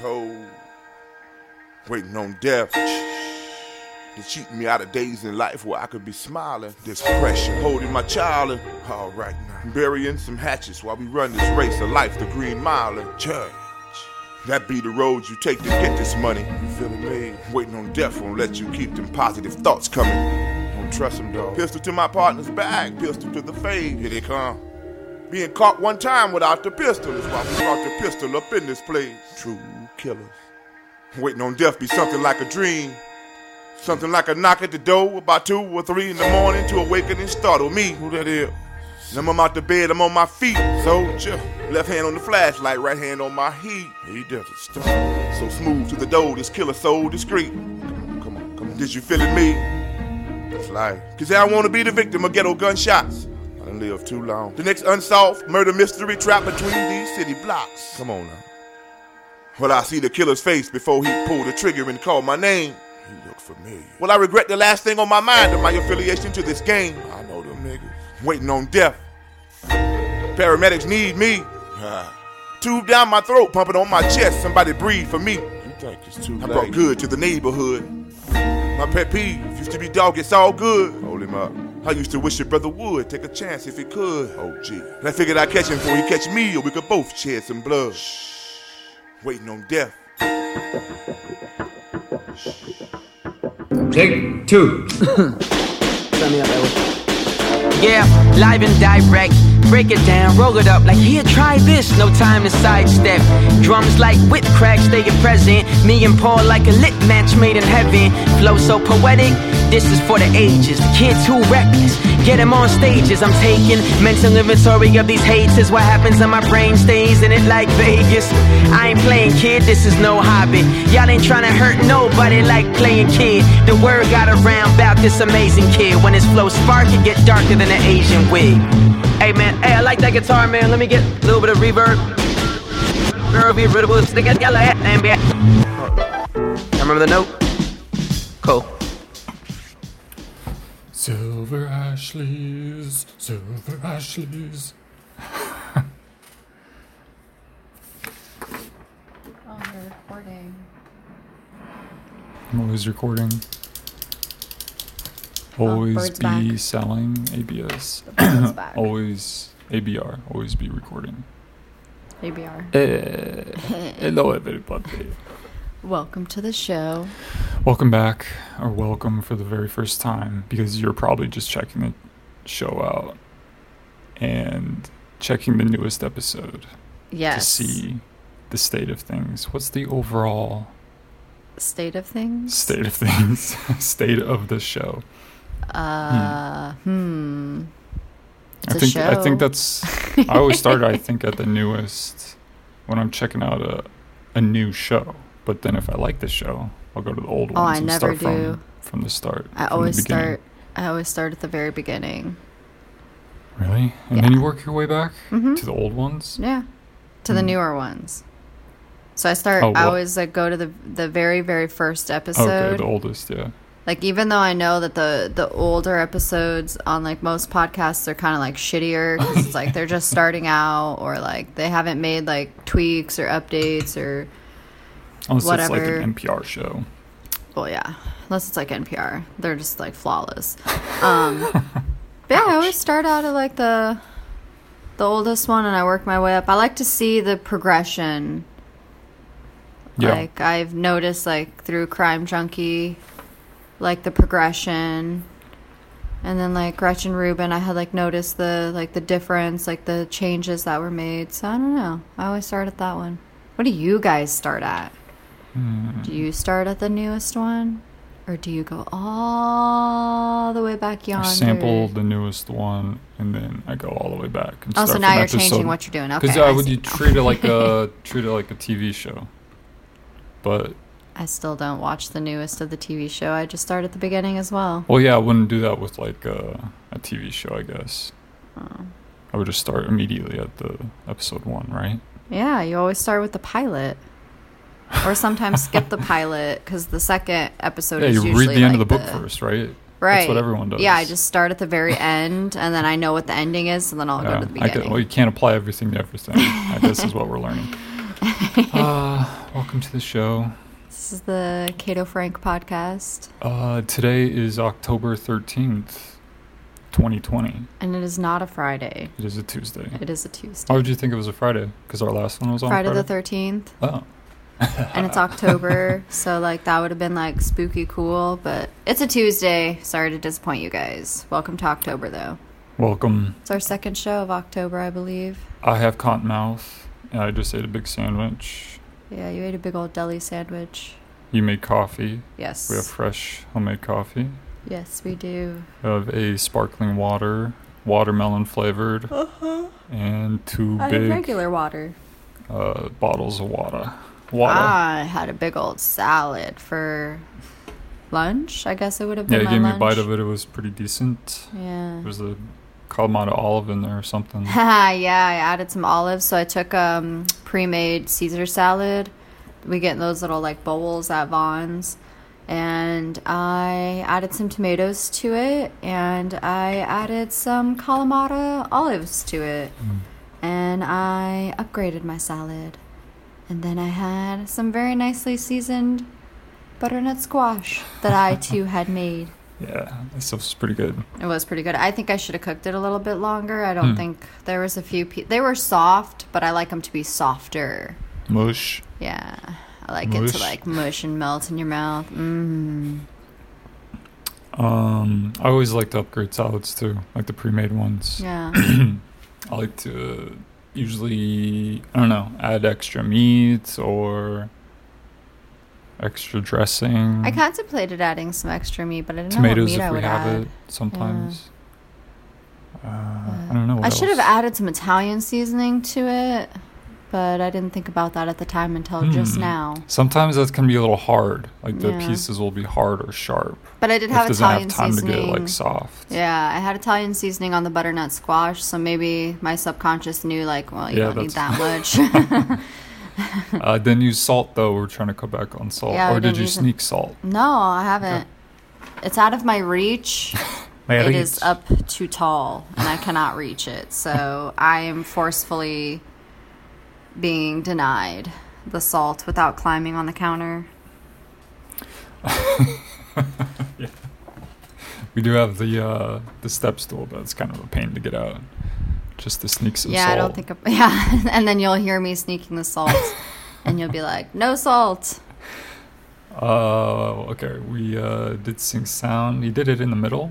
Told, waiting on death. To cheat me out of days in life where I could be smiling. This pressure, holding my child and all right now. Burying some hatchets while we run this race of life, the green mile and church. That be the road you take to get this money. You feeling me? Waiting on death won't let you keep them positive thoughts coming. Don't trust them, dog. Pistol to my partner's back, pistol to the fade. Here they come. Being caught one time without the pistol is why we brought the pistol up in this place. True killers. Waiting on death be something like a dream. Something like a knock at the door about two or three in the morning to awaken and startle me. Who that is? Now I'm out the bed, I'm on my feet. Soldier. Left hand on the flashlight, right hand on my heat. He does it stop. So smooth to the door, this killer so discreet. Come on, come on, come on. Did you feel it, me? That's life. Cause I wanna be the victim of ghetto gunshots. I done lived too long. The next unsolved murder mystery trapped between these city blocks. Come on now. Well, I see the killer's face before he pulled the trigger and called my name. He looked familiar. Well, I regret the last thing on my mind of my affiliation to this game. I know them niggas. Waiting on death. Paramedics need me. Tube down my throat, pumping on my chest. Somebody breathe for me. You think it's too I late? brought good to the neighborhood. My pet peeve used to be dog, it's all good. Hold him up. I used to wish your brother would take a chance if he could. Oh, gee. And I figured I'd catch him before he catch me, or we could both shed some blood. Waiting on death. Take two. Send me up, Edward. Yeah, live and direct. Break it down, roll it up like here, try this. No time to sidestep. Drums like whip cracks, stay present. Me and Paul like a lit match made in heaven. Flow so poetic, this is for the ages. The kids who reckless, get them on stages. I'm taking mental inventory of these hates. Is what happens in my brain stays in it like Vegas. I ain't playing kid, this is no hobby. Y'all ain't trying to hurt nobody like playing kid. The word got around about this amazing kid. When his flow spark, it get darker than an Asian wig. Hey man, hey, I like that guitar, man. Let me get a little bit of reverb. Be. Remember the note? Cool. Silver Ashleys, Silver Ashleys. Oh, you're recording. I'm always recording. Always bird's be back. selling ABS. Back. always ABR. Always be recording. ABR. Eh, hello, everybody. Welcome to the show. Welcome back, or welcome for the very first time, because you're probably just checking the show out and checking the newest episode Yes. to see the state of things. What's the overall State of things. state of things? state of the show. Uh, hmm. It's I think I show. think that's. I always start. I think at the newest when I'm checking out a a new show. But then if I like the show, I'll go to the old ones. Oh, I and never start do. from from the start. I always start. I always start at the very beginning. Really, and then you work your way back Mhm. to the old ones. Yeah. To the Hmm. newer ones. So I start. Oh, I always like go to the the very very first episode. Okay, the oldest. Yeah. Like even though I know that the the older episodes on like most podcasts are kind of like shittier because it's like they're just starting out or like they haven't made like tweaks or updates or Unless it's like an NPR show. well yeah unless it's like NPR they're just like flawless. Um, but yeah, I always start out at like the the oldest one and I work my way up. I like to see the progression. Yeah. Like I've noticed like through Crime Junkie, like the progression. And then like Gretchen Rubin, I had like noticed the like the difference, like the changes that were made. So I don't know. I always start at that one. What do you guys start at? Hmm. Do you start at the newest one? Or do you go all the way back yonder? I sample the newest one and then I go all the way back. And Oh, start so now you're episode- changing what you're doing. Okay. Because I uh, would you now. treat it like a treat it like a TV show? But I still don't watch the newest of the TV show. I just start at the beginning as well. well, yeah, I wouldn't do that with like a, a TV show. I guess Oh. I would just start immediately at the episode one, right? Yeah, you always start with the pilot. Or sometimes skip the pilot because the second episode is usually yeah, is you read the end of the book first, right? Right. That's what everyone does. Yeah, I just start at the very end and then I know what the ending is and then I'll Yeah, go to the beginning. well, you can't apply everything to everything. this is what we're learning. Uh, welcome to the show. This is the Cato Frank podcast, Uh, today is October 13th, 2020. and it is not a Friday. It is a Tuesday. It is a Tuesday. Why would you think it was a Friday? Because our last one was on Friday Friday. the thirteenth, Oh. And it's October, so like that would have been like spooky cool. But it's a Tuesday. Sorry to disappoint you guys. Welcome to October, though. Welcome. It's our second show of October, I believe. I have cotton mouth, and I just ate a big sandwich. Yeah, you ate a big old deli sandwich. You made coffee. Yes. We have fresh homemade coffee. Yes, we do. We have a sparkling water, watermelon flavored, and two I big regular water. uh, bottles of water. Water. I had a big old salad for lunch. I guess it would have yeah, been you my gave me a bite of it. It was pretty decent. Yeah. There was a Kalamata olive in there or something. yeah, I added some olives. So I took um, pre-made Caesar salad. We get in those little like bowls at Vons, and I added some tomatoes to it, and I added some Kalamata olives to it, and I upgraded my salad, and then I had some very nicely seasoned butternut squash that I too had made. Yeah, that stuff was pretty good. It was pretty good. I think I should have cooked it a little bit longer. I don't Hmm. think there was a few. Pe- they were soft, but I like them to be softer. Mush. Yeah, I like it to like mush and melt in your mouth. Mmm. Um, I always like to upgrade salads too, like the pre-made ones. Yeah. I like to usually, I don't know, add extra meat or extra dressing. I contemplated adding some extra meat, but I didn't tomatoes know what meat if I we have add. it sometimes. Uh, I don't know. What I should have added some Italian seasoning to it, but I didn't think about that at the time until just Hmm. now. Sometimes that can be a little hard. Like the Yeah. pieces will be hard or sharp. But I did have it doesn't Italian have time seasoning. to get like soft. Yeah, I had Italian seasoning on the butternut squash, so maybe my subconscious knew like, well, you Yeah, don't need that much. uh, didn't use salt though. We're trying to cut back on salt. Yeah, or did you use it. sneak salt? no, I haven't. It's out of my reach. My it reach. is up too tall, and I cannot reach it. So I am forcefully being denied the salt without climbing on the counter. We do have the uh, the step stool, but it's kind of a pain to get out. Just to sneak some yeah, salt. I don't think. I, yeah, and then you'll hear me sneaking the salt, and you'll be like, "No salt." Uh, okay. We uh, did sing sound. He did it in the middle,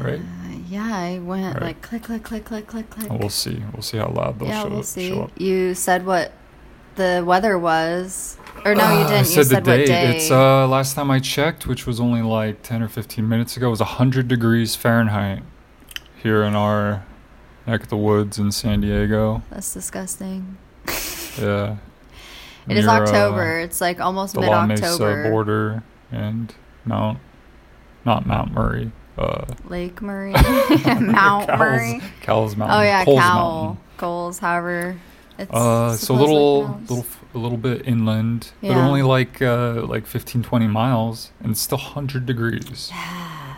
right? Uh, yeah, I went Right. like click, click, click, click, click, click. We'll see. We'll see how loud they'll yeah, show, we'll see. show up. You said what the weather was, or no, you Uh, didn't. I you said, said the date. day. It's uh, last time I checked, which was only like ten or fifteen minutes ago. It was hundred degrees Fahrenheit here in our neck of the woods in San Diego. That's disgusting. Yeah. It is Near, uh, October. it's like almost mid October. border and Mount, not Mount Murray. Uh, Lake Murray, Mount Cowles- Murray. Cowles Mountain. Oh yeah, Cowles Mountain. Cowles. However, it's Uh, so a little, little, a little bit inland, but only like uh, like 15, 20 miles, and it's still hundred degrees. Yeah.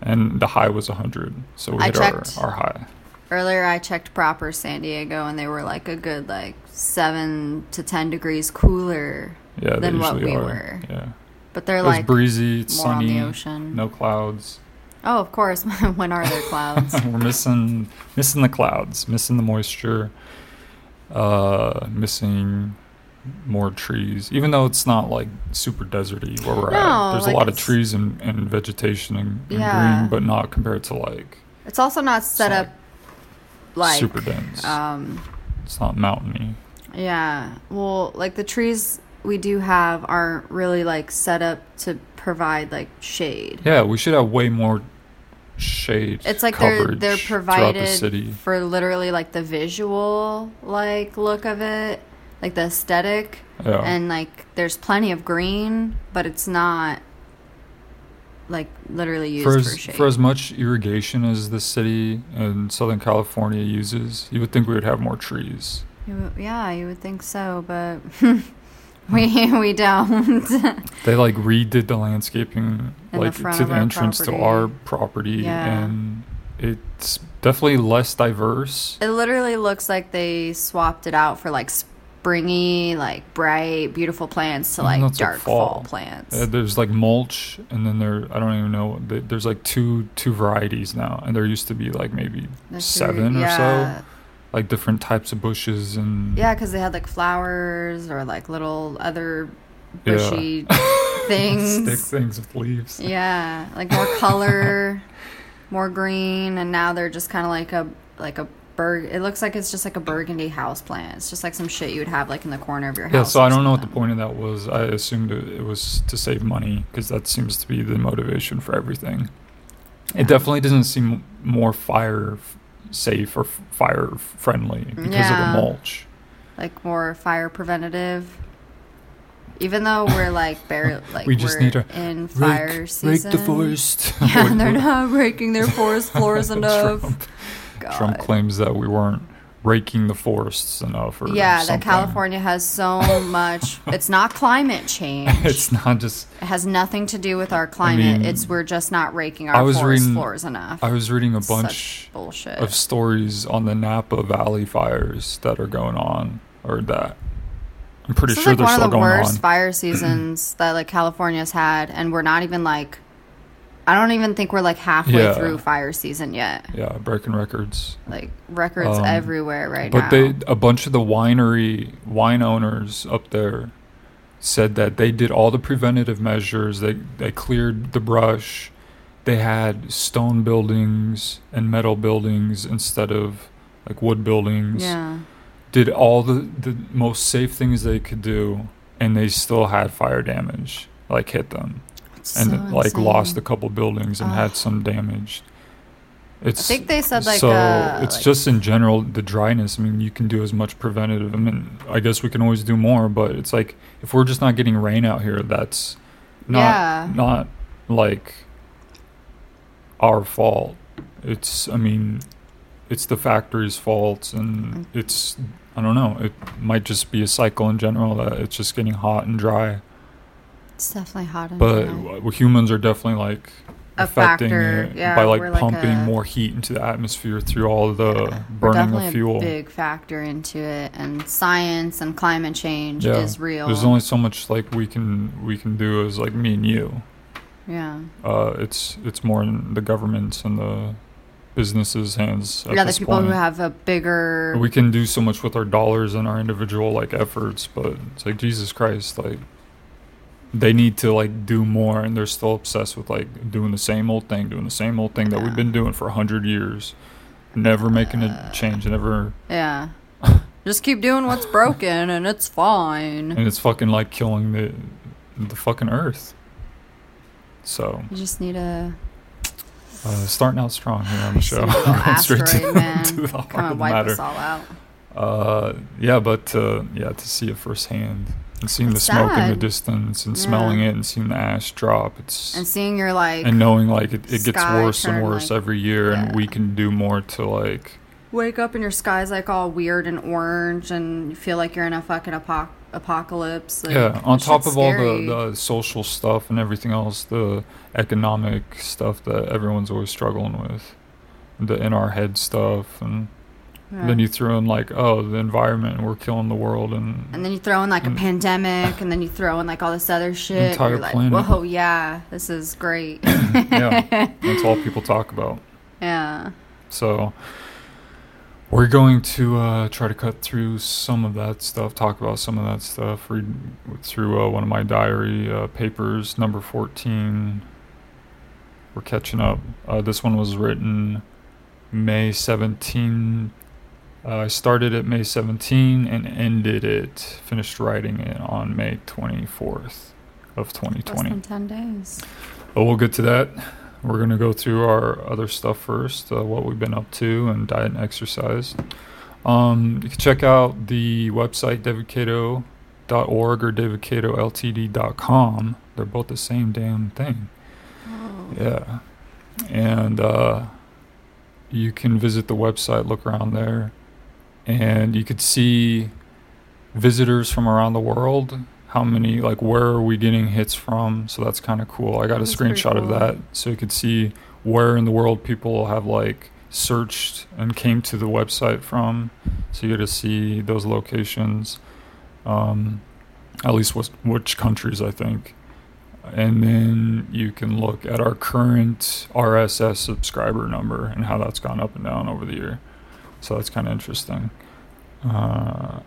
And the high was hundred, so we I hit our, checked. our high. Earlier, I checked proper San Diego, and they were like a good like seven to ten degrees cooler. Yeah, than what we are. were. Yeah, But they're it like breezy, it's sunny, no clouds. Oh, of course. when are there clouds? We're missing missing the clouds, missing the moisture, uh, missing more trees. Even though it's not like super deserty where we're No, at, there's like a lot of trees and, and vegetation and, and Yeah. green, but not compared to like it's also not set up like super dense. um it's not mountainy. yeah. Well, like the trees we do have aren't really like set up to provide like shade. Yeah, we should have way more shade. It's like they're they're provided the for literally like the visual like look of it, like the aesthetic, Yeah. and like there's plenty of green, but it's not like literally used for for, as, shade. for as much irrigation as the city in Southern California uses, you would think we would have more trees. You- yeah, you would think so, but we we don't. They like redid the landscaping In like front to the entrance to our property Yeah. and it's definitely less diverse. it literally looks like they swapped it out for like springy, like bright, beautiful plants to like that's, like, dark fall. fall. plants. Uh, there's like mulch, and then there I don't even know. There's like two two varieties now, and there used to be like maybe seven or yeah. so, like different types of bushes and Yeah, because they had like flowers or like little other Yeah. bushy things. stick things with leaves. Yeah, like more color, more green, and now they're just kind of like a like a burg. It looks like it's just like a burgundy house plant. It's just like some shit you would have like in the corner of your house. Yeah, so I don't know what the point of that was. I assumed it, was to save money because that seems to be the motivation for everything. Yeah. It definitely doesn't seem more fire safe or fire friendly because Yeah. of the mulch. like more fire preventative. Even though we're like bare, like We just we're need to in fire season. Break the forest. Yeah, they're not breaking their forest floors enough. Trump, God. Trump claims that we weren't raking the forests enough. Or yeah, that. California has so much. It's not climate change. it's not just. It has nothing to do with our climate. mean, it's we're just not raking our I was forest reading- floors enough. I was reading a bunch bullshit. of stories on the Napa Valley fires that are going on, or that I'm pretty this sure is they're like one still of the going worst on. fire seasons that like California's had, and we're not even like. I don't even think we're like halfway Yeah. through fire season yet. Yeah, breaking records. Like records Um, everywhere right but now. they a bunch of the winery wine owners up there said that they did all the preventative measures. They they cleared the brush. They had stone buildings and metal buildings instead of like wood buildings. yeah. Did all the the most safe things they could do, and they still had fire damage like hit them, and so like lost a couple buildings and had some damage. It's I think they said like so uh, it's like- just in general the dryness. I mean, you can do as much preventative. I mean, I guess we can always do more, but it's like if we're just not getting rain out here, that's not Yeah. not like our fault. It's I mean, it's the factory's fault, and it's I don't know. It might just be a cycle in general that it's just getting hot and dry. It's definitely hot But humans are definitely like A affecting factor, it yeah, by like we're like pumping a- more heat into the atmosphere through all the We're burning of fuel. a big factor into it, and science and climate change yeah, is real. there's only so much like we can we can do as like me and you. yeah, Uh, it's it's more in the government's and the businesses' hands. Yeah. The people who have a bigger we can do so much with our dollars and our individual like efforts, but it's like Jesus Christ, like they need to like do more, and they're still obsessed with like doing the same old thing, doing the same old thing that Yeah. we've been doing for a hundred years, never making a change, never, yeah. Just keep doing what's broken, and it's fine. and it's fucking like killing the the fucking earth. So You just need a uh, starting out strong here on the show, some little Going straight to- man to the heart come of the wipe matter. us all out. Uh, yeah, but uh, yeah, to see it firsthand and seeing the It's smoke in the distance and Yeah. smelling it and seeing the ash drop, it's And seeing your like and knowing like it, it gets worse and worse like- every year, and we can do more to like wake up and your sky's like all weird and orange, and you feel like you're in a fucking apoc- apocalypse. Like, yeah. On top of all the, the social stuff and everything else, the economic stuff that everyone's always struggling with, the in our head stuff, and Then you throw in like oh the environment and we're killing the world and And then you throw in like a Mm. pandemic, and then you throw in like all this other shit. and Entire like, planet. whoa, yeah, this is great. yeah, that's all people talk about. yeah. So we're going to uh, try to cut through some of that stuff, talk about some of that stuff, read through uh, one of my diary uh, papers, number 14. We're catching up. Uh, this one was written May 17. Uh, I started it May 17 and ended it, finished writing it on May 24th of Less 2020. than ten days. But we'll get to that. We're going to go through our other stuff first, uh, what we've been up to, and diet and exercise. Um, you can check out the website, davidcato.org or davidcatoltd.com. They're both the same damn thing. Oh. Yeah. And uh, you can visit the website, look around there, and you could see visitors from around the world. How many, like, where are we getting hits from? So that's kind of cool. I got a That's pretty screenshot of that so you could see where in the world people have, like, searched and came to the website from. So you get to see those locations. um, at least which, which countries I think. And then you can look at our current RSS subscriber number and how that's gone up and down over the year. So that's kind of interesting. Uh,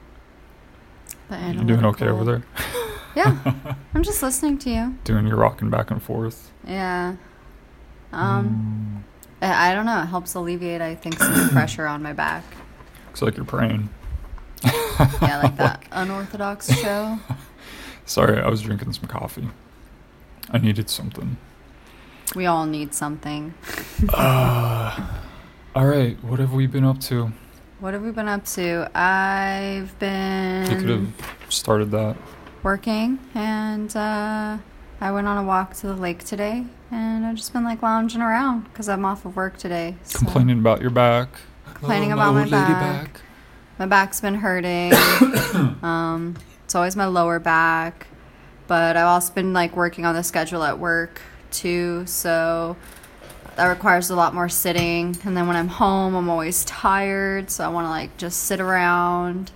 you doing okay over there? Yeah, I'm just listening to you. Doing your rocking back and forth. Yeah. Um, I I don't know. It helps alleviate, I think, some pressure on my back. Looks like you're praying. Yeah, like that unorthodox show. Sorry, I was drinking some coffee. I needed something. We all need something. Uh, all right, what have we been up to? What have we been up to? I've been. You could been have started that. working, and uh, I went on a walk to the lake today, and I've just been like lounging around because I'm off of work today. so- Complaining about your back. Complaining Oh, about my old lady back. My back's been hurting. um, it's always my lower back, but I've also been like working on the schedule at work too, so that requires a lot more sitting. And then when I'm home, I'm always tired, so I want to like just sit around.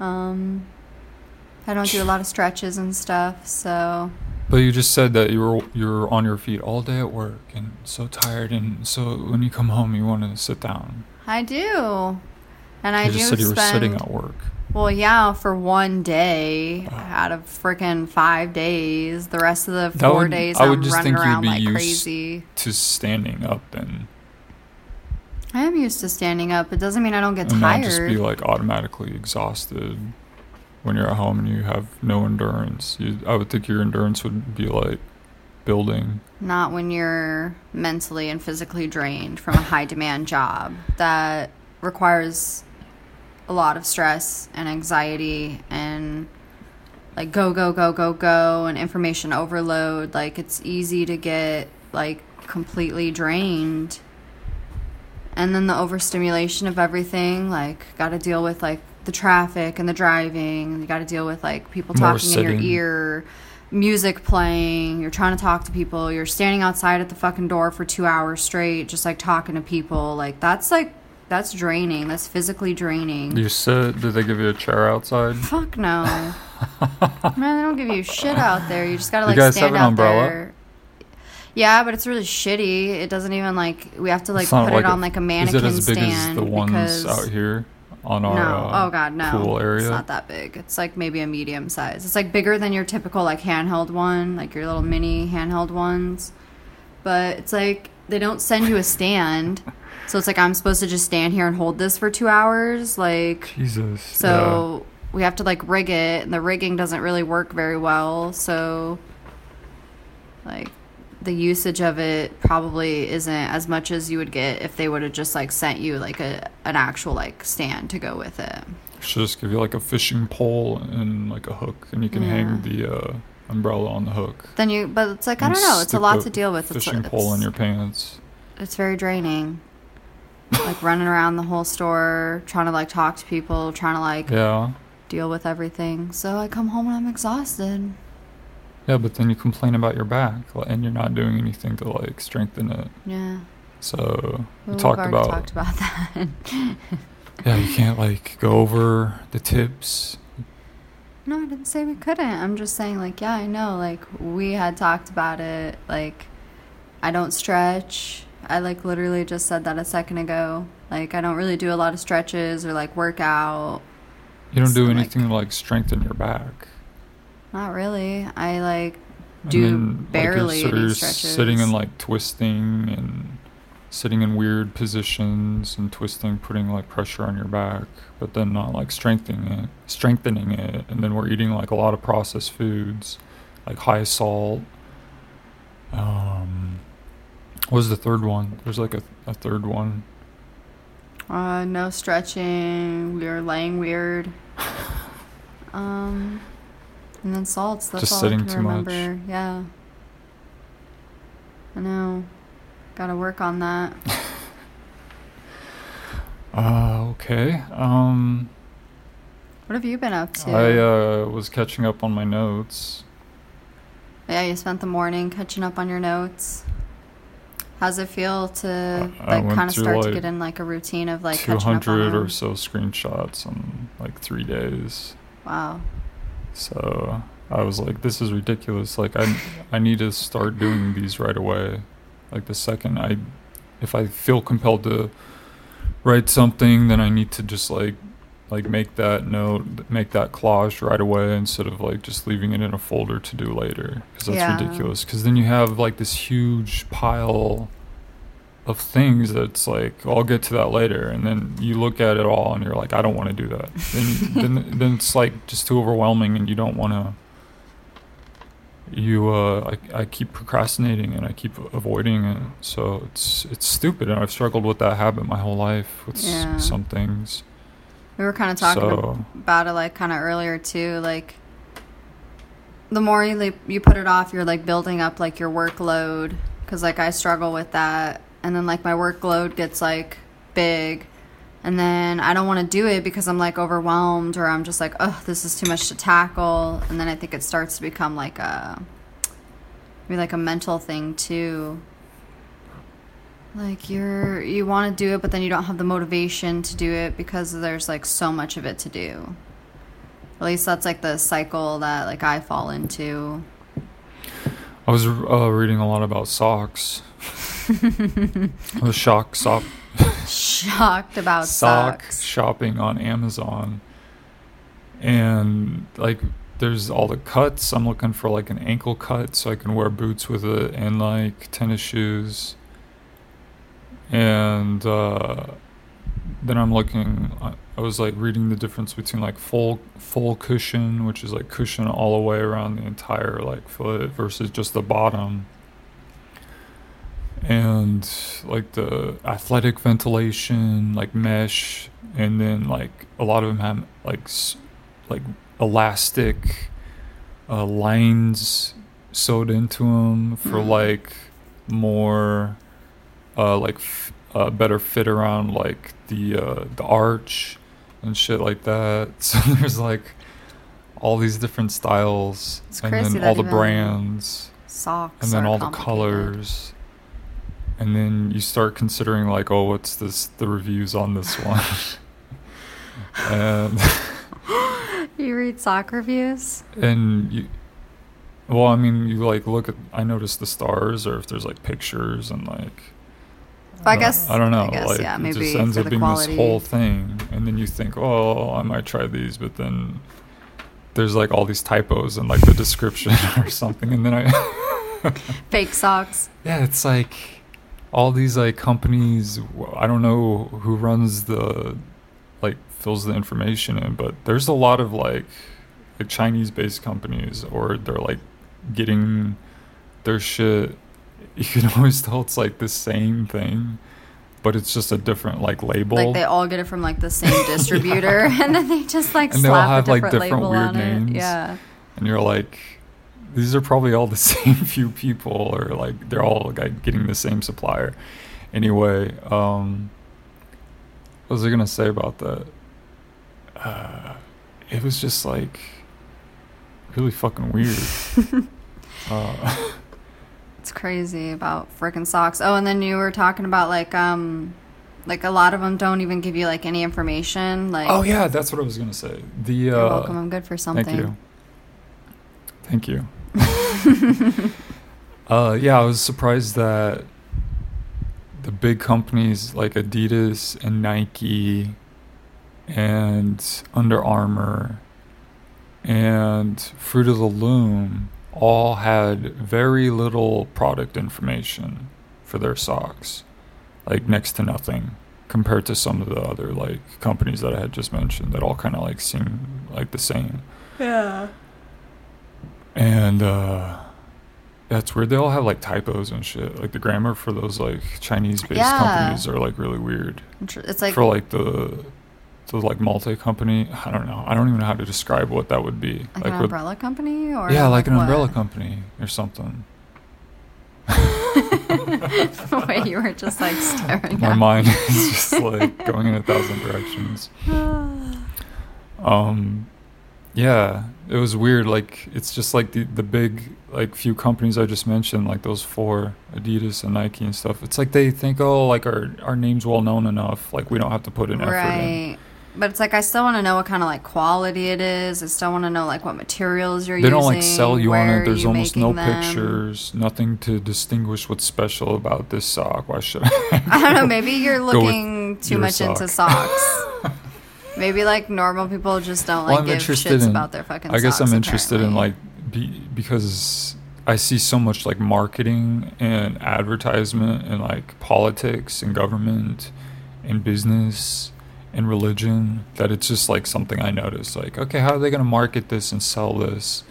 Um, I don't do a lot of stretches and stuff, so But you just said that you were you're on your feet all day at work and so tired, and so when you come home you want to sit down. I do. And I you do just said you were sitting at work. Well, yeah, for one day out of freaking five days. The rest of the That four would- days, I would I'm just running think you'd around be like used- crazy. To standing up and, I am used to standing up. It doesn't mean I don't get and not just tired. be like automatically exhausted when you're at home and you have no endurance. You, I would think your endurance would be like building. Not when you're mentally and physically drained from a high demand job that requires a lot of stress and anxiety and like go go go go go and information overload. Like it's easy to get like completely drained. And then the overstimulation of everything like got to deal with like the traffic and the driving. You got to deal with like people More talking in your ear music playing. You're trying to talk to people. You're standing outside at the fucking door for 2 hours straight just like talking to people. Like that's like that's draining that's physically draining You sit. Did they give you a chair outside? Fuck no. Man, they don't give you shit out there. You just gotta You like guys stand have an out umbrella? there. Yeah, but it's really shitty. It doesn't even like we have to like It's not put it on like a mannequin Is it as big stand as the ones because out here on our no. uh, oh god, no. pool area? It's not that big. It's like maybe a medium size. It's like bigger than your typical like handheld one, like your little mini handheld ones. But it's like they don't send you a stand. So it's like I'm supposed to just stand here and hold this for 2 hours like Jesus. so we have to like rig it, and the rigging doesn't really work very well. So, like, the usage of it probably isn't as much as you would get if they would have just like sent you like a an actual like stand to go with it. yeah. should just give you like a fishing pole and like a hook, and you can hang the uh, umbrella on the hook. Then you, but it's like I don't know. It's a lot to deal with. It's, Fishing it's, pole in your pants. it's very draining. Like running around the whole store, trying to like talk to people, trying to like Yeah. deal with everything. So I come home and I'm exhausted. Yeah, but then you complain about your back, and you're not doing anything to like strengthen it. Yeah. So we talked about talked about that. yeah, you can't like go over the tips. No, I didn't say we couldn't. I'm just saying, like, yeah, I know. Like, we had talked about it. Like, I don't stretch. I, like, literally just said that a second ago. Like, I don't really do a lot of stretches or, like, workout. You don't do So, like- anything to like strengthen your back. Not really. I, like, do then, like, you're- barely so you're stretches. sitting and like twisting and sitting in weird positions and twisting, putting like pressure on your back, but then not like strengthening it, strengthening it. And then we're eating like a lot of processed foods, like high salt. Um, what was the third one? There's like a, a third one. uh, no stretching. We were laying weird. Um, and then salts. That's Just all sitting I can too much. remember. Yeah. I know. Gotta work on that. Uh, okay. Um, What have you been up to? I uh, was catching up on my notes. Yeah, you spent the morning catching up on your notes. How's it feel to like kind of start to get in like a routine of like Two catching up on hundred or so screenshots in like three days. Wow, So I was like, this is ridiculous. Like I I need to start doing these right away. Like the second I if I feel compelled to write something, then I need to just like like make that note, make that collage right away instead of like just leaving it in a folder to do later because that's Yeah. ridiculous. Because then you have like this huge pile of things that's like I'll get to that later, and then you look at it all and you're like, I don't want to do that. then, then then it's like just too overwhelming, and you don't want to. You, uh, I, I keep procrastinating and I keep avoiding it, so it's it's stupid, and I've struggled with that habit my whole life with s- some things. We were kind of talking So- about it like kind of earlier too. Like the more you like, you put it off, you're like building up like your workload because like I struggle with that, and then like my workload gets like big, and then I don't want to do it because I'm like overwhelmed or I'm just like oh this is too much to tackle, and then I think it starts to become like a maybe like a mental thing too. Like you're you want to do it, but then you don't have the motivation to do it because there's like so much of it to do. At least that's like the cycle that like I fall into. I was uh, reading a lot about socks. I was shocked sock Shocked about sock socks. shopping on Amazon, and like there's all the cuts. I'm looking for like an ankle cut so I can wear boots with it and like tennis shoes. And uh, then I'm looking. I, I was like reading the difference between like full full cushion, which is like cushion all the way around the entire like foot, versus just the bottom and like the athletic ventilation, like mesh, and then like a lot of them have like like elastic uh, lines sewed into them for Mhm. like more uh, like f- uh, better fit around like the uh, the arch and shit like that. So there's like all these different styles It's and then all the brands Socks. and then all the colors and then you start considering like oh what's this the reviews on this one and You read sock reviews? and you well i mean you like look at i notice the stars or if there's like pictures and like I guess- i don't know I guess, like yeah, it maybe just ends up being quality. this whole thing and then you think oh i might try these but then there's like all these typos in like the description or something and then i Fake socks. Yeah, it's like all these like companies. I don't know who runs the like fills the information in, but there's a lot of like like Chinese-based companies, or they're like getting their shit. You can always tell it's like the same thing, but it's just a different like label. Like they all get it from like the same distributor, and then they just like And they all have, a like, different, weird on names. it. Yeah. and you're like these are probably all the same few people or like they're all like getting the same supplier anyway um what was i gonna say about that uh it was just like really fucking weird uh It's crazy about freaking socks. Oh, and then you were talking about like um like a lot of them don't even give you like any information. Like oh yeah that's what i was gonna say the you're uh welcome. I'm good for something. Thank you. Thank you. uh, yeah, I was surprised that the big companies like Adidas and Nike and Under Armour and Fruit of the Loom all had very little product information for their socks, like next to nothing compared to some of the other like companies that I had just mentioned that all kind of like seem like the same. Yeah. And uh that's weird. They all have like typos and shit. Like the grammar for those like Chinese based Yeah. companies are like really weird. It's like for like the the like multi company, I don't know. I don't even know how to describe what that would be. like, an with- umbrella company or yeah, like an what? umbrella company or something. the way you were just like staring My mind is just like going in a thousand directions. Um, yeah, it was weird. Like it's just like the the big like few companies I just mentioned, like those four, Adidas and Nike and stuff. It's like they think, oh, like our our name's well known enough, like we don't have to put an effort in. But it's like I still want to know what kind of like quality it is. I still want to know like what materials you're using. They don't like sell you on it. There's almost no them. pictures, nothing to distinguish what's special about this sock. Why should I? I don't know. Maybe you're looking too much into socks. maybe like normal people just don't like well, give shits in. about their fucking. Socks. I guess socks, I'm interested in like be, because I see so much like marketing and advertisement and like politics and government and business and religion that it's just like something I notice. Like, okay, how are they going to market this and sell this?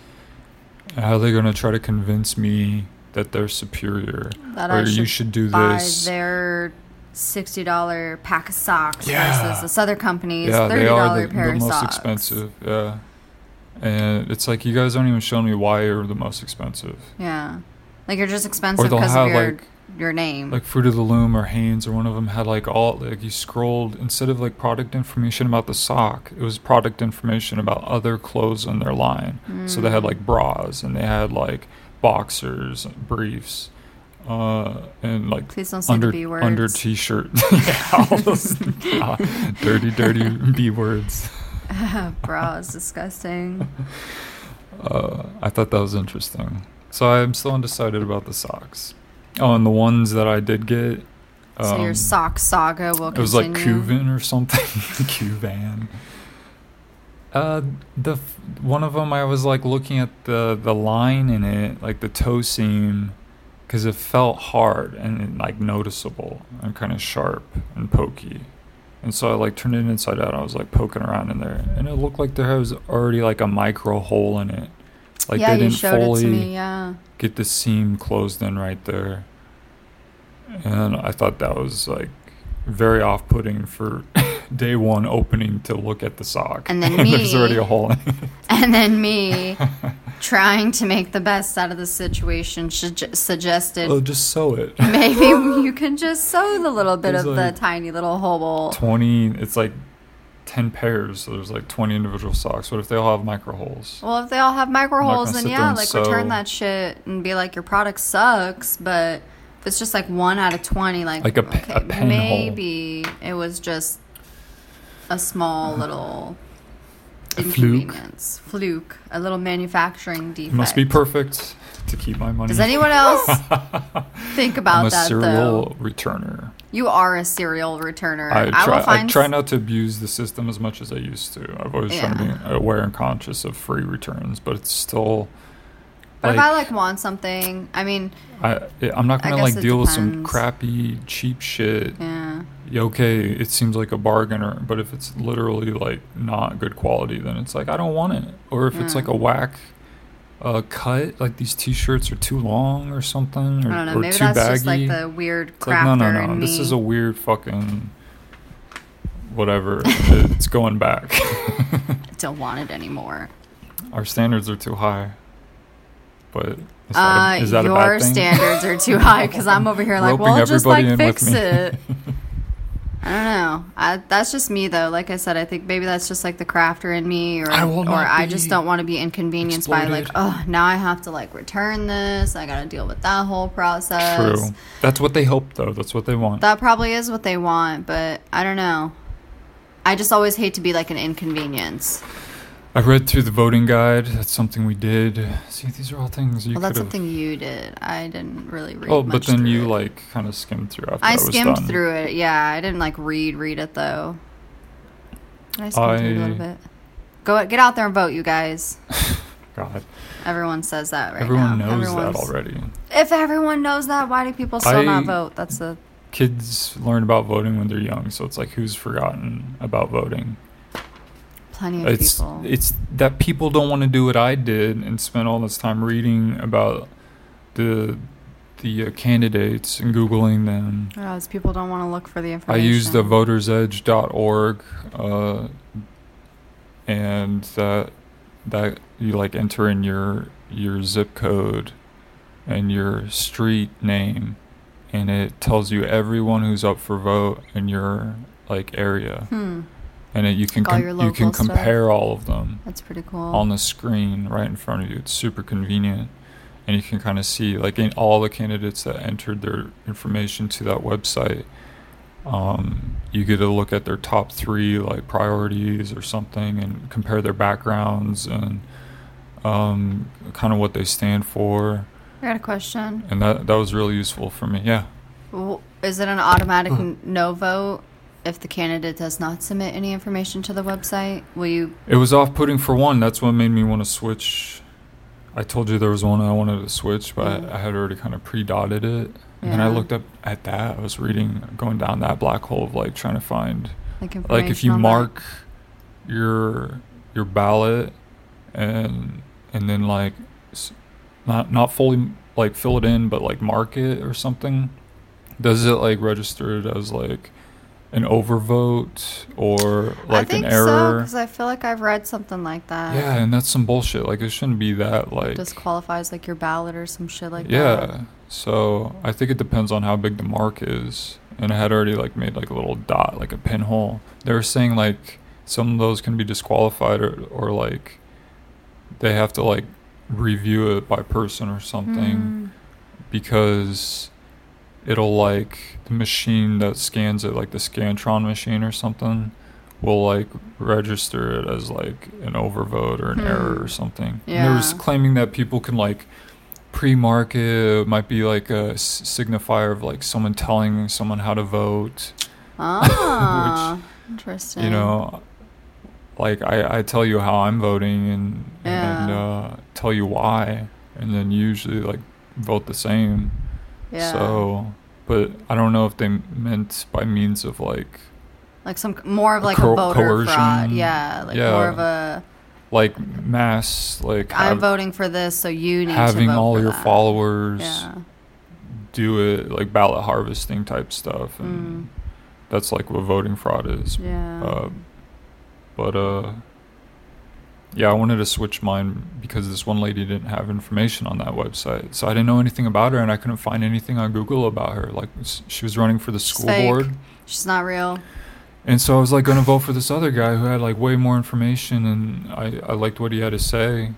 And how are they going to try to convince me that they're superior that or I you should should do this? their sixty dollar pack of socks Yeah. versus this other company's yeah, thirty dollar the, pair the of most socks. expensive. Yeah. And it's like you guys aren't even showing me why you're the most expensive. Yeah, like you're just expensive because of your like- your name. like Fruit of the Loom or Hanes or one of them had like all like you scrolled instead of like product information about the sock, it was product information about other clothes in their line. So they had like bras and they had like boxers, briefs, uh, and like Please don't under the B words. under t-shirt, yeah, those uh, dirty, dirty b words. Bra is disgusting. Uh, I thought that was interesting. So I'm still undecided about the socks. Oh, and the ones that I did get. so your um, sock saga will Continue. It was like. Cuvan or something. Cuvan. Uh, the f- one of them I was like looking at the the line in it, like the toe seam, because it felt hard and like noticeable and kind of sharp and pokey. And so I like turned it inside out. I was like poking around in there, and it looked like there was already like a micro hole in it. Like yeah, they didn't fully me. Yeah. get the seam closed in right there. And I thought that was like very off putting for day one opening to look at the sock. And then there's me- already a hole in it. And then me trying to make the best out of the situation sug- suggested Oh, just sew it. maybe you can just sew the little bit There's of like the tiny little hole. 20, it's like 10 pairs, so there's like 20 individual socks. What if they all have micro holes? Well, if they all have micro holes, then yeah, like sew. return that shit and be like, your product sucks. But if it's just like one out of twenty, like, Like a okay, a pen hole. maybe it was just a small uh-huh. little A fluke. inconvenience, fluke, a little manufacturing defect. It must be perfect to keep my money. Does anyone else think about I'm a that serial though? returner. You are a serial returner. I I, try, I try not to abuse the system as much as I used to. I've always tried to be aware and conscious of free returns, but it's still. But if I like want something, I mean, I, I'm not gonna like deal with some crappy cheap shit. yeah. Yeah, Okay, it seems like a bargainer, but if it's literally like not good quality, then it's like I don't want it. Or if it's like a whack uh, cut, like these T-shirts are too long or something, or, I don't know. Maybe too that's baggy. just like the weird crafter like, no, no, no. This me. is a weird fucking whatever. it's going back. I don't want it anymore. Our standards are too high. But is that, Uh, a, is that your standards are too high because I'm over here like, well, just like everybody in with fix it. I don't know. I, that's just me though. Like I said, I think maybe that's just like the crafter in me, or I or I just don't want to be inconvenienced by like, oh, now I have to like return this. I got to deal with that whole process. True. That's what they hope, though. That's what they want. That probably is what they want, but I don't know. I just always hate to be like an inconvenience. I read through the voting guide. That's something we did. See, these are all things you well, that's have. something you did. I didn't really read. Oh, but then you it. like kind of skimmed through after I, I skimmed done. through it. Yeah, I didn't like read read it though. I skimmed through it a I- little bit. Go get out there and vote, you guys. God, Everyone says that right everyone now. knows that already. If everyone knows that, why do people still I- not vote? That's the Kids learn about voting when they're young, so it's like who's forgotten about voting? Plenty of It's people. it's that people don't want to do what I did and spend all this time reading about the the uh, candidates and googling them. Oh, it's people don't want to look for the information. I used the votersedge.org uh, and that that you like enter in your your zip code and your street name and it tells you everyone who's up for vote in your like area Hmm, and it, you can Like com- you can local stuff. compare all of them that's pretty cool. on the screen right in front of you. It's super convenient. And you can kind of see, like, in all the candidates that entered their information to that website, um, you get to look at their top three like priorities or something and compare their backgrounds and um, kind of what they stand for I got a question. and that that was really useful for me yeah Is it an automatic n- no vote if the candidate does not submit any information to the website? Will you? it was off-putting for one that's what made me want to switch i told you there was one i wanted to switch but Mm. I, had already kind of pre-dotted it and then i looked up at that i was reading going down that black hole of like trying to find Like, like if you on that? mark your your ballot and and then like not not fully like fill it in but like mark it or something does it like register it as like an overvote or like I think an so error because I feel like I've read something like that. yeah and that's some bullshit like it shouldn't be that like disqualifies like your ballot or some shit like yeah that. Yeah. So i think it depends on how big the mark is and i had already like made like a little dot like a pinhole they were saying like some of those can be disqualified or, or like they have to like review it by person or something Mm. because it'll like the machine that scans it like the scantron machine or something will like register it as like an overvote or an Hmm. error or something and they were s- Yeah. claiming that people can like pre-mark it, it might be like a signifier of like someone telling someone how to vote Ah, interesting. you know like I, I tell you how i'm voting and and uh, tell you why and then you usually like vote the same yeah. so but i don't know if they meant by means of like like some more of a like co- a voter fraud. coercion. Yeah, like Yeah. more of a like mass like I'm have- voting for this, so you need having to vote all your that. followers Yeah. do it like ballot harvesting type stuff and Mm. that's like what voting fraud is Yeah. uh, but uh yeah i wanted to switch mine because this one lady didn't have information on that website so i didn't know anything about her and i couldn't find anything on google about her like she was running for the school fake. board She's not real. and so i was like gonna vote for this other guy who had like way more information and i, I liked what he had to say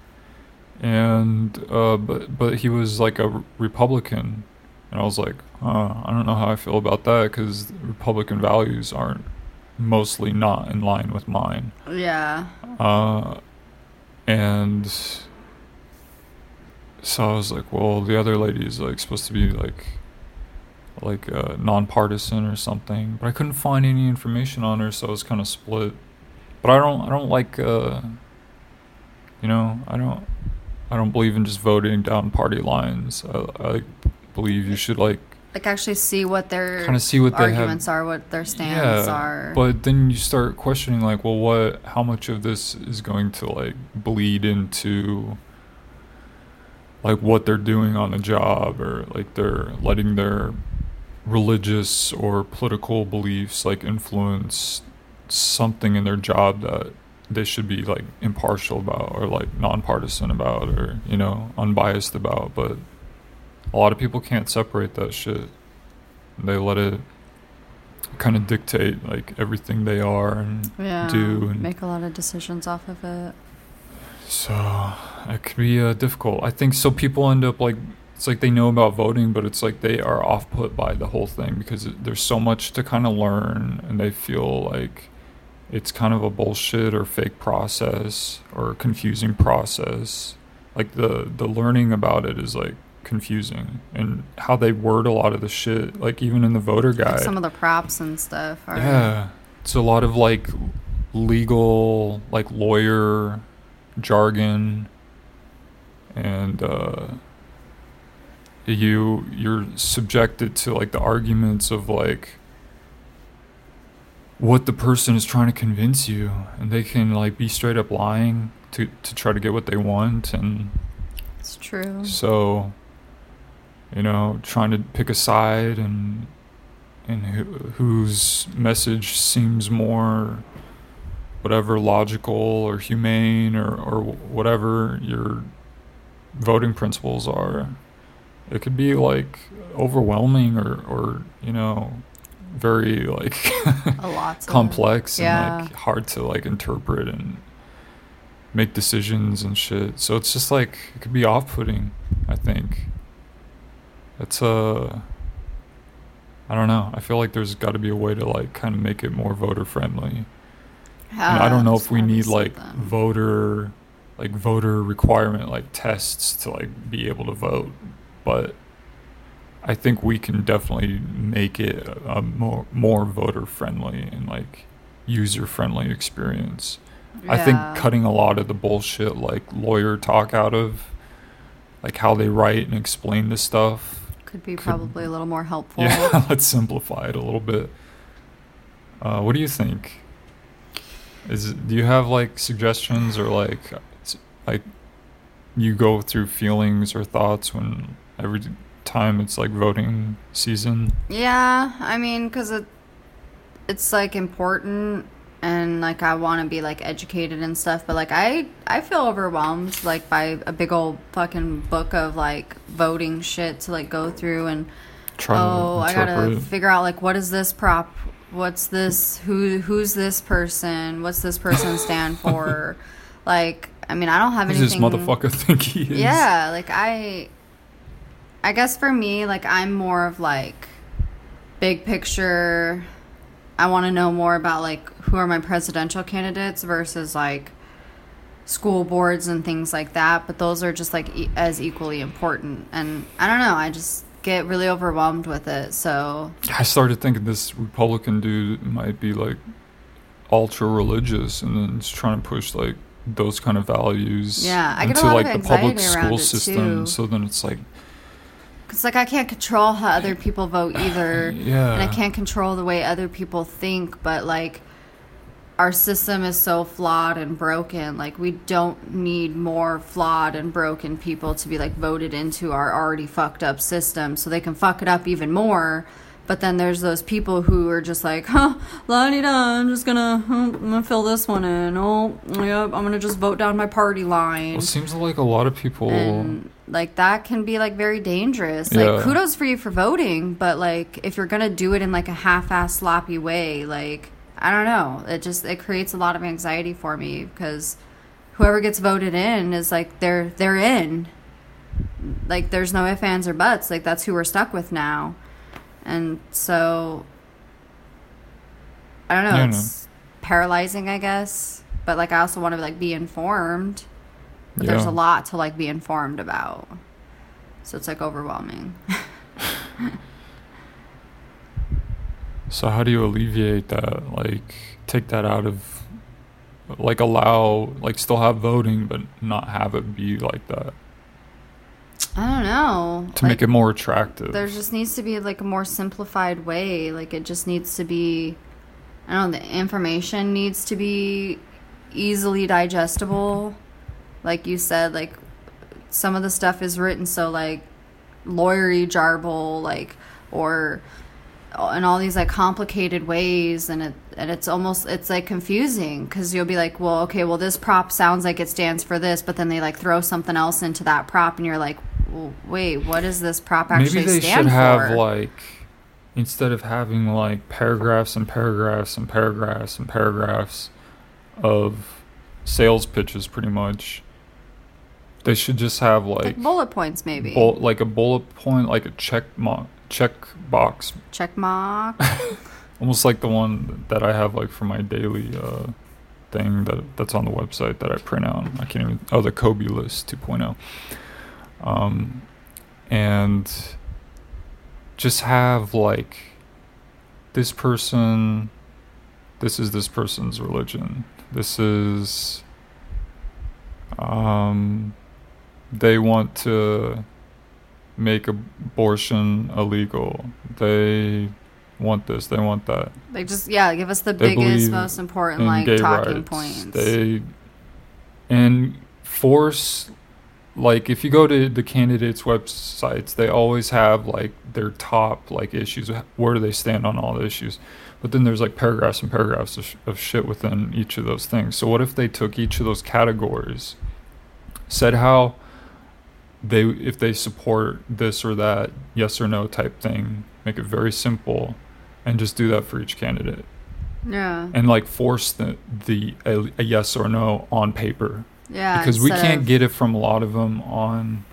and uh but but he was like a republican and i was like uh, i don't know how i feel about that because republican values aren't mostly not in line with mine Yeah. uh, and so I was like, well, the other lady is like supposed to be like, like uh, nonpartisan or something, but I couldn't find any information on her, so I was kind of split. But I don't, I don't like, uh, you know, I don't, I don't believe in just voting down party lines. I, I believe you should like Like actually see what their kind of see what they have arguments are, what their stands are. but then you start questioning like, well, what? How much of this is going to like bleed into like what they're doing on the job, or like they're letting their religious or political beliefs like influence something in their job that they should be like impartial about or like nonpartisan about or you know unbiased about but a lot of people can't separate that shit they let it kind of dictate like everything they are and yeah. do and make a lot of decisions off of it. so it could be uh, difficult i think so people end up like it's like they know about voting but it's like they are off put by the whole thing because there's so much to kind of learn and they feel like it's kind of a bullshit or fake process or confusing process like the the learning about it is like confusing. And how they word a lot of the shit like even in the voter guide. Like some of the props and stuff are yeah. It's a lot of like legal, like lawyer jargon. And uh you you're subjected to like the arguments of like what the person is trying to convince you. And they can like be straight up lying to to try to get what they want. And it's true. so, you know, trying to pick a side and and who, whose message seems more whatever logical or humane or or whatever your voting principles are. It could be like overwhelming or or you know very like A lot. to- complex Yeah. and like hard to like interpret and make decisions and shit. So it's just like it could be off-putting. I think it's uh I don't know. I feel like there's got to be a way to like kind of make it more voter friendly. Uh, I don't know if we need like something. voter like voter requirement like tests to like be able to vote, but I think we can definitely make it a, a more more voter friendly and like user friendly experience. I think cutting a lot of the bullshit like lawyer talk out of like how they write and explain this stuff. Could be could- probably a little more helpful. Yeah, let's simplify it a little bit. Uh, what do you think? Is do you have like suggestions or like like you go through feelings or thoughts when every time it's like voting season? Yeah, I mean, because it, it's like important and like I want to be like educated and stuff, but like I I feel overwhelmed like by a big old fucking book of like voting shit to like go through and Try oh I gotta figure out like what is this prop, what's this who who's this person, what's this person stand for, like I mean I don't have Who's this anything. motherfucker think he is? Yeah, like I I guess for me, like I'm more of like big picture. I want to know more about like who are my presidential candidates versus like school boards and things like that, but those are just like e- as equally important. And I don't know, I just get really overwhelmed with it. So, I started thinking this Republican dude might be like ultra religious and then he's trying to push like those kind of values Yeah, I get a into of like the public around school it, system. too. So then it's like cuz like I can't control how other people vote either. yeah, and I can't control the way other people think, but like our system is so flawed and broken. Like we don't need more flawed and broken people to be like voted into our already fucked up system so they can fuck it up even more. But then there's those people who are just like, huh, la di da, I'm just gonna, I'm gonna fill this one in. Oh, yep, I'm gonna just vote down my party line. Well, it seems like a lot of people. And like that can be like very dangerous. Yeah. Like kudos for you for voting, but like if you're gonna do it in like a half-ass sloppy way, like I don't know, it just it creates a lot of anxiety for me because whoever gets voted in is like they're they're in. Like there's no ifs ands or buts. Like that's who we're stuck with now, and so I don't know. Yeah, I it's paralyzing, I guess. But like I also want to like be informed but there's a lot to like be informed about so it's like overwhelming So how do you alleviate that? Like take that out of like allow like still have voting but not have it be like that i don't know. To make it more attractive. there just needs to be like a more simplified way. Like it just needs to be i don't know the information needs to be easily digestible. Like you said like some of the stuff is written so like lawyery jarble like or in all these like complicated ways and it and it's almost it's like confusing because you'll be like well okay well this prop sounds like it stands for this but then they like throw something else into that prop and you're like wait what does this prop actually Maybe they stand should have for like instead of having like paragraphs and paragraphs and paragraphs and paragraphs of sales pitches pretty much they should just have like, like bullet points maybe bull, like a bullet point like a check mo- check box check mark almost like the one that I have like for my daily uh, thing that that's on the website that I print out. I can't even oh the Kobe list 2.0. Um, and just have like this person this is this person's religion. This is um they want to make abortion illegal. They want this, they want that. they just yeah give us the They biggest most important like talking rights. points They and force like if you go to the candidates' websites, they always have like their top like issues. Where do they stand on all the issues? But then there's like paragraphs and paragraphs of, sh- of shit within each of those things. So what if they took each of those categories, said how they if they support this or that yes or no type thing, make it very simple, and just do that for each candidate yeah and like force the the a, a yes or no on paper yeah because we can't get it from a lot of them on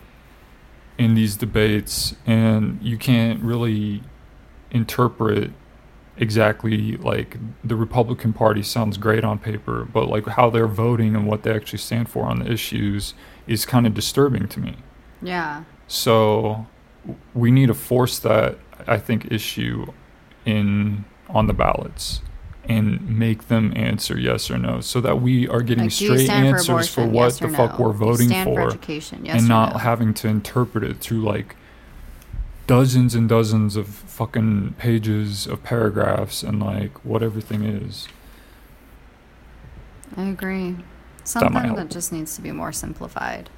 in these debates and you can't really interpret exactly like the Republican Party sounds great on paper, but like how they're voting and what they actually stand for on the issues is kind of disturbing to me. Yeah. So we need to force that I think issue in on the ballots and make them answer yes or no so that we are getting Like, straight stand for answers for, what Yes the or fuck we're voting for for education? Yes and not no? having to interpret it through like dozens and dozens of fucking pages of paragraphs and like what everything is. I agree. Something help. that just needs to be more simplified.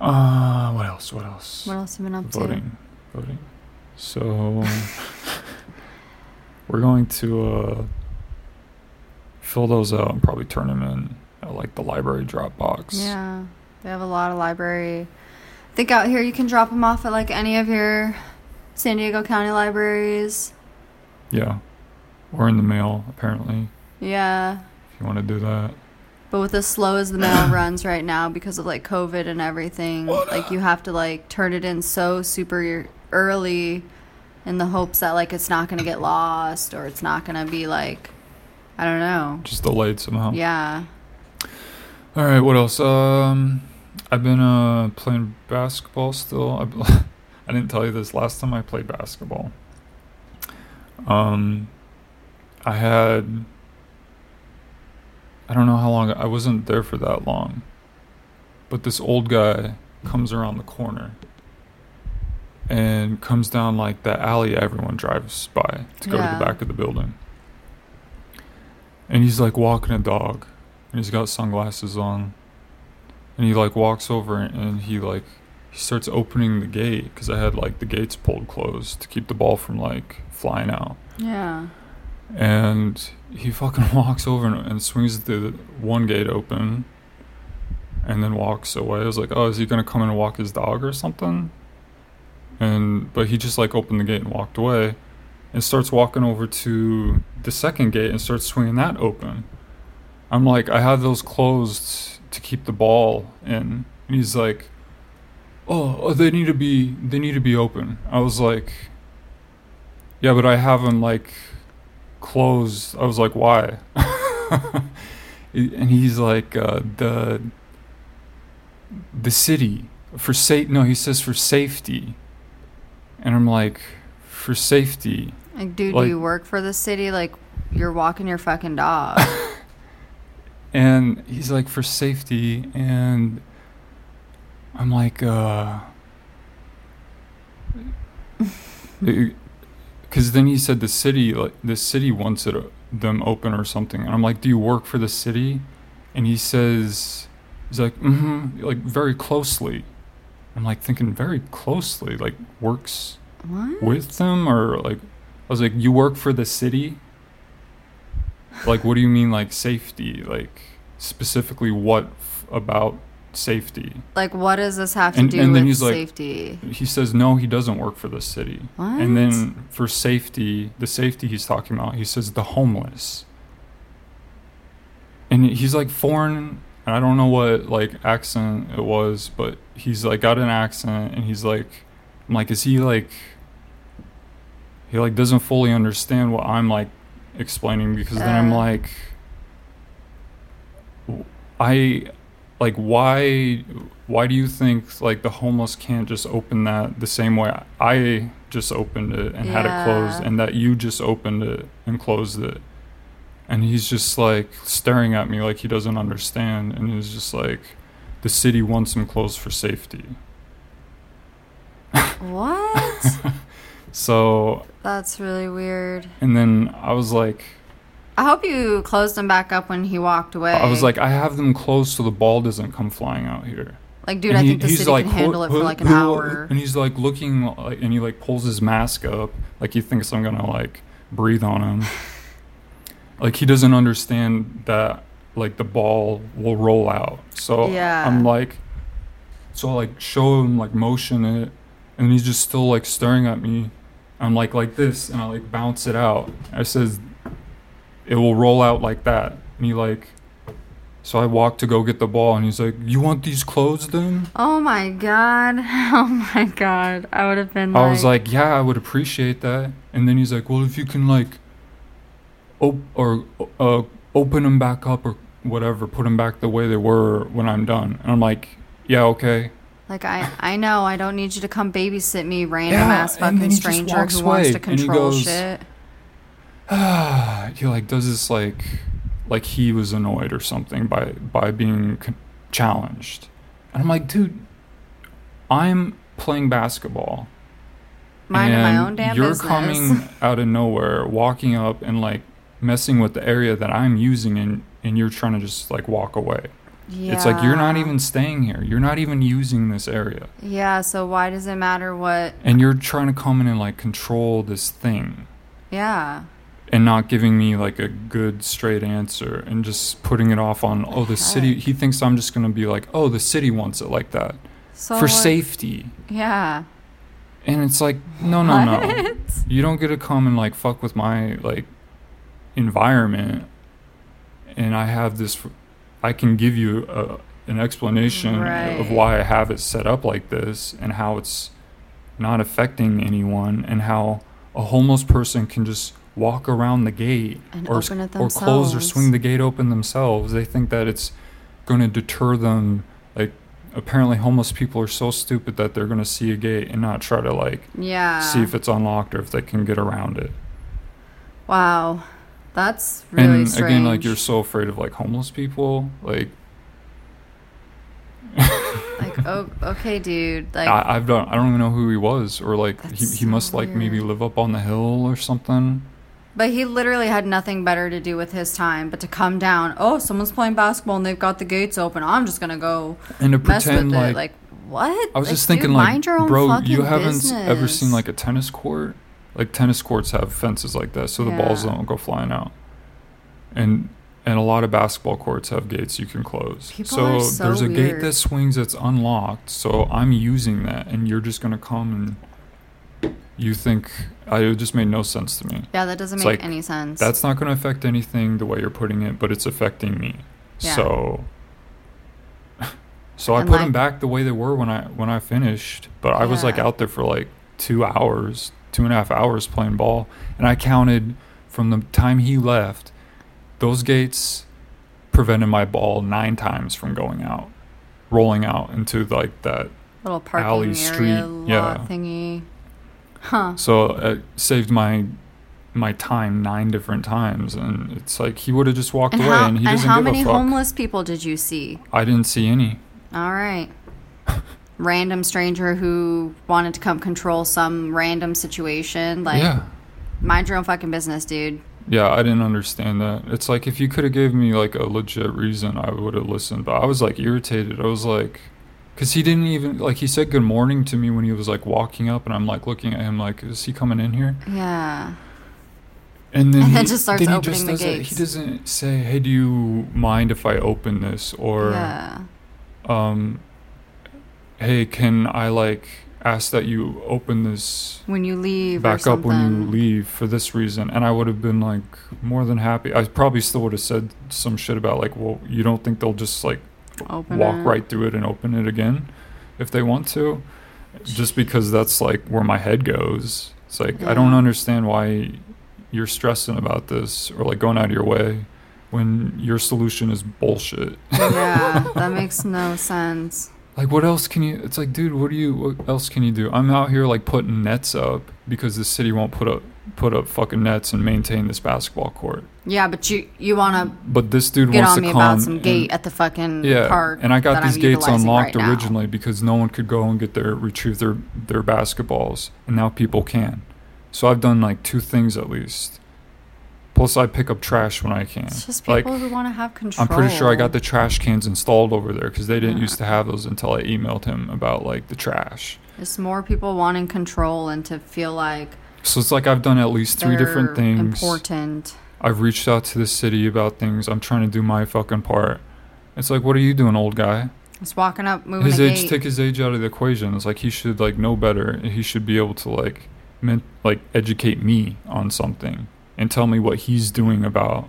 Uh, what else? What else? What else have you been up to? voting, voting. So we're going to uh, fill those out and probably turn them in at like the library drop box. Yeah, they have a lot of library. I think out here you can drop them off at like any of your San Diego County libraries. Yeah. Or in the mail, apparently, Yeah, if you want to do that. but with as slow as the mail runs right now because of like COVID and everything, like you have to like turn it in so super early in the hopes that like it's not gonna get lost or it's not gonna be like I don't know. Just delayed somehow. Yeah. All right, what else? Um, I've been uh playing basketball still. I, I didn't tell you this last time I played basketball. Um, I had. I don't know how long. I wasn't there for that long. But this old guy comes around the corner. And comes down like that alley everyone drives by to go to the back of the building. And he's like walking a dog and he's got sunglasses on. And he like walks over and he like he starts opening the gate because i had like the gates pulled closed to keep the ball from like flying out. Yeah. and he fucking walks over and, and swings the one gate open and then walks away. I was like oh is he gonna come and walk his dog or something and but he just like opened the gate and walked away and starts walking over to the second gate and starts swinging that open. I'm like i have those closed to keep the ball in. And he's like oh, oh they need to be they need to be open. I was like yeah but i have them like closed. I was like why? And he's like uh, the the city for safe no he says for safety and i'm like for safety. Like, dude, Like- do you work for the city? Like, you're walking your fucking dog. and he's like for safety. And i'm like uh because then he said the city like the city wants it uh, them open or something. And i'm like do you work for the city? And he says he's like mm-hmm like very closely i'm like thinking very closely like works what? with them or like I was like you work for the city like what do you mean like safety like specifically what f- about safety Like, what does this have to And- do and then with he's like- safety? he says no he doesn't work for the city What? and then for safety the safety he's talking about he says the homeless and he's like foreign and i don't know what like accent it was but he's like got an accent and he's like i'm like is he like he like doesn't fully understand what i'm like explaining because then i'm Uh. like I, like why why do you think like the homeless can't just open that the same way i just opened it and had it closed and that you just opened it and closed it and he's just like staring at me like he doesn't understand and he's just like the city wants him closed for safety What? so That's really weird. and then i was like I hope you closed him back up when he walked away. i was like i have them closed so the ball doesn't come flying out here like, dude, And I he- think the city like, can handle it for like an hour. And he's like looking, like, and he like pulls his mask up, like he thinks I'm gonna like breathe on him. like he doesn't understand that like the ball will roll out. So Yeah. I'm like, so I like show him like motion it, and he's just still like staring at me. I'm like like this, and I like bounce it out. I says, it will roll out like that, and he like So I walk to go get the ball, and he's like, "You want these clothes then?" Oh my god. Oh my god. I would have been like, I was like, "Yeah, I would appreciate that." And then he's like, "Well, if you can like, op- or uh, open them back up or whatever, put them back the way they were when I'm done." And I'm like, "Yeah, okay." like I I know I don't need you to come babysit me, random Yeah, ass fucking then he just stranger who wants to control goes- shit. he like does this like like he was annoyed or something by by being con- challenged and i'm like dude i'm playing basketball Minding my own damn you're business. coming out of nowhere walking up and like messing with the area that i'm using and and you're trying to just like walk away. Yeah. it's like you're not even staying here. You're not even using this area. Yeah, so why does it matter what and you're trying to come in and like control this thing. Yeah. and not giving me like a good straight answer and just putting it off on oh the city he thinks i'm just going to be like oh the city wants it like that. So for what- safety. Yeah. and it's like no no no. You don't get to come and like fuck with my like environment and i have this i can give you a, an explanation of why i have it set up like this and how it's not affecting anyone and how a homeless person can just walk around the gate And or, open it or close or swing the gate open themselves they think that it's going to deter them like apparently homeless people are so stupid that they're going to see a gate and not try to like Yeah. see if it's unlocked or if they can get around it. Wow. That's really and strange. again, like you're so afraid of like homeless people. Like like, oh, okay, dude. Like, I, I've done. I don't even know who he was, or like he, he so must like maybe live up on the hill or something. but he literally had nothing better to do with his time but to come down. Oh, someone's playing basketball and they've got the gates open. I'm just gonna go And to pretend it. like, Like, what? I was Like, just thinking dude, like, mind your own bro, you haven't s- ever seen like a tennis court. Like tennis courts have fences like that, so the balls don't go flying out. And and a lot of basketball courts have gates you can close. So so there's a gate that swings that's unlocked. So I'm using that, and you're just gonna come and you think I, it just made no sense to me. Yeah, that doesn't It's make like, any sense. That's not going to affect anything the way you're putting it, but it's affecting me. Yeah. So, so I And, put like- them back the way they were when I when I finished. But I was like out there for like two hours, two and a half hours playing ball, and I counted from the time he left, those gates prevented my ball nine times from going out, rolling out into like that. little parking alley, street, yeah. thingy. Huh. So it saved my my time nine different times, and it's like he would have just walked And away, how, and he and doesn't how give many a fuck. homeless people did you see? I didn't see any. All right. Random stranger who wanted to come control some random situation. Like, yeah, mind your own fucking business, dude. yeah, I didn't understand that. It's like if you could have gave me like a legit reason, I would have listened. But I was like irritated. I was like, because he didn't even like he said good morning to me when he was like walking up, and I'm like looking at him like, is he coming in here? Yeah. And then, And he, then just starts then he opening just the does it. He doesn't say, "Hey, do you mind if I open this?" Or yeah. um hey can i like ask that you open this When you leave back up when you leave for this reason? And i would have been like more than happy. I probably still would have said some shit about like well you don't think they'll just like Open walk it. right through it and open it again if they want to? Just because that's like where my head goes. It's like i don't understand why you're stressing about this or like going out of your way when your solution is bullshit. Yeah, that makes no sense. Like, what else can you? It's like, dude, what do you? What else can you do? I'm out here like putting nets up because the city won't put up put up fucking nets and maintain this basketball court. Yeah, but you you want to But this dude get wants on to me come about some and- gate at the fucking yeah, park. and I got these I'm gates unlocked right originally because no one could go and get their retrieve their their basketballs, and now people can. So I've done like two things at least. Plus, I pick up trash when I can. It's just like people who want to have control. I'm pretty sure I got the trash cans installed over there because they didn't Yeah. used to have those until I emailed him about like the trash. It's more people wanting control and to feel like So it's like I've done at least three different things. Important. I've reached out to the city about things. I'm trying to do my fucking part. It's like, what are you doing, old guy? Just walking up, moving His age, gate. take his age out of the equation. It's like he should like know better. He should be able to like, like educate me on something and tell me what he's doing about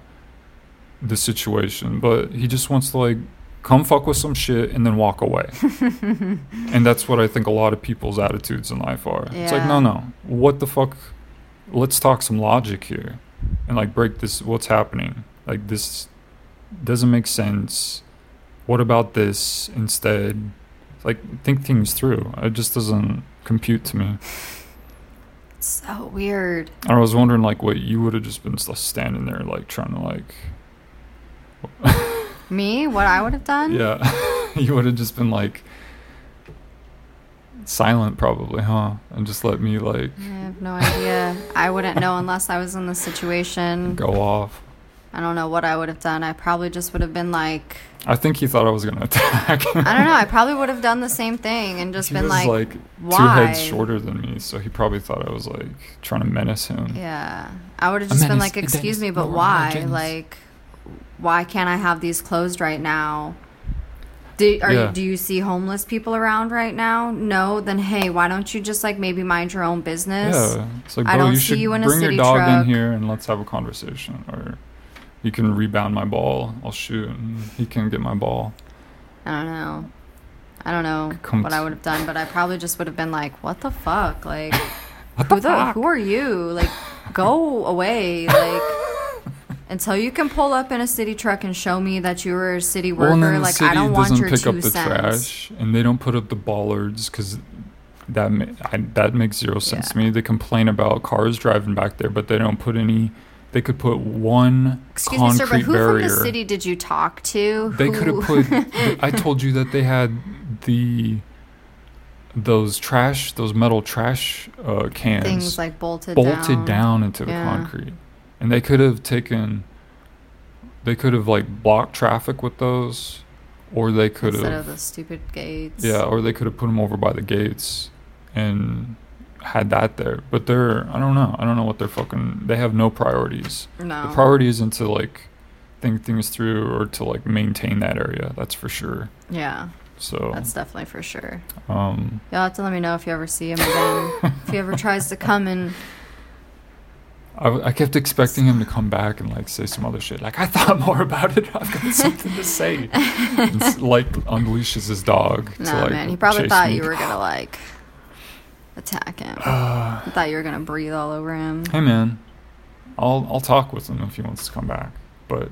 the situation, but he just wants to like come fuck with some shit and then walk away. and that's what I think a lot of people's attitudes in life are. It's like, no, no. What the fuck? Let's talk some logic here and like break this what's happening. Like this doesn't make sense. What about this instead? Like think things through. It just doesn't compute to me. So weird. I was wondering like what you would have just been standing there like trying to like Me? What I would have done? yeah you would have just been like silent probably huh and just let me like I have no idea. I wouldn't know unless I was in the situation. go off I don't know what I would have done. I probably just would have been like, I think he thought I was gonna attack I don't know. I probably would have done the same thing and just he been was like, like two heads shorter than me so he probably thought I was like trying to menace him Yeah. I would have A just been like, excuse me, but why? agents." Like, why can't I have these closed right now? Do, are Yeah. you, do you see homeless people around right now? No? Then hey, why don't you just like maybe mind your own business? yeah it's like I bro don't you see should you in a bring your city dog truck. in here and let's have a conversation or you can rebound my ball I'll shoot and he can get my ball I don't know. I don't know Come what I would have done, but I probably just would have been like, "What the fuck? Like, what who the who are you? Like, go away! Like, until you can pull up in a city truck and show me that you were a city Well, worker. the like, city I don't want your pick two up the cents. trash, and they don't put up the bollards because that ma- I, that makes zero sense to me. They complain about cars driving back there, but they don't put any. They could put one Excuse me, sir, but who barrier. from the city did you talk to? they could have put. I told you that they had the those trash, those metal trash uh, cans things like bolted, bolted down, into the Yeah. concrete, and they could have taken. They could have like blocked traffic with those, or they could have instead have of the stupid gates. yeah, or they could have put them over by the gates and had that there. But they're I don't know. I don't know what they're fucking. They have no priorities. no. The priority isn't to like think things through or to like maintain that area. That's for sure. yeah, So that's definitely for sure. um, You'll have to let me know if you ever see him again. if he ever tries to come and I kept expecting him to come back and like say some other shit. Like I thought more about it. I've got something to say. And like unleashes his dog. no like, man, he probably thought me. you were gonna like attack him. Uh, He thought you were gonna breathe all over him. hey man, I'll I'll talk with him if he wants to come back. But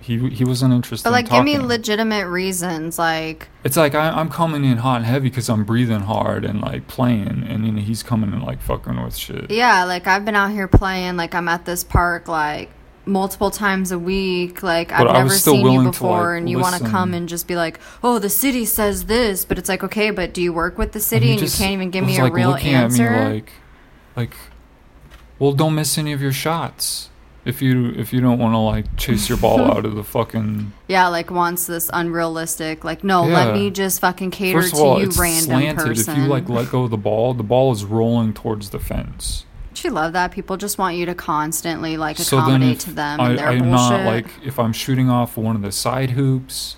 he he wasn't interested. But like, in give me legitimate reasons. Like, It's like I, I'm coming in hot and heavy because I'm breathing hard and like playing, and then he's coming and like fucking with shit. yeah, like I've been out here playing. Like I'm at this park like multiple times a week. Like I've never seen you to, before, like, and you want to come and just be like, "Oh, the city says this," but it's like, okay, but do you work with the city and, just you can't even give me a like, real answer? Like, like, well, don't miss any of your shots. If you if you don't want to like chase your ball out of the fucking Yeah, like wants this unrealistic. Like, no, let me just fucking cater first to of all, you, it's random slanted. person. If you like let go of the ball, the ball is rolling towards the fence. Don't you love that? People just want you to constantly like So accommodate to them I, and their I'm bullshit. not like if I'm shooting off one of the side hoops,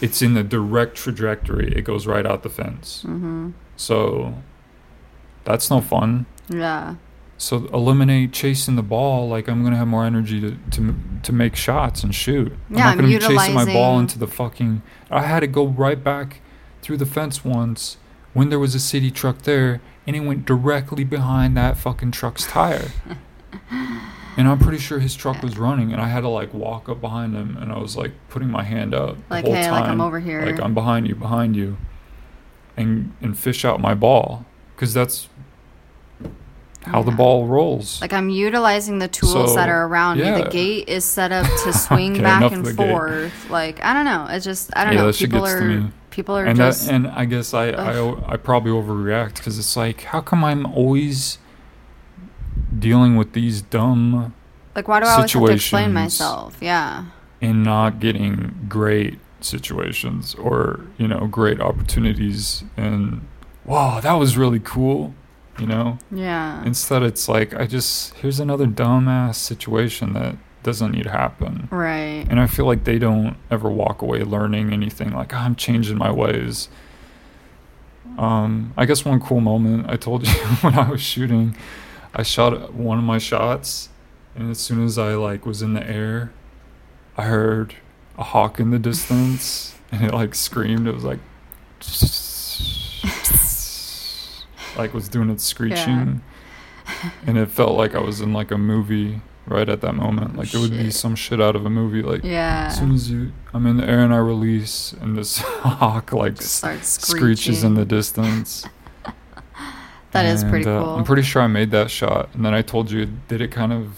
it's in the direct trajectory. It goes right out the fence. hmm So that's no fun. Yeah, So eliminate chasing the ball. Like I'm gonna have more energy to to, to make shots and shoot. Yeah, I'm not I'm gonna be chasing my ball into the fucking. I had to go right back through the fence once when there was a city truck there, and it went directly behind that fucking truck's tire. and I'm pretty sure his truck was running, and I had to like walk up behind him, and I was like putting my hand up the like whole hey, like I'm over here. like I'm behind you, behind you, and and fish out my ball, because that's how the ball rolls. Like I'm utilizing the tools that are around me. The gate is set up to swing Okay, back and the gate. forth. Like I don't know. It's just I don't Yeah, know. that shit People are me. People are and just that, and I guess I, I I probably overreact because it's like how come I'm always dealing with these dumb like why do I always have to explain myself? Yeah. and not getting great situations or you know great opportunities and wow that was really cool you know Yeah. instead it's like I just here's another dumbass situation that doesn't need to happen right. and I feel like they don't ever walk away learning anything. Like I'm changing my ways. Um, I guess one cool moment I told you when I was shooting, I shot one of my shots, and as soon as I like was in the air, I heard a hawk in the distance, and it like screamed. It was like, like was doing its screeching, and it felt like I was in like a movie right at that moment. Like it would be some shit out of a movie. Like Yeah. as soon as you, I'm in the air and I release, and this hawk like starts screeches in the distance. That is pretty And, uh, cool. I'm pretty sure I made that shot, and then I told you did it kind of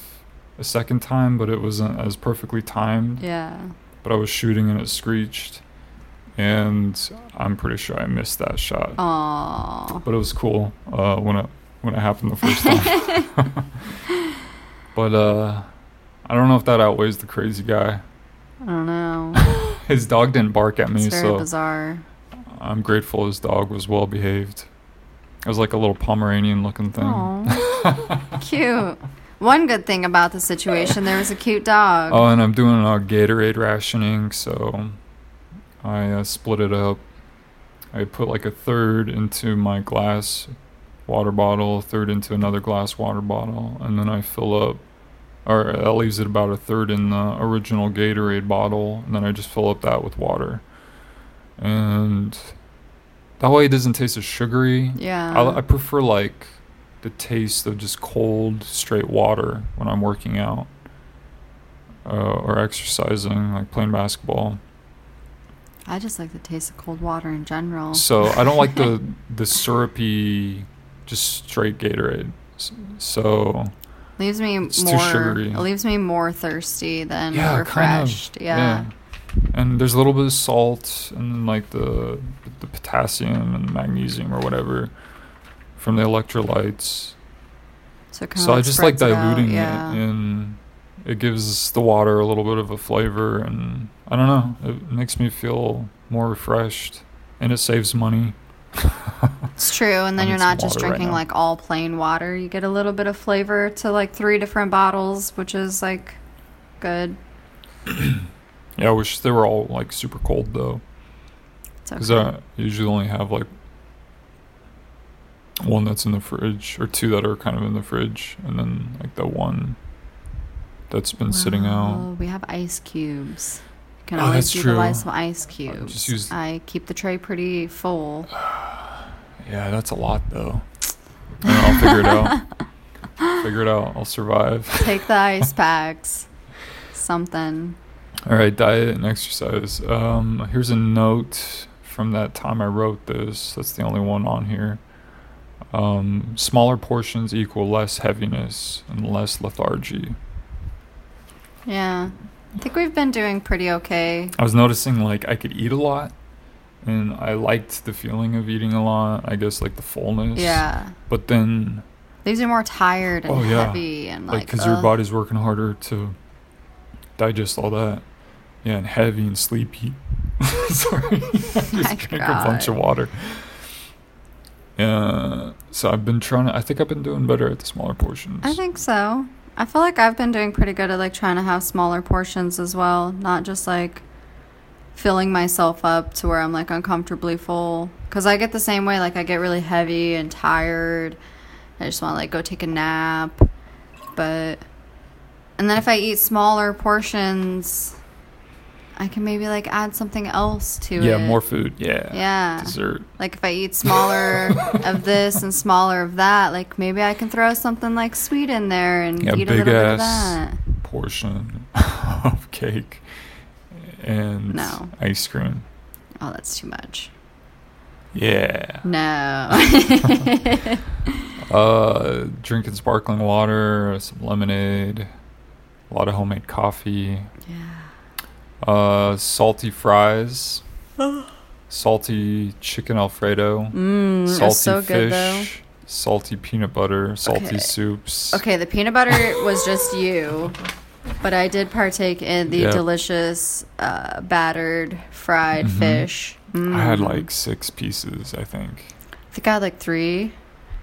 a second time, but it wasn't as perfectly timed. yeah. But I was shooting and it screeched, and I'm pretty sure I missed that shot. Aww. But it was cool uh, when it when it happened the first time. but uh, I don't know if that outweighs the crazy guy. I don't know. His dog didn't bark at me, It's very so bizarre. I'm grateful his dog was well behaved. It was like a little Pomeranian looking thing. Cute. One good thing about the situation, there was a cute dog. Oh, and I'm doing uh, Gatorade rationing, so I uh, split it up. I put like a third into my glass water bottle, a third into another glass water bottle, and then I fill up, or that leaves it about a third in the original Gatorade bottle, and then I just fill up that with water. And that way it doesn't taste as sugary. yeah. I, I prefer like the taste of just cold, straight water when I'm working out uh, or exercising, like playing basketball. I just like the taste of cold water in general. So I don't like the the syrupy, just straight Gatorade. So leaves me It's too more. sugary. It leaves me more thirsty than yeah, refreshed. kind of. yeah. And there's a little bit of salt and like the the potassium and magnesium or whatever from the electrolytes. So, So I just like spreads it diluting yeah. it, and it gives the water a little bit of a flavor, and I don't know, it makes me feel more refreshed, and it saves money. It's true, and then I you're not just water right drinking like all plain water. You get a little bit of flavor to like three different bottles, which is like good. Yeah, I wish they were all like super cold though, because okay. I usually only have like one that's in the fridge, or two that are kind of in the fridge, and then like the one that's been sitting out. We have ice cubes. Can Oh, always true. utilize some ice cubes. use- I keep the tray pretty full. Yeah, that's a lot though. I'll figure it out. figure it out. I'll survive. Take the ice packs. Something. All right, diet and exercise. Um, here's a note from that time I wrote this. That's the only one on here. Um, smaller portions equal less heaviness and less lethargy. Yeah. I think we've been doing pretty okay. I was noticing like I could eat a lot, and I liked the feeling of eating a lot. I guess like the fullness. Yeah. But then, these are more tired and Oh, yeah. heavy and like, like. because your body's working harder to digest all that. Yeah, and heavy and sleepy. Sorry, I just My drank a bunch of water. Yeah, so I've been trying to. I think I've been doing better at the smaller portions. I think so. I feel like I've been doing pretty good at like trying to have smaller portions as well, not just like filling myself up to where I'm like uncomfortably full. Cause I get the same way. Like I get really heavy and tired. I just want to like go take a nap. But and then if I eat smaller portions, I can maybe like add something else to it. yeah, more food. Yeah, Yeah. dessert. Like if I eat smaller of this and smaller of that, like maybe I can throw something like sweet in there and Yeah, eat a little bit of that. Portion of cake and No. ice cream. Oh, that's too much. Yeah. No. Uh, drinking sparkling water, some lemonade, a lot of homemade coffee. yeah. Uh, salty fries, salty chicken alfredo, Mm, salty so good fish, salty peanut butter, salty Okay. soups. Okay, the peanut butter was just you, but I did partake in the Yeah. delicious uh, battered fried Mhm. fish. I had Mm. like six pieces, I think. I think I had like three.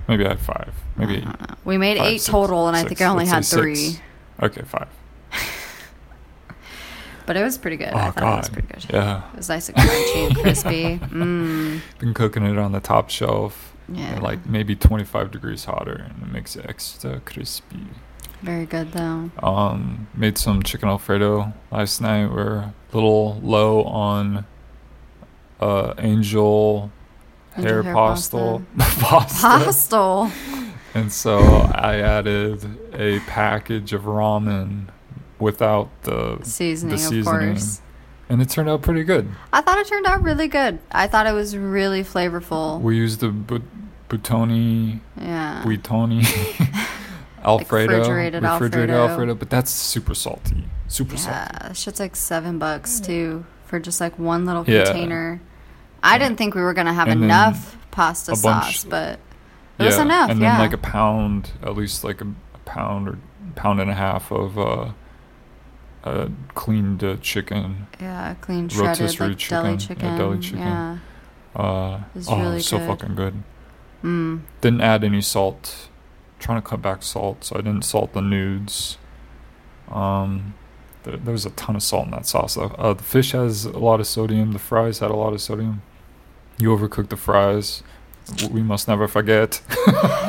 Maybe I had five. Maybe I eight. don't know. We made Five, eight six, total, and I think I only had three. six. Okay, five. But it was pretty good. Oh I thought it was God. pretty good. Yeah, It was nice and crunchy and crispy. Mmm. been cooking it on the top shelf Yeah. like maybe 25 degrees hotter, and it makes it extra crispy. Very good though. Um, made some chicken alfredo last night. We're a little low on uh, angel, Angel hair, hair pastel, pasta. Hostel. and so I added a package of ramen without the Seasoning, the of seasoning, course. and it turned out pretty good. I thought it turned out really good. I thought it was really flavorful. We used the but- Butoni, yeah. Buitoni, Alfredo, refrigerated Alfredo. Alfredo, but that's super salty, super salty. Yeah, shit's like seven bucks too for just like one little Yeah. container. I didn't think we were gonna have And enough pasta a bunch- sauce, but it was yeah, enough. and yeah, then like a pound, at least like a, a pound or pound and a half of uh, uh cleaned uh, chicken. yeah, clean shredded rotisserie like deli chicken, chicken. yeah, deli chicken. Yeah. Uh, oh, really so good. fucking good. Mm. Didn't add any salt. Trying to cut back salt, so I didn't salt the nudes. Um, there, there was a ton of salt in that sauce. Uh, the fish has a lot of sodium. The fries had a lot of sodium. You overcooked the fries. We must never forget.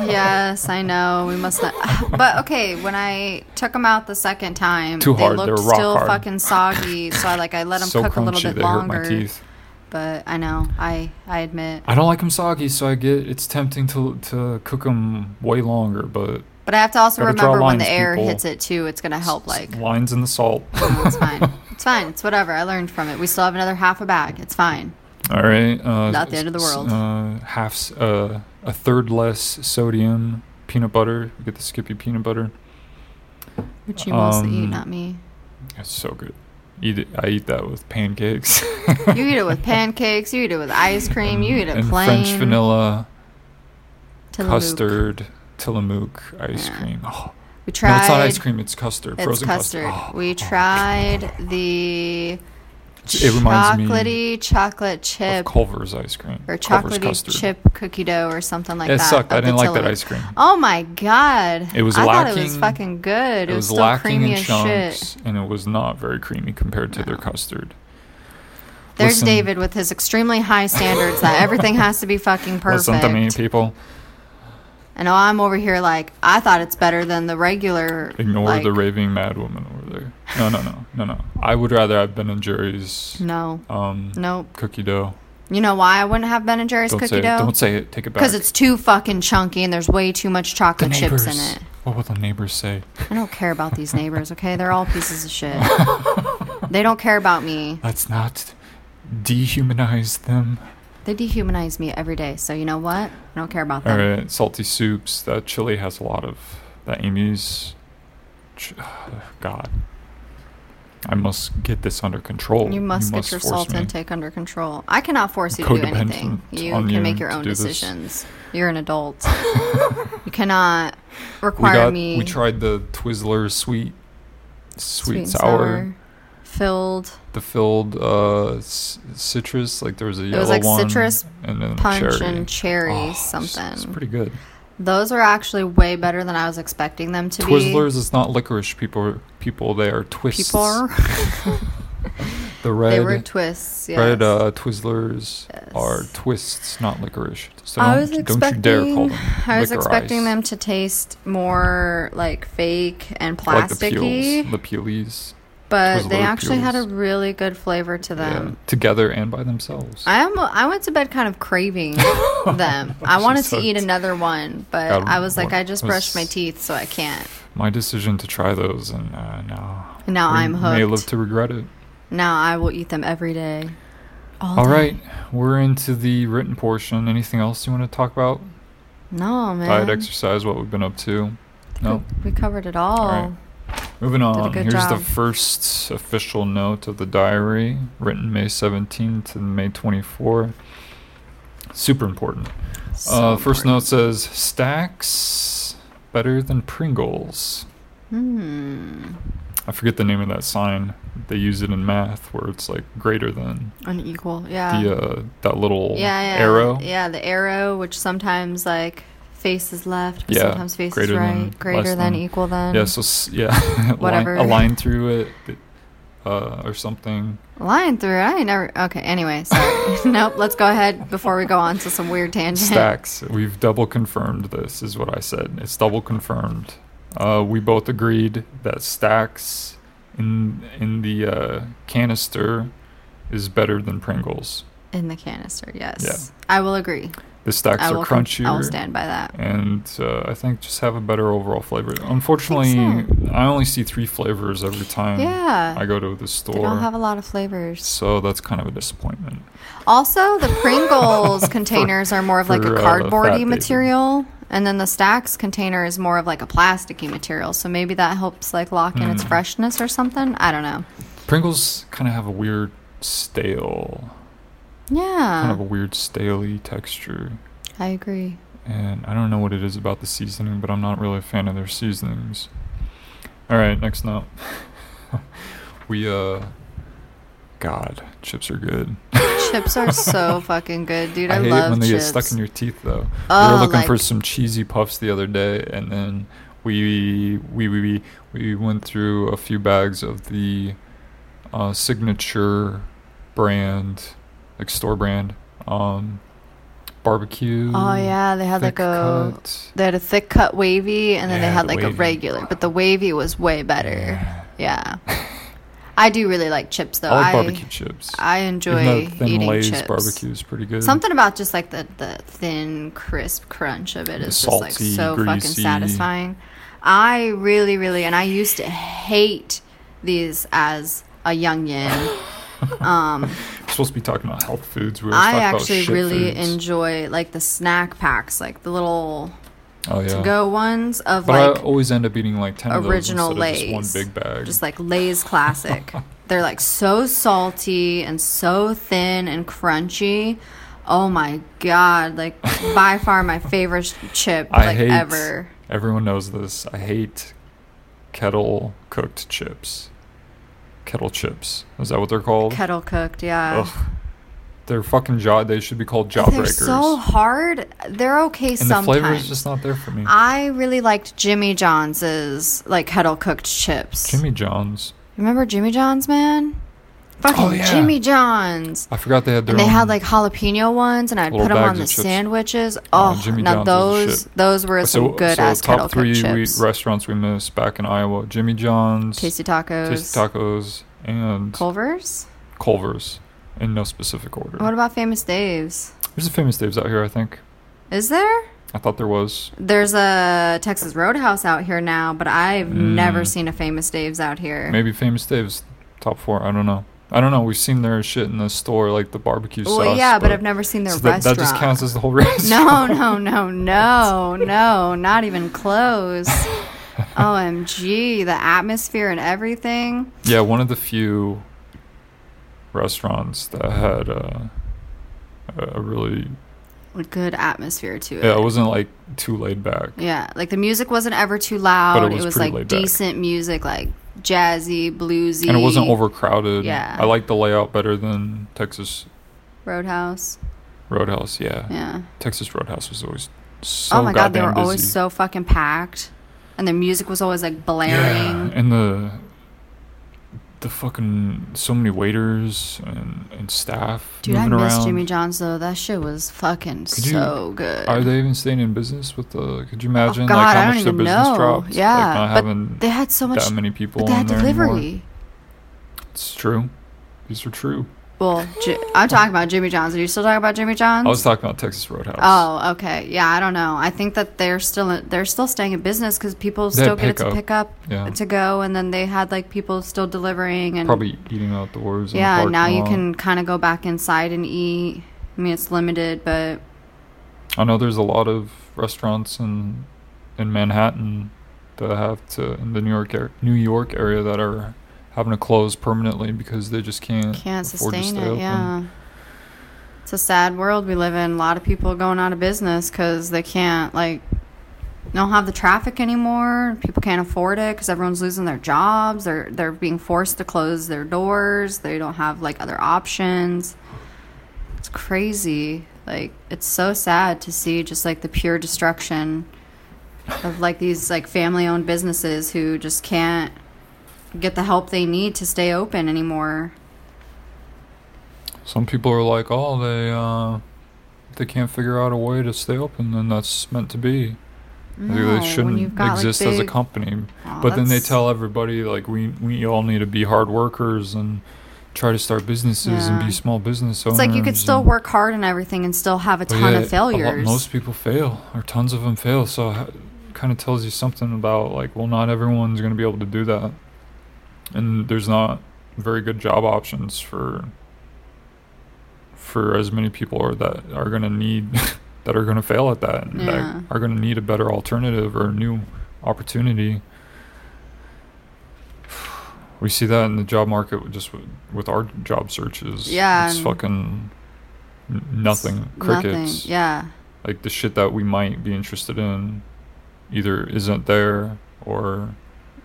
yes, I know. We must not. But okay, when I took them out the second time, Too they hard, they looked rock still hard. fucking soggy. So I like I let them so cook crunchy, a little bit they hurt my longer. teeth. But I know, I I admit. I don't like them soggy, so I get it's tempting to to cook them way longer, but But I have to also remember when the air people. hits it too. It's gonna help. Like lines in the salt. it's fine. It's fine. It's whatever. I learned from it. We still have another half a bag. It's fine. All right. Uh, Not the end of the world. Uh, half, uh, a third less sodium peanut butter. We get the Skippy peanut butter. Which you mostly eat, Um, not me. It's so good. Eat it. I eat that with pancakes. You eat it with pancakes. You eat it with ice cream. You eat it and plain. French vanilla, Tillamook. custard, Tillamook ice Yeah. cream. Oh, We no, tried. it's not ice cream. It's custard. It's frozen custard. custard. Oh, we oh, tried the It reminds me chocolatey chocolate of chip Culver's ice cream. or chocolatey chip cookie dough or something like it that. sucked. I didn't like that ice cream. Oh my god! It was I thought it was fucking good. It, It was, was still lacking creamy as chunks, shit. and it was not very creamy compared to their custard. There's Listen- David with his extremely high standards that everything has to be fucking perfect. Listen to me, people. Know I'm over here like I thought it's better than the regular. Ignore like, the raving mad woman over there. No, no, no, no, no. I would rather have Ben and Jerry's No, um, nope. cookie dough. You know why I wouldn't have Ben and Jerry's Don't cookie say dough? it. Don't say it. Take it back. Because it's too fucking chunky and there's way too much chocolate chips in it. What will the neighbors say? I don't care about these neighbors, okay? They're all pieces of shit. they don't care about me. Let's not dehumanize them. They dehumanize me every day. So you know what? I don't care about All them. right, salty soups. That chili has a lot of that Amy's. God, I must get this under control. You must get your salt me. intake under control. I cannot force you to do anything. You can you make your own do this. decisions. You're an adult. you cannot We require got. me We tried the Twizzler sweet, sweet, and sour, filled the filled uh c- citrus. Like there was a It yellow was like one, citrus and then punch cherry. and cherry Oh, something. It's pretty good. Those are actually way better than I was expecting them to be. Twizzlers is not licorice. People, people, they are twists. People are the red, they were twists. Yes. red uh, Twizzlers are twists, not licorice. So I don't, was don't expecting. you dare call them. I was expecting them to taste more like fake and like the plasticky, peels, the peelies. But they actually had a really good flavor to Yeah, them. together and by themselves. I am. I went to bed kind of craving them. I wanted to eat another one, but God, I was like, what I just brushed my teeth, so I can't. My decision to try those, and uh, now Now we I'm hooked. May live to regret it. Now I will eat them every day. All, All right, we're into the written portion. Anything else you want to talk about? No man. Diet, exercise, what we've been up to. No. We covered it all. All right. Moving on. Here's the first official note of the diary, written May 17th and May 24th. Super important. So uh, first important. note says Stacks better than Pringles. Hmm. I forget the name of that sign. They use it in math where it's like greater than Unequal. Yeah. the uh, that little yeah, yeah. arrow. Yeah, the arrow, which sometimes like faces left, but Yeah, sometimes faces greater right. than, greater than, than. equal than. Yeah, so s- yeah, line- Whatever. a line through it, uh, or something. Line through. I ain't never. Okay. Anyway, sorry. nope. Let's go ahead before we go on to some weird tangent. Stacks. We've double confirmed this, is what I said. It's double confirmed. Uh, we both agreed that Stacks in in the uh, canister is better than Pringles. In the canister, yes. Yeah. I will agree. The Stacks are crunchier. I will stand by that. and uh, I think just have a better overall flavor. Unfortunately, so. I only see three flavors every time Yeah. I go to the store. They don't have a lot of flavors. so that's kind of a disappointment. Also, the Pringles containers are more of like for, a uh, cardboardy baby. material, and then the Stacks container is more of like a plasticky material. So maybe that helps like lock in its Hmm. freshness or something. I don't know. Pringles kind of have a weird stale, Yeah, kind of a weird staley texture. I agree. And I don't know what it is about the seasoning, but I'm not really a fan of their seasonings. All right, next note. we uh, God, chips are good. Chips are so fucking good, dude. I, I hate love it when they chips. get stuck in your teeth, though. Oh, we Oh, were looking for some cheesy puffs the other day, and then we we we we, we went through a few bags of the uh, signature brand, like store brand, um, barbecue. Oh yeah, they had like a cut. they had a thick cut wavy, and then they had like a regular, but the wavy was way better. Yeah. Yeah, I do really like chips though. I like I barbecue chips. I enjoy thin eating Lay's chips. barbecue is pretty good. Something about just like the, the thin, crisp crunch of it is just like salty, so fucking satisfying. I really, really, and I used to hate these as a youngin. um, We're supposed to be talking about health foods. We I actually really foods. enjoy like the snack packs, like the little oh, yeah. to-go ones of But like I always end up eating like 10 of those original instead of just one big bag. just like Lay's classic. They're like so salty and so thin and crunchy. Oh my god! Like by far my favorite chip I like hate ever. Everyone knows this. I hate kettle cooked chips. Kettle chips. Is that what they're called? Kettle cooked, yeah. Ugh. They're fucking jaw. They should be called jawbreakers. They're so hard. They're okay and the sometimes. flavor is just not there for me. I really liked Jimmy John's like kettle cooked chips. Jimmy John's. Remember Jimmy John's, man? Fucking Oh, yeah. Jimmy John's. I forgot they had their And they had like jalapeno ones, and I'd put them on the chips. sandwiches. Oh, Oh, Jimmy now John's those those were some good ass top kettle three cooked we, chips. restaurants we missed back in Iowa: Jimmy John's, Tasty tacos. Tasty Tacos, and Culver's. Culver's, in no specific order. What about Famous Dave's? There's a famous Dave's out here, I think. Is there? I thought there was. There's a Texas Roadhouse out here now, but I've never Mm. seen a Famous Dave's out here. Maybe famous Dave's top four. I don't know. I don't know. We've seen their shit in the store, like the barbecue well, sauce. yeah, but, I've never seen their so that, restaurant. that just counts as the whole restaurant. No, no, no, no, no, not even close. OMG, the atmosphere and everything. Yeah, one of the few restaurants that had uh, a really A good atmosphere to it. yeah, it wasn't like too laid back. Yeah, like the music wasn't ever too loud. was it was pretty like laid back. decent music, like jazzy, bluesy. And it wasn't overcrowded. Yeah. I like the layout better than Texas Roadhouse. Roadhouse. Yeah, Yeah. Texas Roadhouse was always so oh my god, they were always so fucking packed, and the music was always like Yeah, blaring. and the the fucking so many waiters and, and staff Dude, I moving miss around. Jimmy John's though. That shit was fucking you- so good. Are they even staying in business with the? Could you Oh imagine god, like how I much their business know. dropped? Yeah, like not but having they had so much. that many people But they had there anymore. delivery. It's true. These are true. Well, J- I'm talking about Jimmy John's. Are you still talking about Jimmy John's? I was talking about Texas Roadhouse. Oh, okay. Yeah, I don't know. I think that they're still they're still staying in business because people They still get it to pick up Yeah. to go, and then they had like people still delivering and Probably eating outdoors. in the yeah. Now you can kind of go back inside and eat. I mean, it's limited, but I know there's a lot of restaurants in in Manhattan that have to in the New York New York area that are having to close permanently because they just can't can't sustain stay it. open. Yeah, it's a sad world we live in. A lot of people going out of business because they can't like don't have the traffic anymore. People can't afford it because everyone's losing their jobs. They're they're being forced to close their doors. They don't have like other options. It's crazy. Like it's so sad to see just like the pure destruction of like these like family owned businesses who just can't get the help they need to stay open anymore. Some people are like, oh, they uh, they can't figure out a way to stay open, then that's meant to be. No, they shouldn't you've like, exist as a company. Aw, but then they tell everybody like we we all need to be hard workers and try to start businesses and be small business owners. It's like you could still and- work hard and everything and still have a ton yeah, of failures. Lot, most people fail, or tons of them fail. So kind of tells you something about like, well, not everyone's going to be able to do that, and there's not very good job options for for as many people are that are going to need that are going to fail at that and Yeah. that are going to need a better alternative or a new opportunity. We see that in the job market just with, with our job searches. Yeah, it's fucking nothing. Nothing. Crickets. Yeah. Like the shit that we might be interested in, either isn't there or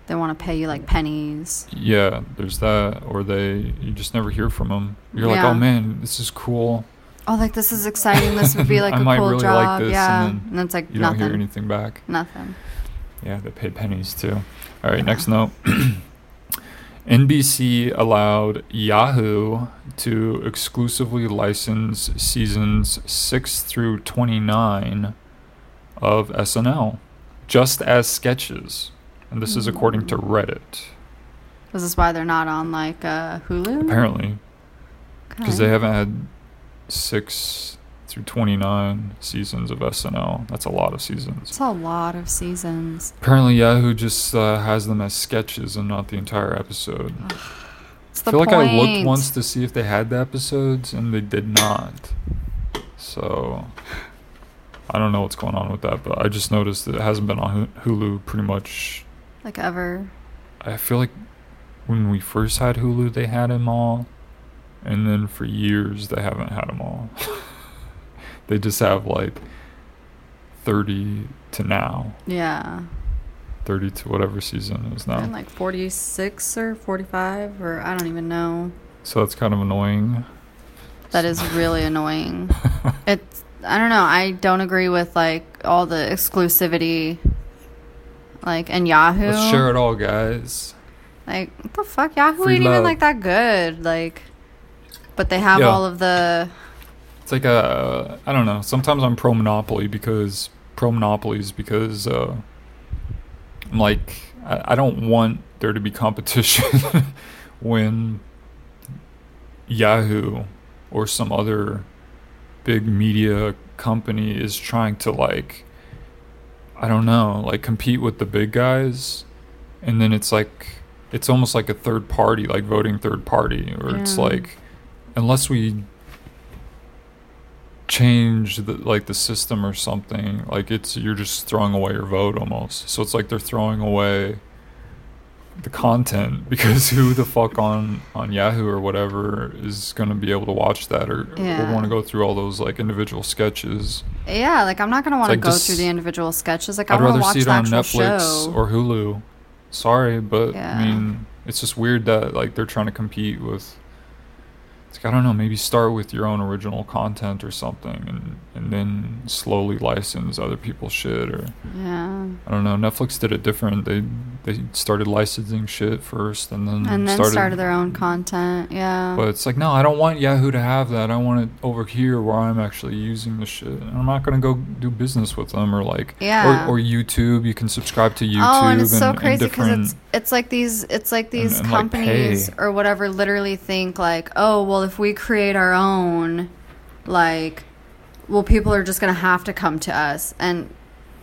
They want to pay you like pennies. yeah, there's that, or they you just never hear from them. You're like, oh man, this is cool. Oh, like this is exciting. This would be like I a might cool really job. like this, yeah. and then it's like You nothing. don't hear anything back. Nothing. Yeah, they pay pennies too. All right, Yeah. next note. NBC allowed Yahoo to exclusively license seasons 6 through 29 of SNL just as sketches. And this is according to Reddit, This Is why they're not on like uh, Hulu? apparently, because Okay. they haven't had 6 through 29 seasons of SNL. That's a lot of seasons. It's a lot of seasons. Apparently, Yahoo just uh, has them as sketches and not the entire episode. I feel like I looked once to see if they had the episodes, and they did not. So I don't know what's going on with that, but I just noticed that it hasn't been on Hulu pretty much. Like ever. I feel like when we first had Hulu, they had them all, and then for years they haven't had them all. they just have like thirty to now, Yeah. thirty to whatever season is now. And like 46 or 45 or I don't even know. So that's kind of annoying. That is really annoying. It's I don't know. I don't agree with like all the exclusivity like and Yahoo. Let's share it all, guys. Like what the fuck? Yahoo Free ain't love. even like that good. Like but they have Yeah. all of the It's like a, I don't know. Sometimes I'm pro monopoly because pro monopolies because uh, I'm like I, I don't want there to be competition when Yahoo or some other big media company is trying to like I don't know like compete with the big guys, and then it's like it's almost like a third party, like voting third party, or it's like unless we change the like the system or something like it's you're just throwing away your vote almost. So it's like they're throwing away the content because who the fuck on on yahoo or whatever is going to be able to watch that or, Yeah. or want to go through all those like individual sketches Yeah, like I'm not gonna want to like go just- through the individual sketches. Like i'd I want to rather watch see it on netflix show. or hulu sorry but Yeah. i mean it's just weird that like they're trying to compete with it's like, I don't know, maybe start with your own original content or something and, and then slowly license other people's shit or yeah, I don't know. Netflix did it different. They they started licensing shit first and then and then started, started, their own content. Yeah, But it's like, no, I don't want Yahoo to have that. I want it over here where I'm actually using the shit. And I'm not gonna go do business with them or like Yeah. or, or YouTube. You can subscribe to YouTube oh, and it's so crazy because it's it's like these it's like these and, like, companies pay. or whatever literally think like, oh, well, if we create our own, like, well, people are just gonna have to come to us. And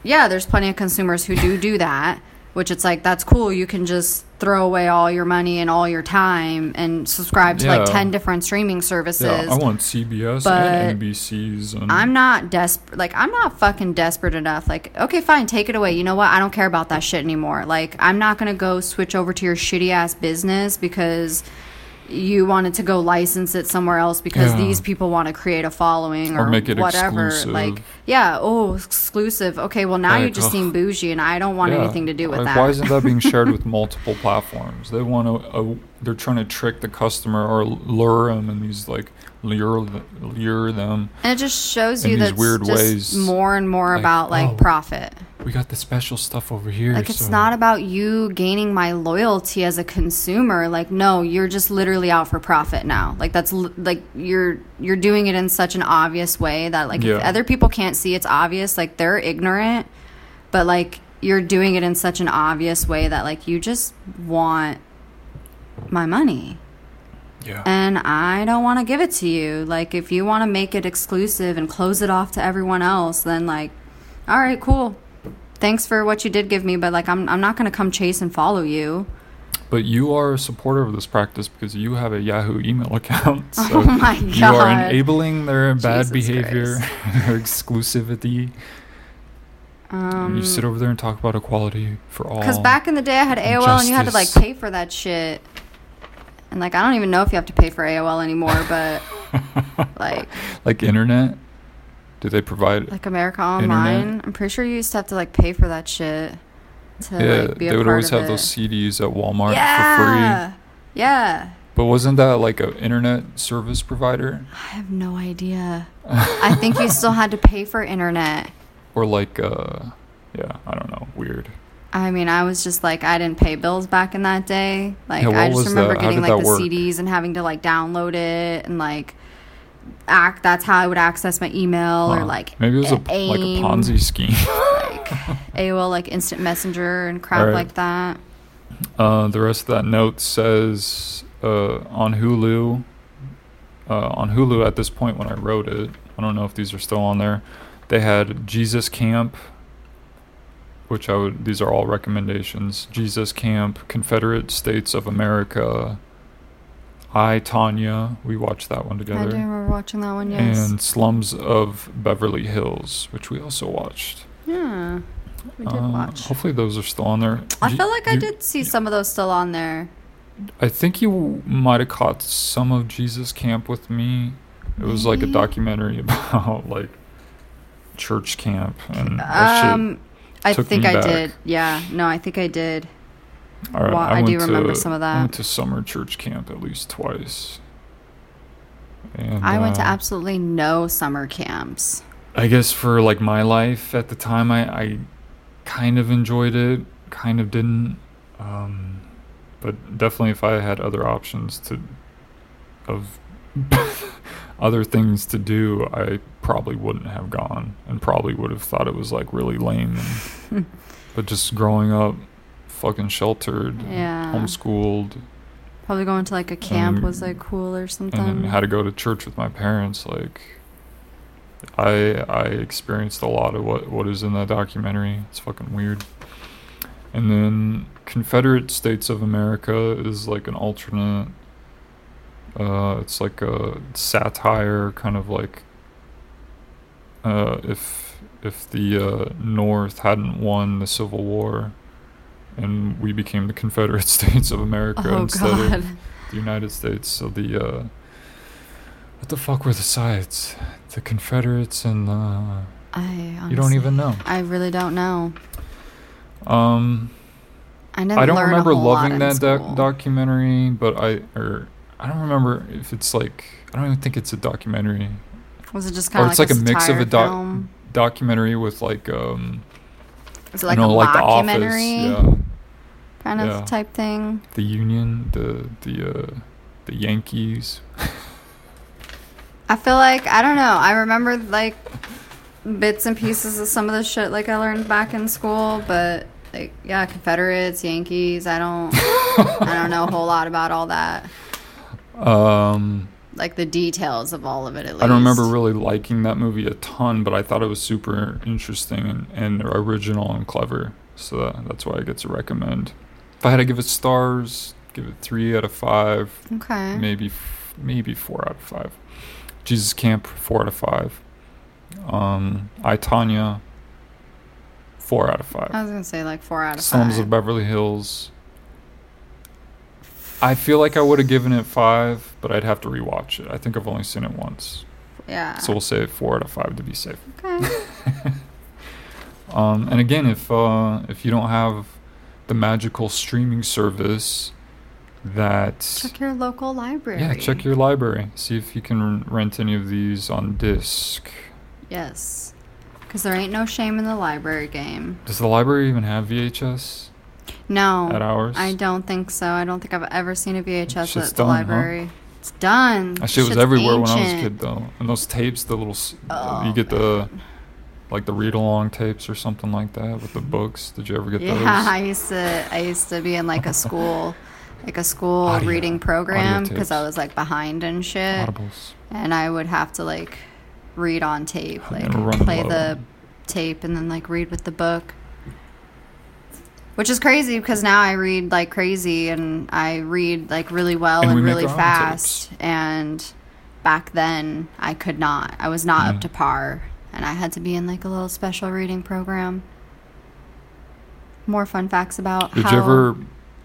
yeah, there's plenty of consumers who do do that. Which it's like that's cool. You can just throw away all your money and all your time and subscribe to Yeah. like ten different streaming services. Yeah, I want CBS But and NBC's and I'm not desperate. Like, I'm not fucking desperate enough. Like, okay, fine, take it away. You know what? I don't care about that shit anymore. Like, I'm not gonna go switch over to your shitty ass business because you wanted to go license it somewhere else because Yeah. these people want to create a following or, Or make it whatever. exclusive. Like, yeah, oh, exclusive. Okay, well now you just ugh. seem bougie, and I don't want Yeah, anything to do with like, that. Why isn't that being shared with multiple platforms? They want to. Uh, they're trying to trick the customer or lure them in these like lure lure them. and it just shows you that weird ways, more and more like, about like oh, profit. We got the special stuff over here. Like it's so- not about you gaining my loyalty as a consumer. Like no, you're just literally out for profit now. Like that's like you're you're doing it in such an obvious way that like if other people can't see it's obvious, like they're ignorant. but like you're doing it in such an obvious way that like you just want my money Yeah. and I don't want to give it to you. Like, if you want to make it exclusive and close it off to everyone else, then like, all right, cool. Thanks for what you did give me, but like, I'm I'm not gonna come chase and follow you. But you are a supporter of this practice because you have a Yahoo email account. So Oh my God. You are enabling their bad Jesus behavior, their exclusivity. Um, you sit over there and talk about equality for all. Because back in the day, I had AOL, and you had to like pay for that shit. And like, I don't even know if you have to pay for AOL anymore, but like, like internet, do they provide? like America Online, I'm pretty sure you used to have to like pay for that shit to yeah, like they would always have it. those CDs at Walmart for free. yeah. But wasn't that like an internet service provider I have no idea. I think you still had to pay for internet. or like uh, yeah, I don't know, weird. I mean, I was just like, I didn't pay bills back in that day. Like, Yeah, I just remember that? Getting like the work? CDs and having to like download it and like act. That's how I would access my email or like maybe it was a like a Ponzi scheme. like AOL, like instant messenger and crap Alright. like that. Uh, the rest of that note says uh, on Hulu. Uh, on Hulu at this point when I wrote it, I don't know if these are still on there. They had Jesus Camp, which I would. These are all recommendations. Jesus Camp, Confederate States of America. I Tonya, we watched that one together. I do together, remember watching that one. Yes. and Slums of Beverly Hills, which we also watched. yeah, we did Uh, watch. Hopefully, those are still on there. I Y- feel like I did see some of those still on there. I think you might have caught some of Jesus Camp with me. It was like a documentary about like church camp and that shit. Um, I think I back. did. Yeah, no, I think I did. All right, wa- I do went remember some of that. I went to summer church camp at least twice. And I went to uh, absolutely no summer camps. I guess for like my life at the time, I, I kind of enjoyed it, kind of didn't. Um, but definitely, if I had other options to, of other things to do, I probably wouldn't have gone, and probably would have thought it was like really lame. And, but just growing up, fucking sheltered, Yeah. homeschooled, Probably going to like a camp Um, was like cool or something. and had to go to church with my parents like i i experienced a lot of what what is in that documentary it's fucking weird and then confederate states of america is like an alternate uh it's like a satire kind of like uh if if the uh north hadn't won the civil war and we became the confederate states of america oh instead god. of the United States. So the uh, what the fuck were the sides? The Confederates and the I honestly, you don't even know. I really don't know. Um, I never. I don't remember loving that doc- documentary, but I or I don't remember if it's like I don't even think it's a documentary. Was it just kind of it's like, like a mix of a doc- Documentary with like um, Was it like you know, a like documentary yeah, kind of yeah. type thing? the Union, the the uh, the Yankees. I feel like I don't know. I remember like bits and pieces of some of the shit like I learned back in school, but like yeah, Confederates, Yankees. I don't. I don't know a whole lot about all that. Um, Like the details of all of it. At least I don't remember really liking that movie a ton, but I thought it was super interesting and, and original and clever. So that, that's why I get to recommend. If I had to give it stars, give it three out of five, Okay. maybe f- maybe four out of five. Jesus Camp, four out of five. Um, I Tonya, four out of five. I was gonna say like four out of Slums five. of Beverly Hills. I feel like I would have given it five, but I'd have to rewatch it. I think I've only seen it once. yeah. So we'll say four out of five to be safe. okay. Um, and again, if uh, if you don't have the magical streaming service, that check your local library. yeah, check your library. See if you can rent any of these on disc. Yes. Because there ain't no shame in the library game. Does the library even have VHS No. at ours? I don't think so. I don't think I've ever seen a VHS at the done, huh? library. It's done. That shit was everywhere when I was a kid, though. And those tapes, the little, Oh, you get the oh. like the read along tapes or something like that with the books. Did you ever get those? Yeah, I used to. I used to be in like a school, like a school Audio- reading program because I was like behind and shit, Audibles. and I would have to like read on tape, like play the tape and then like read with the book. Which is crazy because now I read like crazy and I read like really well And and, we really fast. And back then I could not. I was not Mm. up to par. And I had to be in like a little special reading program. More fun facts about Did how ever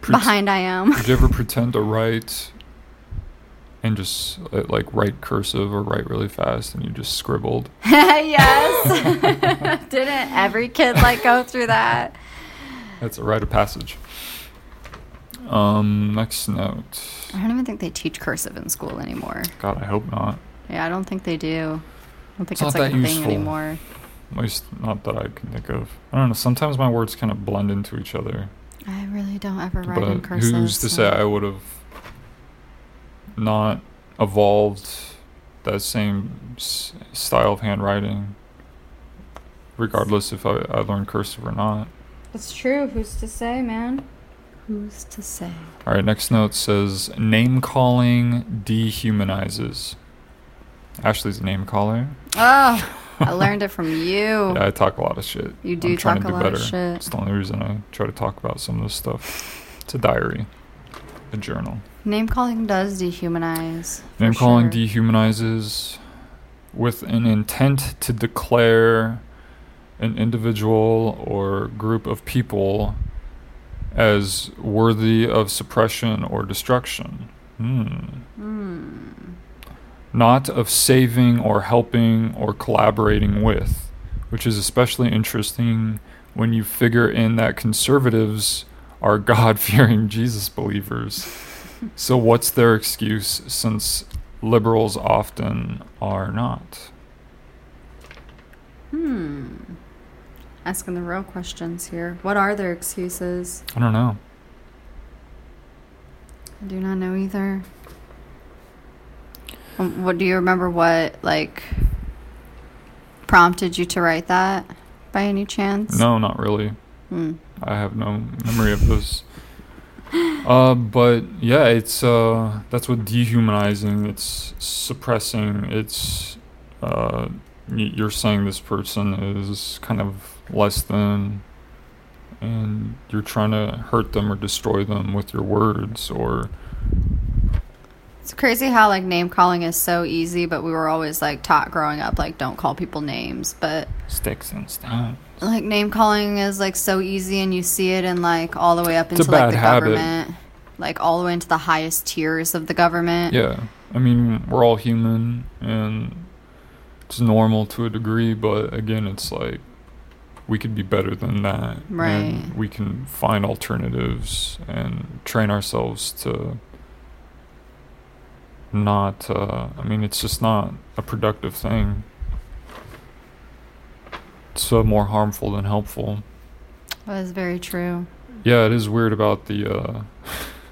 pre- behind I am. Did you ever pretend to write and just uh, like write cursive or write really fast and you just scribbled? yes. Didn't every kid like go through that? That's a rite of passage. Um, next note. I don't even think they teach cursive in school anymore. God, I hope not. Yeah, I don't think they do. I don't think It's it's, like a thing anymore. At least not that I can think of. I don't know. Sometimes my words kind of blend into each other. I really don't ever write in but cursive. who's to so- say I would have not evolved that same s- style of handwriting, regardless if I, I learned cursive or not? It's true. Who's to say, man? Who's to say? All right, next note says name calling dehumanizes. Ashley's a name caller. Oh, I learned it from you. Yeah, I talk a lot of shit. You do I'm trying talk to a do lot better. of shit. It's the only reason I try to talk about some of this stuff. It's a diary, a journal. Name calling does dehumanize. Name calling sure. dehumanizes with an intent to declare an individual or group of people as worthy of suppression or destruction. Hmm. Hmm. Not of saving or helping or collaborating with, which is especially interesting when you figure in that conservatives are God fearing Jesus believers. So, what's their excuse since liberals often are not? Hmm. Asking the real questions here. What are their excuses? I don't know. I do not know either. Um, What do you remember? What like prompted you to write that? By any chance? No, not really. Hmm. I have no memory of this. Uh, but yeah, it's uh, that's what dehumanizing. It's suppressing. It's uh, you're saying this person is kind of less than, and you're trying to hurt them or destroy them with your words or It's crazy how like name calling is so easy, but we were always like taught growing up like don't call people names, but sticks and stones. like name calling is like so easy and you see it in like all the way up It's into like the habit. government like all the way into the highest tiers of the government Yeah, I mean we're all human and it's normal to a degree, but again, it's like we could be better than that. Right. And we can find alternatives and train ourselves to not. Uh, I mean, it's just not a productive thing. It's uh, more harmful than helpful. that is very true Yeah, it is weird about the. Uh,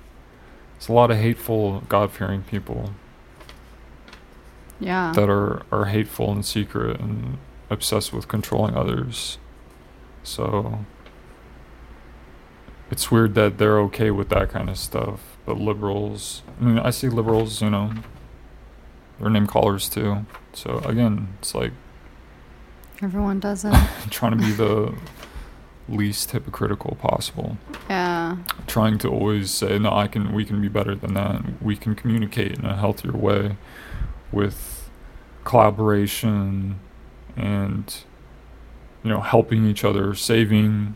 it's a lot of hateful, God fearing people yeah that are, are hateful and secret and obsessed with controlling others. So it's weird that they're okay with that kind of stuff. But liberals, I mean, I see liberals, you know, they're name callers too. So again, it's like everyone does it trying to be the least hypocritical possible. yeah Trying to always say, no, I can, we can be better than that. We can communicate in a healthier way with collaboration and, you know, helping each other, saving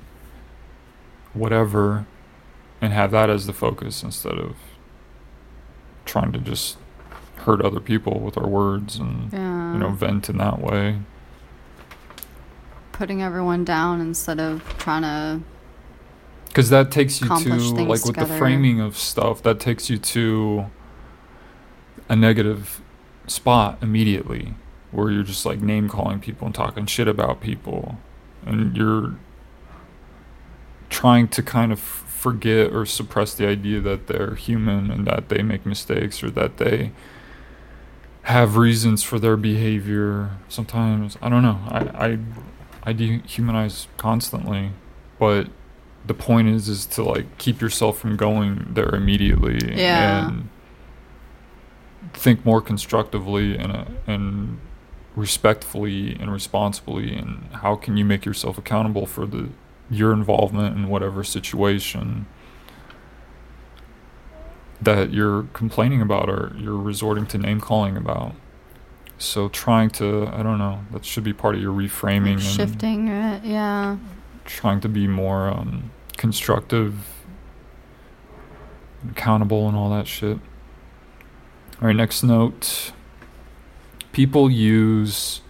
whatever, and have that as the focus instead of trying to just hurt other people with our words and, yeah you know, vent in that way. putting everyone down instead of trying to Because that takes you to, like, with the framing of stuff, that takes you to a negative spot immediately where you're just like name calling people and talking shit about people. And you're trying to kind of forget or suppress the idea that they're human and that they make mistakes or that they have reasons for their behavior. Sometimes, I don't know. I, I I dehumanize constantly, but the point is is to like keep yourself from going there immediately Yeah. and think more constructively and and respectfully and responsibly and how can you make yourself accountable for the your involvement in whatever situation that you're complaining about or you're resorting to name calling about so trying to i don't know that should be part of your reframing and Shifting it, yeah. trying to be more um, constructive, accountable, and all that shit. All right, next note. People use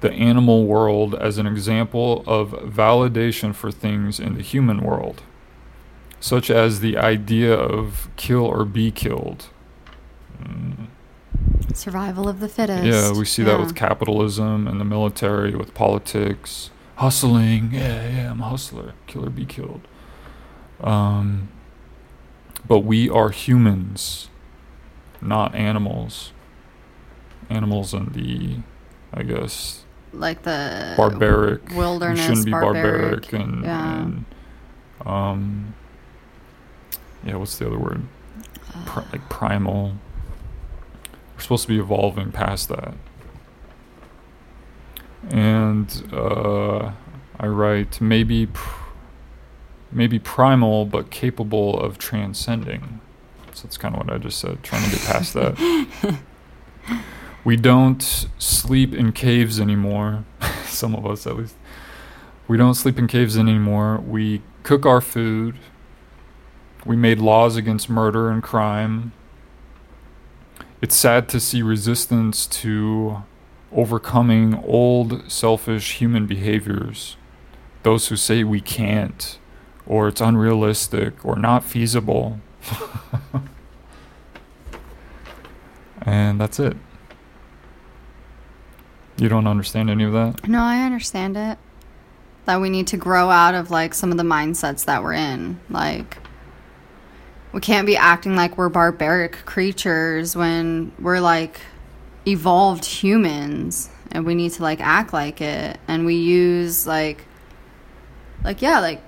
the animal world as an example of validation for things in the human world, such as the idea of kill or be killed. Mm. Survival of the fittest. Yeah, we see that with capitalism and the military, with politics, hustling. Yeah, yeah, I'm a hustler. Kill or be killed. Um, but we are humans, not animals. Animals and the, I guess, like the barbaric. wilderness shouldn't be barbaric, barbaric, and, yeah. and, um, yeah. What's the other word? Pri- like primal. We're supposed to be evolving past that. And uh, I write maybe, pr- maybe primal, but capable of transcending. So that's kind of what I just said. Trying to get past that. we don't sleep in caves anymore. Some of us, at least. We don't sleep in caves anymore. We cook our food. We made laws against murder and crime. It's sad to see resistance to overcoming old, selfish human behaviors. Those who say we can't, or it's unrealistic, or not feasible. and that's it. You don't understand any of that? No, I understand it. That we need to grow out of like some of the mindsets that we're in. Like we can't be acting like we're barbaric creatures when we're like evolved humans and we need to like act like it and we use like like yeah, like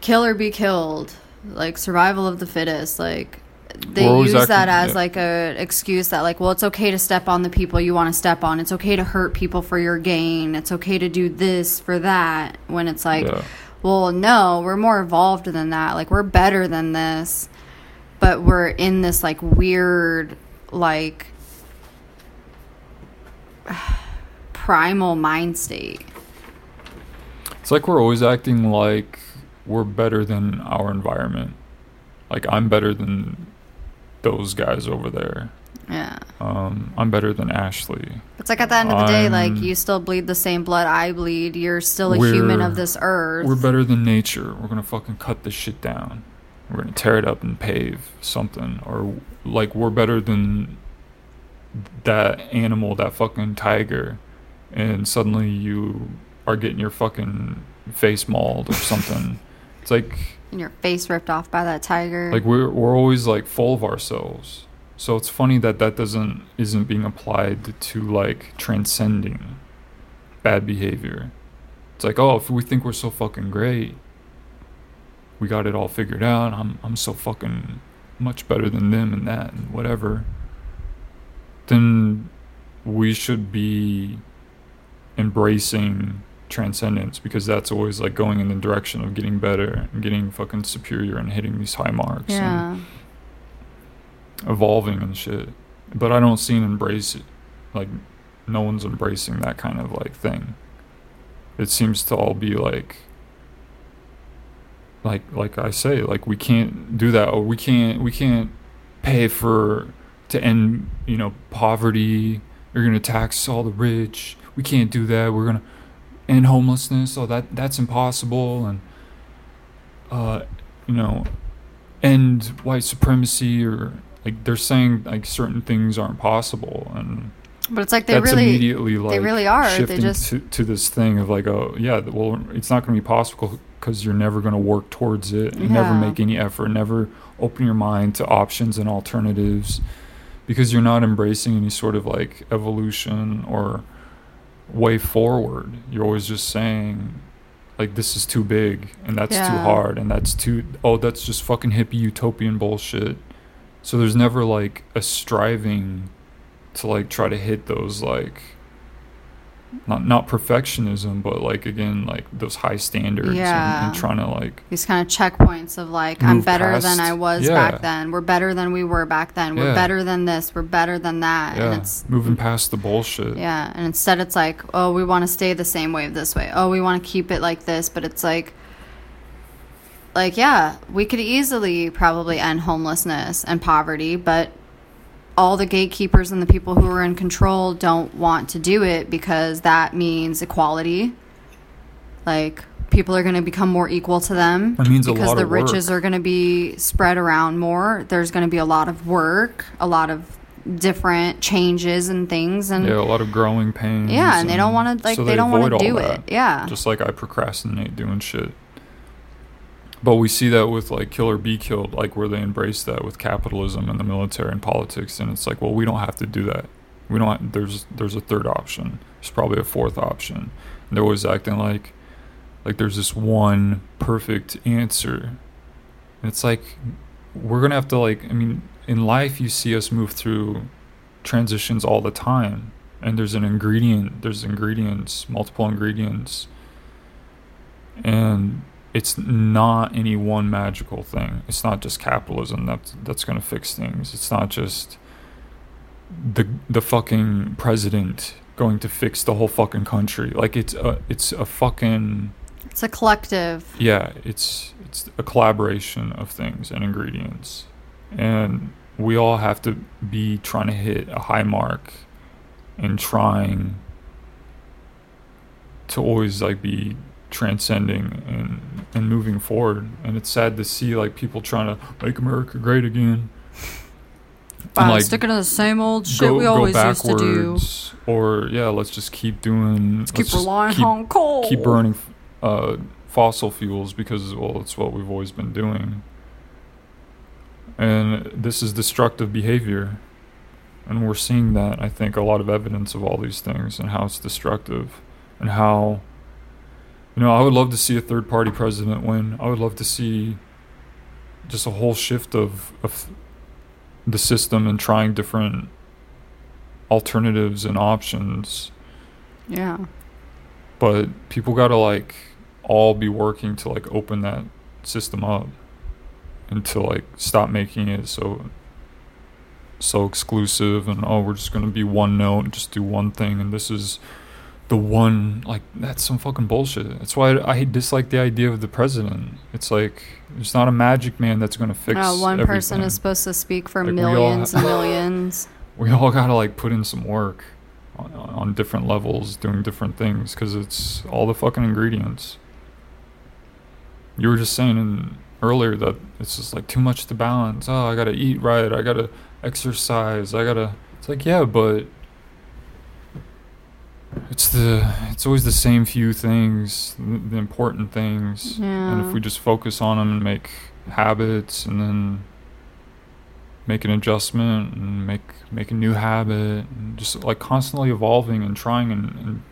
kill or be killed, like survival of the fittest, like they use that acting- as yeah. like a excuse that like well it's okay to step on the people you want to step on it's okay to hurt people for your gain it's okay to do this for that when it's like Yeah. well no we're more evolved than that like we're better than this but we're in this like weird like primal mind state It's like we're always acting like we're better than our environment. Like I'm better than those guys over there. yeah Um, I'm better than Ashley. it's like at the end of the day like I'm- you still bleed the same blood i bleed you're still a human of this earth We're better than nature. We're gonna fucking cut this shit down. We're gonna tear it up and pave something. Or like we're better than that animal, that fucking tiger. And suddenly you are getting your fucking face mauled or something. it's like and your face ripped off by that tiger. Like we're we're always like full of ourselves. So it's funny that that doesn't isn't being applied to like transcending bad behavior. It's like oh if we think we're so fucking great we got it all figured out i'm i'm so fucking much better than them and that and whatever then we should be embracing transcendence because that's always like going in the direction of getting better and getting fucking superior and hitting these high marks and yeah evolving and shit. But I don't see an embrace like no one's embracing that kind of like thing. It seems to all be like like like I say, like we can't do that or we can't we can't pay for to end, you know, poverty. You're gonna tax all the rich. We can't do that. We're gonna end homelessness. Oh that that's impossible and uh you know end white supremacy or like they're saying like certain things aren't possible and but it's like they really immediately like they really are. They shifting just- to, to this thing of like oh yeah well it's not going to be possible because you're never going to work towards it and never make any effort never open your mind to options and alternatives because you're not embracing any sort of like evolution or way forward. You're always just saying, like, this is too big and that's too hard and that's too, oh, that's just fucking hippie utopian bullshit. So there's never like a striving to like try to hit those like not not perfectionism but like again like those high standards and, Yeah. and trying to like These kind of checkpoints of like, I'm better than I was yeah. back then. We're better than we were back then. We're Yeah. better than this. We're better than that. yeah And it's moving past the bullshit Yeah, and instead it's like, oh, we want to stay the same way this way. Oh, we want to keep it like this, but it's like like yeah, we could easily probably end homelessness and poverty, but all the gatekeepers and the people who are in control don't want to do it because that means equality. Like people are going to become more equal to them That means a because lot the of work. riches are going to be spread around more. There's going to be a lot of work, a lot of different changes and things and yeah a lot of growing pains yeah, and they don't want to like so they, don't want to do that. it. Yeah, just like I procrastinate doing shit. But we see that with like kill or be killed, like where they embrace that with capitalism and the military and politics, and it's like, well, we don't have to do that. We don't. Have, there's there's a third option. There's probably a fourth option. And they're always acting like like there's this one perfect answer, and it's like we're gonna have to like. I mean, in life, you see us move through transitions all the time, and there's an ingredient. There's ingredients, multiple ingredients and it's not any one magical thing. It's not just capitalism that's that's going to fix things. It's not just the the fucking president going to fix the whole fucking country. Like it's a it's a fucking it's a collective. yeah, it's it's a collaboration of things and ingredients. And we all have to be trying to hit a high mark and trying to always like be transcending and and moving forward. And it's sad to see like people trying to make America great again. Wow, like, sticking to the same old shit we always used to do. Or yeah, let's just keep doing. Let's, Keep relying keep, on coal. keep burning uh, fossil fuels because well, it's what we've always been doing. And this is destructive behavior, and we're seeing that. I think a lot of evidence of all these things and how it's destructive, and how. You know, I would love to see a third-party president win. I would love to see just a whole shift of of the system and trying different alternatives and options Yeah, but people got to like all be working to like open that system up and to like stop making it so so exclusive and oh we're just going to be one note and just do one thing and this is the one like that's some fucking bullshit. That's why i, I dislike the idea of the president. It's like there's not a magic man that's going to fix no, one person is supposed to speak for Like, millions ha- and millions. we all gotta like put in some work on, on different levels doing different things because it's all the fucking ingredients. You were just saying in, earlier that it's just like too much to balance. Oh i gotta eat right. I gotta exercise. I gotta it's like yeah but it's the it's always the same few things the, important things. Yeah. and if we just focus on them and make habits and then make an adjustment and make make a new habit and just like constantly evolving and trying and, and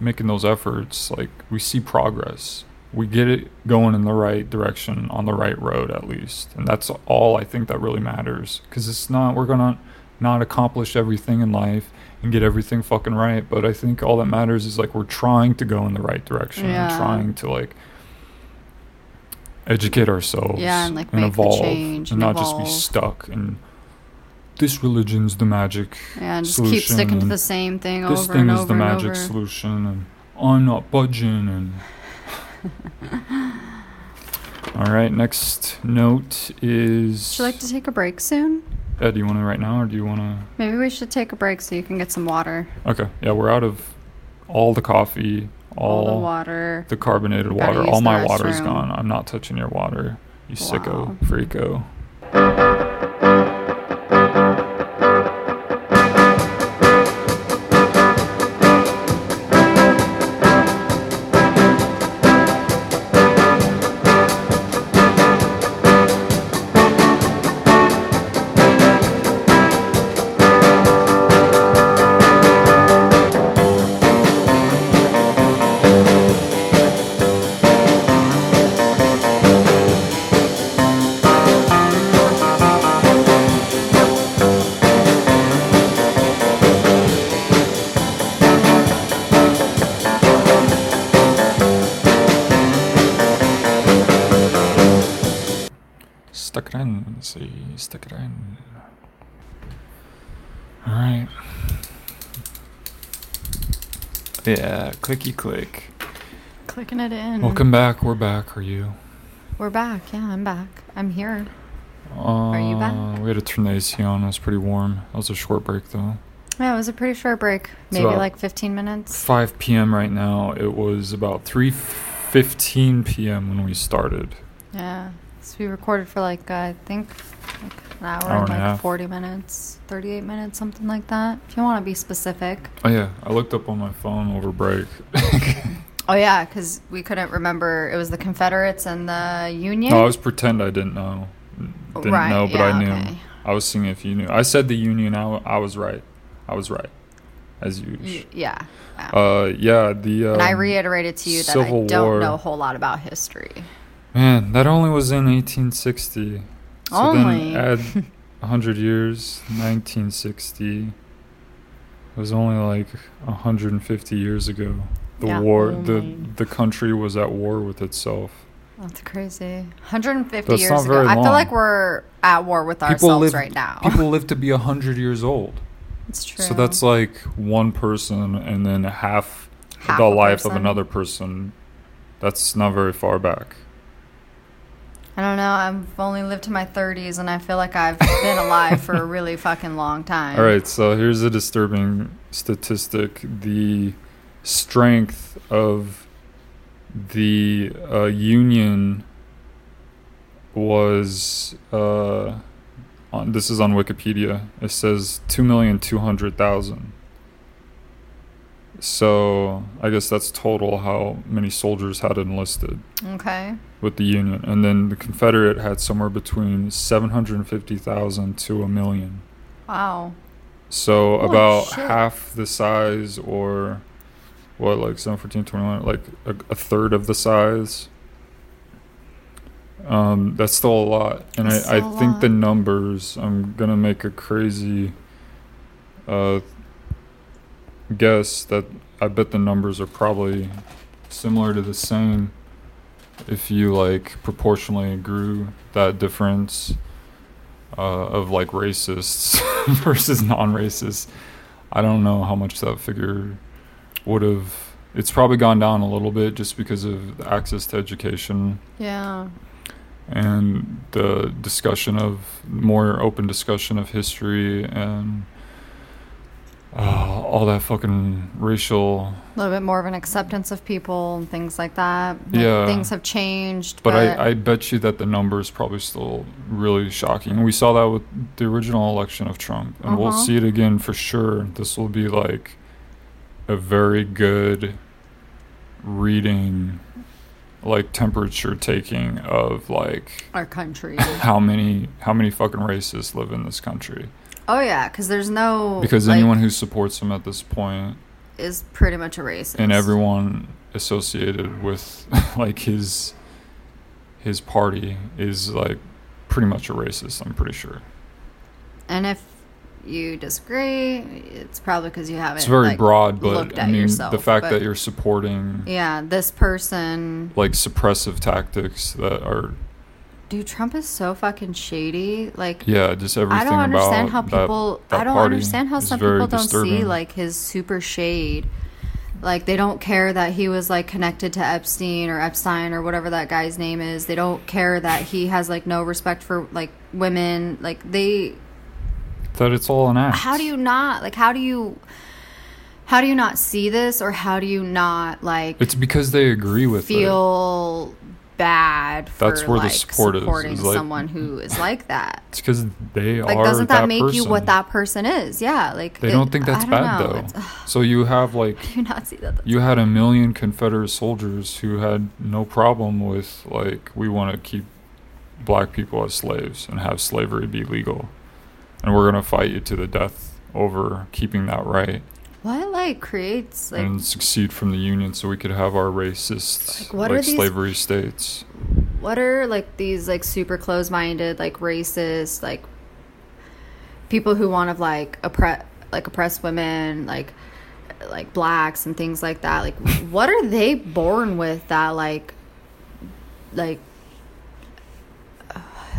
making those efforts like we see progress. We get it going in the right direction on the right road at least. And that's all i think that really matters. Because it's not we're gonna not accomplish everything in life and get everything fucking right but i think all that matters is like we're trying to go in the right direction Yeah. and trying to like educate ourselves Yeah, and, like, make the evolve change and, and not just be stuck and this religion's the magic Yeah, and just keep sticking to the same thing this over thing and is over the magic over. solution and i'm not budging and all right next note is Would you like to take a break soon? Yeah, do you want to right now or do you want to Maybe we should take a break so you can get some water. okay yeah we're out of all the coffee all, All the water. the carbonated water. all my water is gone. I'm not touching your water you sicko freako Yeah, clicky click. Clicking it in. Welcome back. We're back. Are you? We're back. Yeah, I'm back. I'm here. Uh, you back? We had to turn the AC on. It was pretty warm. That was a short break though. Yeah, it was a pretty short break. It's Maybe about- like 15 minutes. 5 p.m. right now. It was about 3:15 p.m. when we started. Yeah. So we recorded for like, uh, I think, like an hour, Hour and like half. 40 minutes, 38 minutes, something like that. If you want to be specific. Oh yeah, I looked up on my phone over break. Oh, yeah, because we couldn't remember. It was the Confederates and the Union. no, I was pretend I didn't know. Didn't Right, know, but yeah, I knew. okay. I was seeing if you knew. I said the Union. I, I was right. I was right, as Y- usual. yeah. yeah. Uh, yeah. The um, and I rereiterated to you that Civil I don't War- know a whole lot about history. Man, that only was in 1860. So Only. then add 100 years, 1960. It was only like 150 years ago. The Yeah, war, the only. the country was at war with itself. That's crazy. 150 That's years not ago. very I feel like we're at war with People ourselves live right now. People live to be 100 years old. it's true. So that's like one person and then half, Half the a life of another person. That's not very far back. I don't know. I've only lived to my 30s, and I feel like I've been alive for a really fucking long time. All right, so here's a disturbing statistic. The strength of the uh, Union was, uh, on, this is on Wikipedia, it says 2,200,000. So I guess that's total how many soldiers had enlisted Okay. with the Union. And then the Confederate had somewhere between 750,000 to a million. Wow. So Holy about shit. half the size, or what, like 7, 14, 21, like a, a third of the size. Um, that's still a lot. And That's I, I think the numbers, I'm going to make a crazy uh, guess that I bet the numbers are probably similar to the same if you like proportionally grew that difference uh, of like racists versus non-racists. I don't know how much that figure would have. It's probably gone down a little bit just because of the access to education Yeah. and the discussion of more open discussion of history and uh, all that fucking racial. A little bit more of an acceptance of people and things like that. Like, Yeah. Things have changed. But But, I, I bet you that the number is probably still really shocking. We saw that with the original election of Trump. And we'll Uh-huh. see it again for sure. This will be like a very good reading, like temperature taking of like our country. how many how many fucking racists live in this country. Oh, yeah. Because there's no. Because like, anyone who supports him at this point is pretty much a racist. and everyone associated with like his his party is like pretty much a racist i'm pretty sure And if you disagree, it's probably because you haven't. it's very like, broad but i mean yourself, the fact that you're supporting Yeah, this person. like suppressive tactics that are Dude, Trump is so fucking shady. Like, yeah just everything I don't understand how that- people. that I don't understand how some people don't see like his super shade. Like they don't care that he was like connected to Epstein or Epstein or whatever that guy's name is. They don't care that he has like no respect for like women. Like they. that it's all an act How do you not like? How do you? How do you not see this, or how do you not like it's because they agree with it feel bad for That's where the like support is, supporting is, like- someone who is like that? it's because they are Like, are doesn't that, make you what that person is? Yeah, like they it- don't think that's don't bad know. though It's- so you have like do not see that? you had a million Confederate soldiers who had no problem with like we want to keep black people as slaves and have slavery be legal, and we're gonna fight you to the death over keeping that right What like creates like and succeed from the Union so we could have our racist Like, like, what are these- slavery states. what are like these like super close-minded like racist like people who want to like oppress like oppress women like like blacks and things like that like what are they born with that like like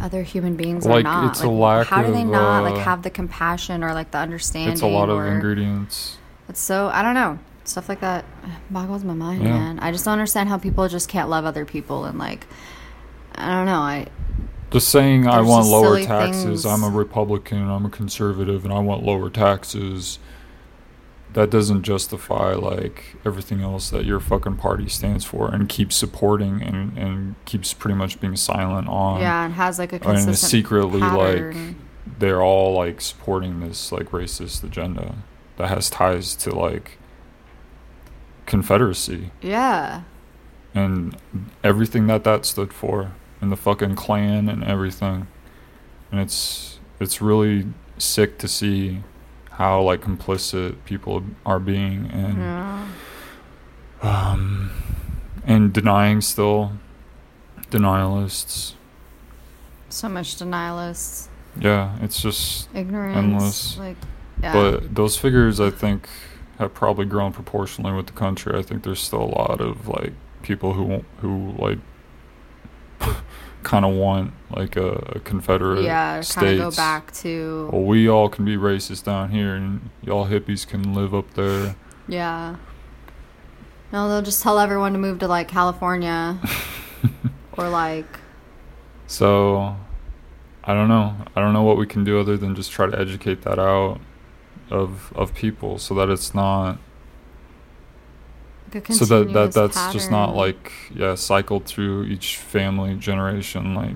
other human beings Like, are not. it's a lack How do they of, not like uh, have the compassion or like the understanding? It's a lot of ingredients. It's so I don't know stuff like that boggles my mind, Yeah. man. I just don't understand how people just can't love other people and like I don't know. I Just saying I want lower taxes. things. I'm a Republican. I'm a conservative, and I want lower taxes. That doesn't justify like everything else that your fucking party stands for and keeps supporting and, and keeps pretty much being silent on. yeah, and has like a And consistent secretly like they're all like supporting this like racist agenda that has ties to like Confederacy yeah. and everything that that stood for and the fucking Klan and everything. And it's it's really sick to see how like complicit people are being and Yeah. um and denying still denialists. So much denialists, Yeah, it's just ignorance, Endless. like yeah. But those figures, I think, have probably grown proportionally with the country. I think there's still a lot of like people who who like kind of want like a, a Confederate yeah, kind of go back to Well, we all can be racist down here, and y'all hippies can live up there. yeah. No, they'll just tell everyone to move to like California or like So, I don't know. I don't know what we can do other than just try to educate that out of of people, so that it's not like so that that that's just not like yeah cycled through each family generation like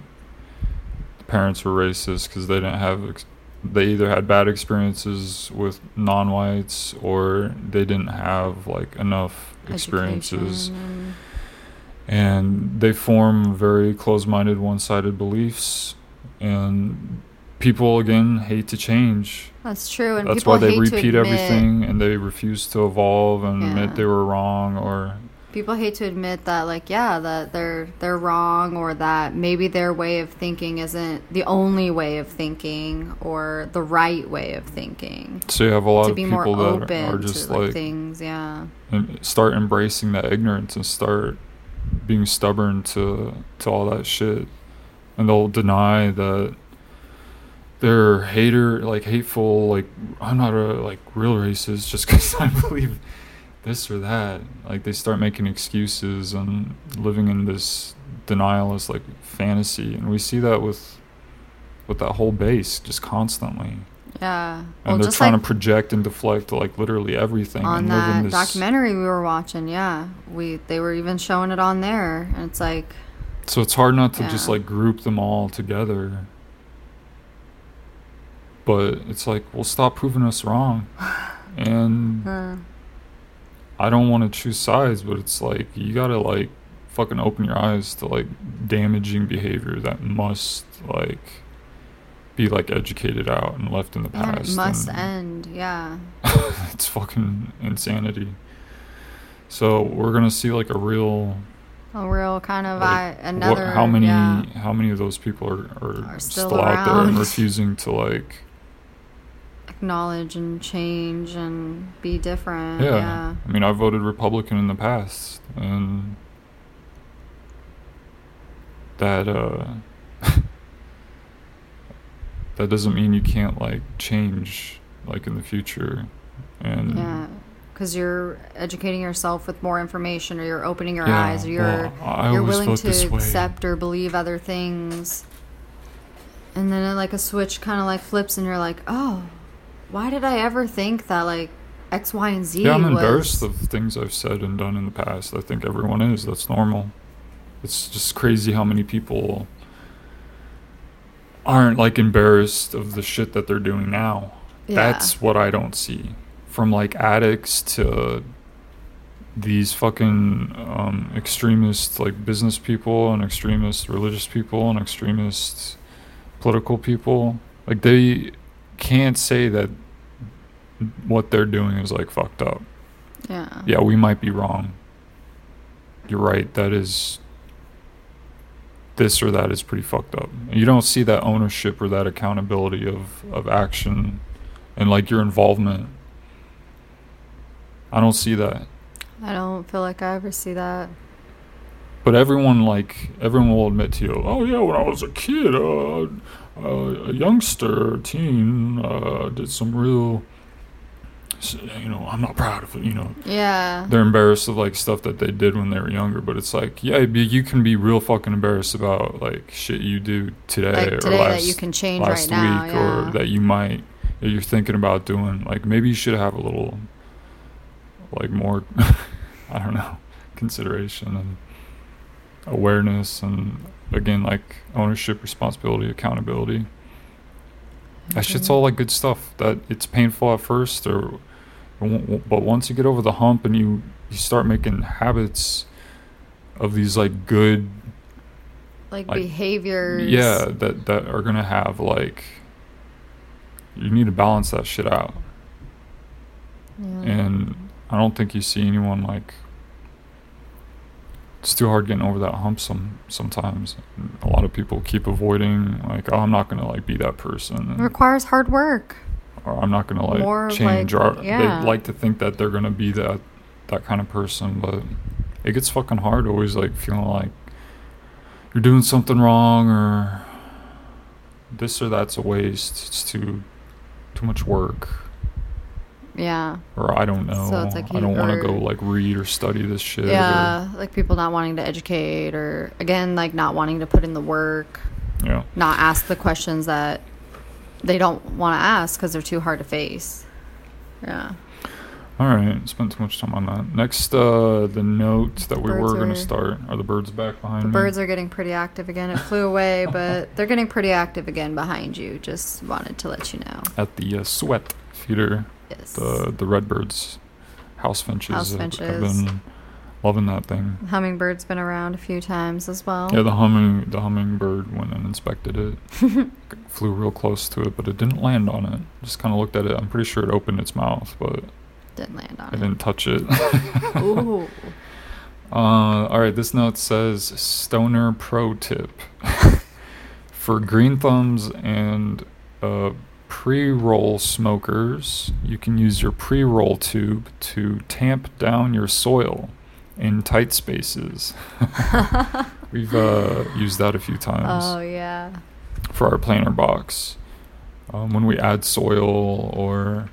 parents were racist because they didn't have ex- they either had bad experiences with non-whites or they didn't have like enough experiences. Education and they form very close-minded one-sided beliefs and people again hate to change That's true, and that's why they repeat everything and they refuse to evolve and Yeah. admit they were wrong or People hate to admit that, like, yeah, that they're they're wrong, or that maybe their way of thinking isn't the only way of thinking, or the right way of thinking. So you have a lot to of be more people that are just like, like, things, yeah. And start embracing that ignorance and start being stubborn to to all that shit, and they'll deny that they're hater like hateful like I'm not a like real racist just because I believe this or that. Like they start making excuses and living in this denialist like fantasy, and we see that with with that whole base just constantly. Yeah. and well, they're trying like to project and deflect like literally everything on and live in that this documentary we were watching, yeah, we they were even showing it on there, and it's like, so it's hard not to just like group them all together but it's like well stop proving us wrong and uh, i don't want to choose sides but it's like you gotta like fucking open your eyes to like damaging behavior that must like be like educated out and left in the man, past it must end, yeah. it's fucking insanity so we're gonna see like a real A real kind of Like, I, what- another. how many yeah. how many of those people are, are, Are still, still out there and refusing to like acknowledge and change and be different. yeah. Yeah. i mean i voted republican in the past and that uh that doesn't mean you can't like change like in the future and Yeah. Because you're educating yourself with more information, or you're opening your Yeah, eyes, or you're well, you're willing to accept or believe other things. And then it, like a switch kind of like flips, and you're like, oh, why did I ever think that like X, Y, and Z? yeah i'm was... embarrassed of things i've said and done in the past. I think everyone is. That's normal. It's just crazy how many people aren't like embarrassed of the shit that they're doing now. Yeah. that's what i don't see. From like addicts to these fucking um, extremist like business people and extremist religious people and extremist political people. Like they can't say that what they're doing is like fucked up yeah. yeah, we might be wrong. You're right. That is this or that is pretty fucked up. You don't see that ownership or that accountability of of action and like your involvement. I don't see that. I don't feel like I ever see that. but everyone like everyone will admit to you, oh yeah, when I was a kid, uh, a youngster, teen, uh, did some real you know, I'm not proud of it, you know. Yeah. They're embarrassed of like stuff that they did when they were younger, but it's like, yeah, you can be real fucking embarrassed about like shit you do today Like or last that you can change last right now. week yeah. or that you might that you're thinking about doing. Like maybe you should have a little like more I don't know, consideration and awareness and again like ownership, responsibility, accountability. That shit's all like good stuff. That it's painful at first or but once you get over the hump and you you start making habits of these like good like, like, behaviors. yeah that that are gonna have like you need to balance that shit out Yeah. and i don't think you see anyone like it's too hard getting over that hump some sometimes a lot of people keep avoiding like oh i'm not gonna like be that person It requires hard work. or i'm not gonna like More, change like, or yeah. they like to think that they're gonna be that that kind of person but it gets fucking hard always like feeling like you're doing something wrong or this or that's a waste it's too too much work Yeah. or i don't know So it's like i don't want to go like read or study this shit or- Yeah. Like people not wanting to educate or again like not wanting to put in the work, yeah not ask the questions that they don't want to ask because they're too hard to face. Yeah. all right spent too much time on that next uh the note that we Birds were gonna start are the birds back behind The me birds are getting pretty active again. It flew away, but they're getting pretty active again behind you. Just wanted to let you know. at the uh, sweat feeder Yes. the the redbirds house finches, House have- have been loving that thing Hummingbird's been around a few times as well. yeah the humming the hummingbird went and inspected it flew real close to it but it didn't land on it just kind of looked at it i'm pretty sure it opened its mouth but Didn't land on i on didn't touch it it. Ooh. uh, all right this note says stoner pro tip for green thumbs and uh, pre-roll smokers you can use your pre-roll tube to tamp down your soil in tight spaces we've uh, used that a few times Oh yeah. for our planter box um, when we add soil or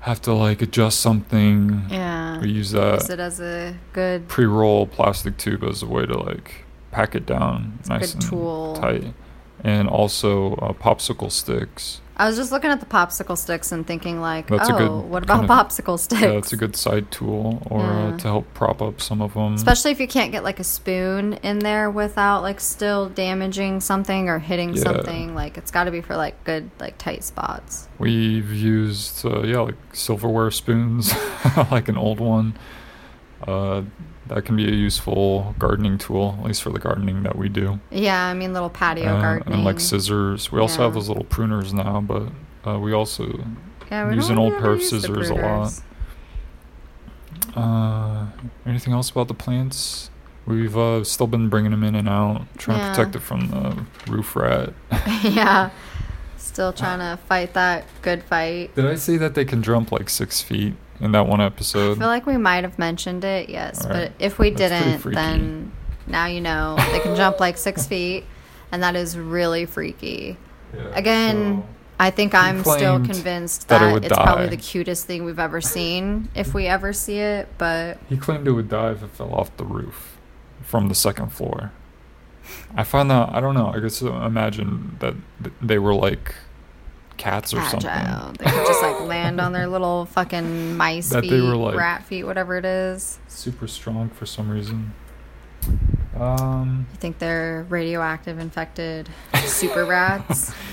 have to like adjust something Yeah. we use that. Use it as a good pre-roll plastic tube as a way to like pack it down It's nice good and tool. tight and also uh, popsicle sticks I was just looking at the popsicle sticks and thinking like, That's oh, good what about kind of- popsicle sticks? yeah it's a good side tool or uh, to help prop up some of them Especially if you can't get like a spoon in there without like still damaging something or hitting Yeah. something. Like it's got to be for like good like tight spots. we've used uh, yeah like silverware spoons like an old one uh, that can be a useful gardening tool at least for the gardening that we do Yeah, I mean little patio Uh, gardening. and like scissors we also have those little pruners now but uh, we also yeah, we using don't old pair of scissors a lot. Uh, anything else about the plants? We've uh, still been bringing them in and out, trying Yeah. to protect it from the roof rat. yeah, still trying to fight that good fight. Did I say that they can jump like six feet in that one episode? I feel like we might have mentioned it, yes, Alright. but if we That's didn't, then now you know they can jump like six feet, and that is really freaky. Yeah, Again, so- I think I'm still convinced that that, it it's probably the cutest thing we've ever seen if we ever see it. But he claimed it would die if it fell off the roof from the second floor. I find that I don't know. I guess uh, imagine that they were like cats or something. they could just like land on their little fucking mice That they feet, were, like- rat feet, whatever it is. Super strong for some reason. Um. You think they're radioactive infected super rats?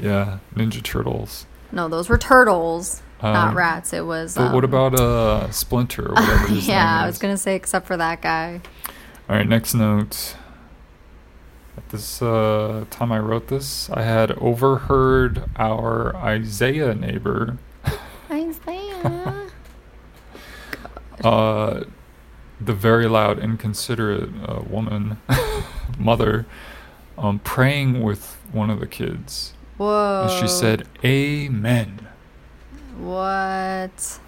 Yeah, Ninja Turtles. No, those were turtles, not Um, rats. It was. But what um, about uh Splinter or whatever yeah, I was gonna say except for that guy. All right, next note. At this uh, time I wrote this, I had overheard our Isaiah neighbor, Isaiah. uh, the very loud, inconsiderate uh, woman, mother, um, praying with one of the kids. Whoa. And she said, Amen. "What?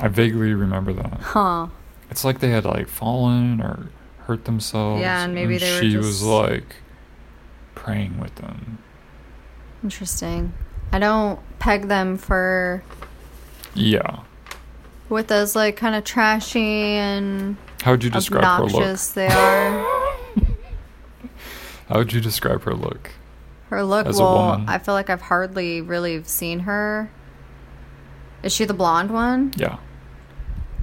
I vaguely remember that. Huh? It's like they had like fallen or hurt themselves. Yeah, and maybe they were she was like praying with them. Interesting. I don't peg them for Yeah. with those like kind of trashy and How would you describe her look? they are. How would you describe her look? Her look, As a well, woman. I feel like I've hardly really seen her. Is she the blonde one? Yeah.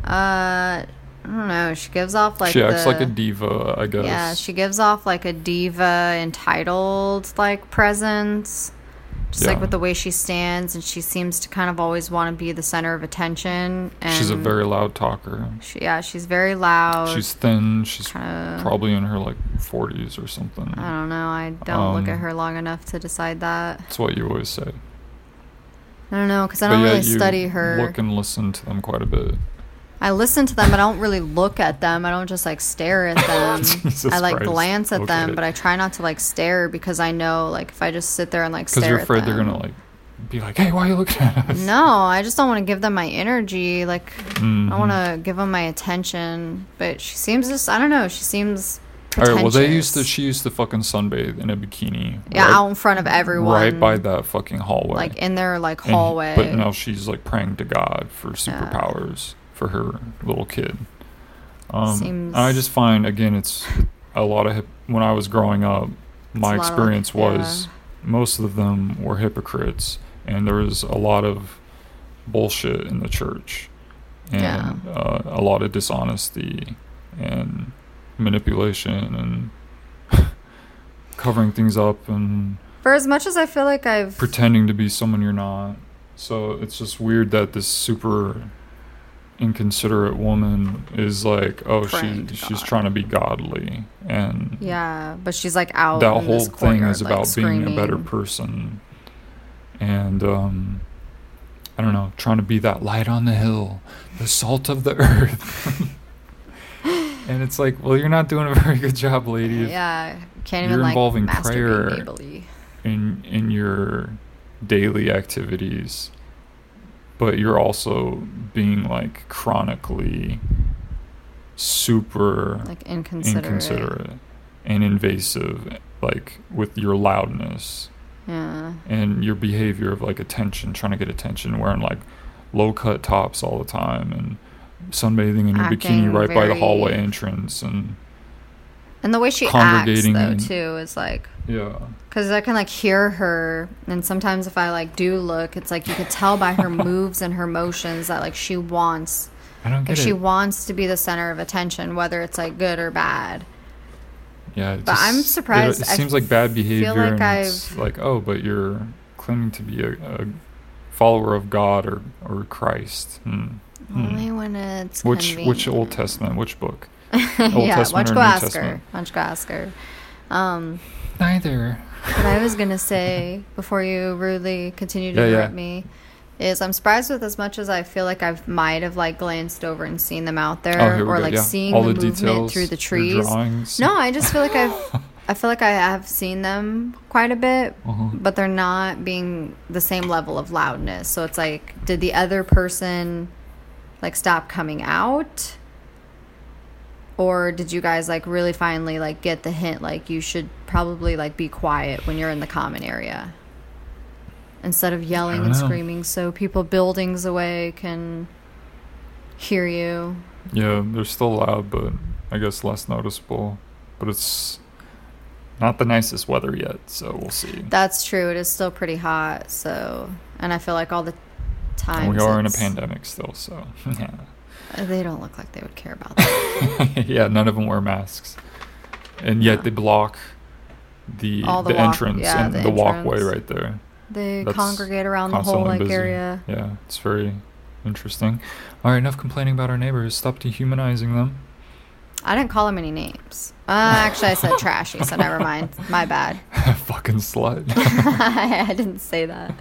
Uh, I don't know. She gives off like she acts the- like a diva, I guess. Yeah, she gives off like a diva, entitled like presence. Just like with the way she stands, and she seems to kind of always want to be the center of attention. And She's a very loud talker. she, yeah, she's very loud. She's thin. She's kinda- probably in her like 40s or something. I don't know. I don't look at Um, her long enough to decide that. That's what you always say. I don't know because I don't yeah, really study her. Look and listen to them quite a bit. I listen to them. I don't really look at them. I don't just like stare at them. I like Christ. glance at them, but I try not to like stare because I know like if I just sit there and like stare, Because you're afraid they're gonna like be like, "Hey, why are you looking at us?" No, I just don't want to give them my energy. Like Mhm. I want to give them my attention. But she seems just I don't know. She seems All right. Well, they used to. She used to fucking sunbathe in a bikini. yeah right, out in front of everyone, right by that fucking hallway. like in their like And- hallway. but now she's like praying to God for superpowers for her little kid. Um, Seems- I just find again, it's a lot of hip- when I was growing up, my a lot of, like, experience was most of them were hypocrites, and there was a lot of bullshit in the church, and Yeah. uh, a lot of dishonesty and manipulation and covering things up and For as much as I feel like I've pretending to be someone you're not. So it's just weird that this super inconsiderate woman is like, oh, she Praying to she's trying to be godly, and yeah, but she's like out. that whole thing courtyard, is like, about being a better person, and um, I don't know, trying to be that light on the hill, the salt of the earth. and it's like, well, you're not doing a very good job, lady. Yeah, can't you're even like involving prayer. in in your daily activities but you're also being like chronically super like inconsiderate. inconsiderate and invasive like with your loudness Yeah, and your behavior of like attention trying to get attention wearing like low cut tops all the time and sunbathing in your Acting bikini right by the hallway entrance and and the way she acts Congregating though in- too is like yeah because I can like hear her, and sometimes if I like do look, it's like you could tell by her moves and her motions that like she wants, i don't like get she wants to be the center of attention, whether it's like good or bad. Yeah, it But I'm just- it- surprised. It, I seems like bad feel behavior, like and it's like, oh, but you're claiming to be a, a follower of God or or Christ. Hmm. Hmm. Only when it's Which which Old. Testament? Which book? yeah, Testament why don't you go ask Testament? her? Why don't you go ask her? Um, Neither. what I was gonna say before you rudely continue to Yeah, yeah. interrupt me is I'm surprised with as much as I feel like I might have like glanced over and seen them out there, Oh, or go. like yeah. seeing All the, the, movement through the trees. No, I just feel like I've I feel like I have seen them quite a bit, Uh-huh. but they're not being the same level of loudness. So it's like, did the other person like stop coming out? Or did you guys like really finally like get the hint like you should probably like be quiet when you're in the common area? Instead of yelling and know. screaming so people buildings away can hear you. Yeah, they're still loud, but I guess less noticeable. But it's not the nicest weather yet, so we'll see. That's true. It is still pretty hot. So, and I feel like all the time we are in a pandemic still, so yeah. They don't look like they would care about that. yeah, none of them wear masks, and yet No. they block the All the the, walk- entrance yeah, and the the, walkway right there. They That's congregate around the whole like busy. area. Yeah, it's very interesting. All right, enough complaining about our neighbors. Stop dehumanizing them. I didn't call them any names. Uh, actually, I said trashy, so never mind. My bad. Fucking slut. I didn't say that.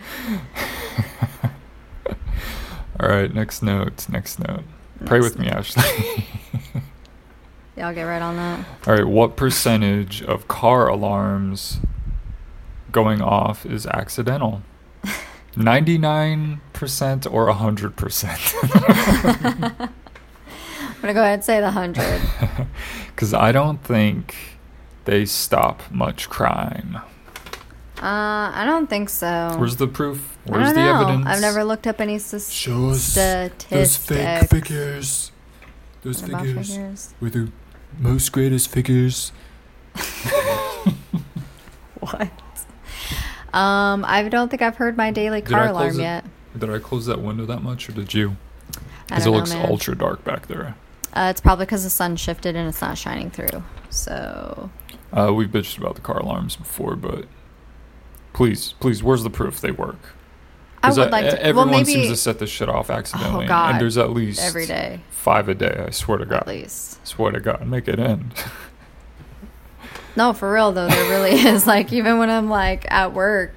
All right, next note. Next note. Pray with me. Ashley. Yeah, I'll get right on that. All right, what percentage of car alarms going off is accidental? 99% or 100%? I'm gonna go ahead and say the hundred. Because I don't think they stop much crime. Uh, I don't think so. Where's the proof? I Where's don't the know. evidence? I've never looked up any sus- Show us statistics. those fake figures. Those What about figures figures? with the most greatest figures. What? Um, I don't think I've heard my daily Did car I alarm it? yet. Did I close that window that much, or did you? I Because it don't know, looks man. ultra dark back there. Uh, it's probably because the sun shifted and it's not shining through. So Uh, we've bitched about the car alarms before, but please, please, where's the proof they work? I would like to. Everyone well, maybe seems to set this shit off accidentally, God. and there's at least every day, five a day. I swear to God. at least. Swear to God, make it end. No, for real though, there really is. Like even when I'm like at work,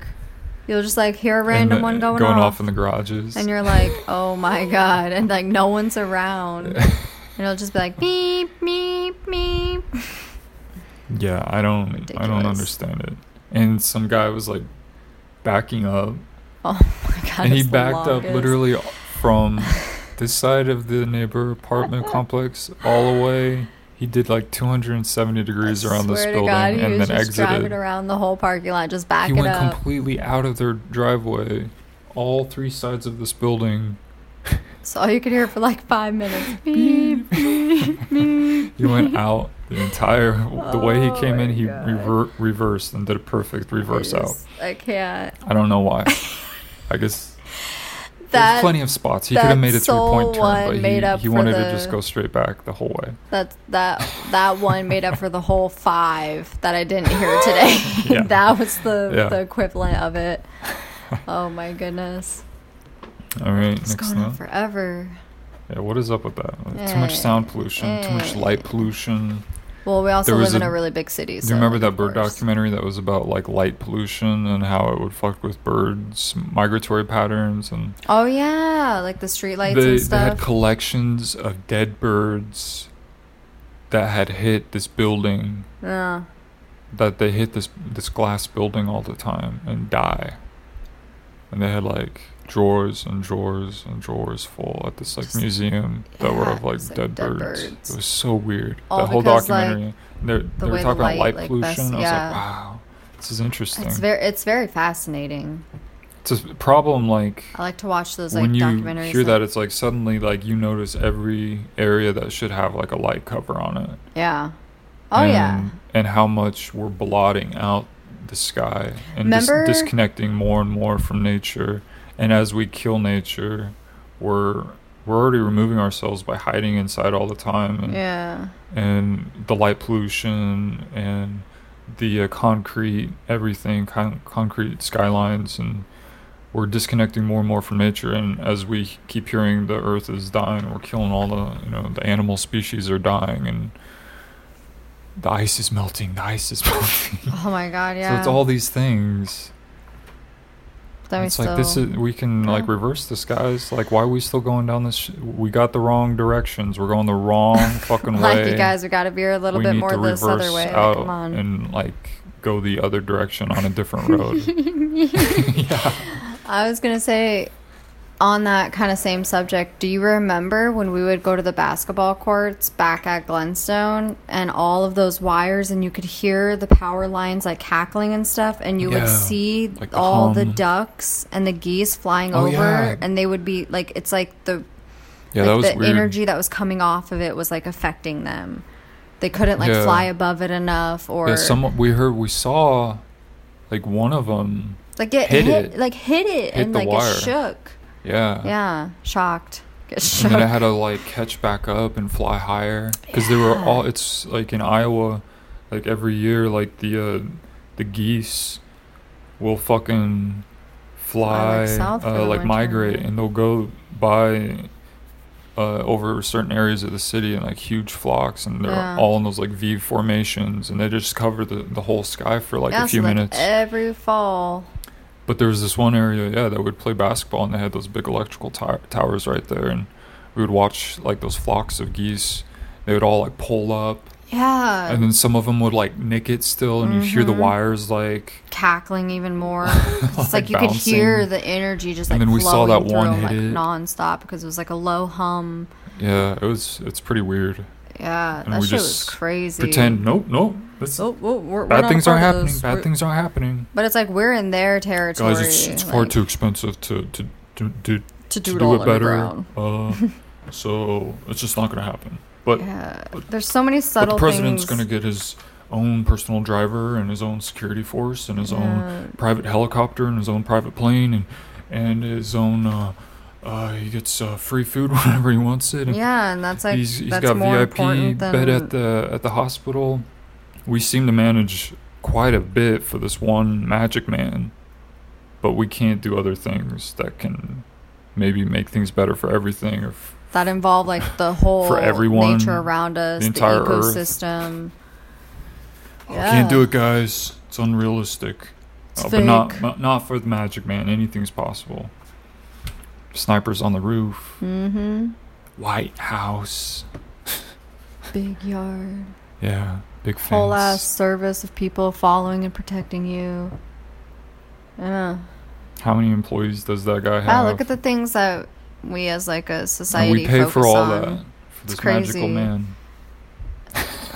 you'll just like hear a random And, uh, one going, going off, off in the garages. and you're like, oh my god, and like no one's around, and it'll just be like beep beep beep. yeah, I don't, I don't understand it. And some guy was like backing up, Oh my god, and he backed up literally from this side of the neighbor apartment complex all the way. He did like 270 degrees I around this building God, and then exited. around the whole parking lot, just backing. He went up. completely out of their driveway, all three sides of this building. So all you could hear for like five minutes. Beep beep beep. He went out the entire the way he Oh came in. He rever- reversed and did a perfect reverse I out. I can't. I don't know why. I guess That there's plenty of spots. He could have made a three point turn, but he, he wanted to just go straight back the whole way. that that that one made up for the whole five that I didn't hear today. Yeah. that was the Yeah. the equivalent of it. Oh my goodness, All right, it's next going on forever. Yeah, what is up with that? Too much Eh, sound pollution, too much eh. light pollution. Well, we also live in a- a really big city. Do you remember that bird course. documentary that was about like light pollution and how it would fuck with birds' migratory patterns and Oh yeah, like the streetlights they, and they had collections of dead birds that had hit this building yeah. that they hit this this glass building all the time and die and they had like drawers and drawers and drawers full at this like Just- museum that were of like just, like, dead, dead birds. birds. it was so weird All the whole like, documentary they're, they were talking about light, like, pollution best- i was like wow this is interesting It's very it's very fascinating. it's a problem like I like to watch those like when you documentaries. hear that it's like suddenly like you notice every area that should have like a light cover on it yeah. Oh yeah. and, and how much we're blotting out the sky and dis- disconnecting more and more from nature and as we kill nature we're we're already removing ourselves by hiding inside all the time and, Yeah. and the light pollution and the uh, concrete everything con- concrete skylines and we're disconnecting more and more from nature and as we keep hearing the earth is dying we're killing all the you know the animal species are dying and the ice is melting the ice is melting Oh my god, yeah. so it's all these things We it's like this is we can like reverse this guys like why are we still going down this sh- we got the wrong directions. We're going the wrong fucking like way. you guys, we got to veer a little we bit more this other way. Out come on. and like go the other direction on a different road. Yeah. I was gonna say, on that kind of same subject, do you remember when we would go to the basketball courts back at Glenstone and all of those wires, and you could hear the power lines like cackling and stuff, and you would see like the all the hum. ducks and the geese flying Oh, over, yeah. and they would be like, it's like the yeah like that was the weird energy that was coming off of it was like affecting them. They couldn't like Yeah. fly above it enough, or yeah some we heard we saw like one of them like it hit hit, it. like hit it, Hit and like wire. it shook. Yeah Yeah, shocked. Get and shook. then it had to like catch back up and fly higher because they were all it's like in iowa like every year like the uh the geese will fucking fly like, south uh, like migrate and they'll go by uh, over certain areas of the city in like huge flocks and they're Yeah. all in those like v formations and they just cover the, the whole sky for like Yeah, a few so, like, minutes every fall. But there was this one area, yeah, that would play basketball, and they had those big electrical tow- towers right there, and we would watch like those flocks of geese. They would all like pull up Yeah. and then some of them would like nick it still, and you hear the Mm-hmm. wires like. cackling even more. It's Like like you could hear the energy just And like then we saw that through one hit like it. nonstop because it was like a low hum. Yeah, it was. It's pretty weird. Yeah, And that we shit was crazy. Pretend nope, nope. That's, Oh, oh, we're, we're bad things aren't happening. Bad We're- things aren't happening. But it's like we're in their territory. Guys, it's, it's far too expensive to to to, to, to to do it do all it better. Uh, so it's just not gonna happen. But Yeah, there's so many But subtle the president's things. going to get his own personal driver and his own security force and his Yeah. own private helicopter and his own private plane and and his own. Uh, uh, he gets uh, free food whenever he wants it. and Yeah, and that's like he's, he's that's got more VIP bed at the at the hospital. We seem to manage quite a bit for this one magic man, but we can't do other things that can maybe make things better for everything or f- that involve like the whole for everyone, nature around us, the, entire Earth. ecosystem. We can't do it, guys. It's unrealistic. It's Uh, but not not for the Magic Man. Anything's possible. Snipers on the roof. Mm-hmm. White House. Big yard. Yeah, big. Whole ass service of people following and protecting you. Yeah. How many employees does that guy ah, have? Wow, look at the things that we as like a society and we pay for all on. that for this crazy. magical man.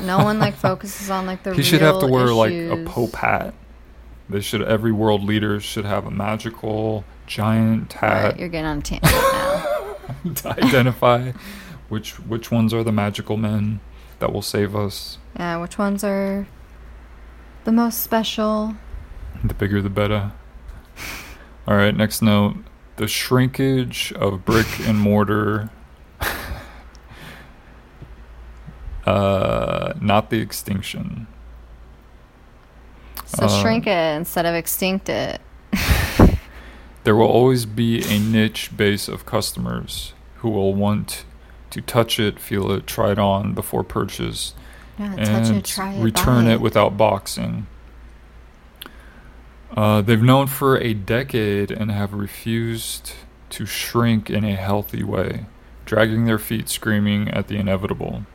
No one like focuses on like the He should have to wear like a pope hat. They should. Every world leader should have a magical giant All right, hat you're getting on a tangent now. to identify which which ones are the magical men that will save us. Yeah, which ones are the most special? The bigger the better. All right, next note. The shrinkage of brick and mortar. uh, not the extinction. So Uh, shrink it instead of extinct it. There will always be a niche base of customers who will want to touch it, feel it, try it on before purchase, Yeah, and it, try it, return buy it without boxing. Uh, they've known for a decade and have refused to shrink in a healthy way, dragging their feet screaming at the inevitable.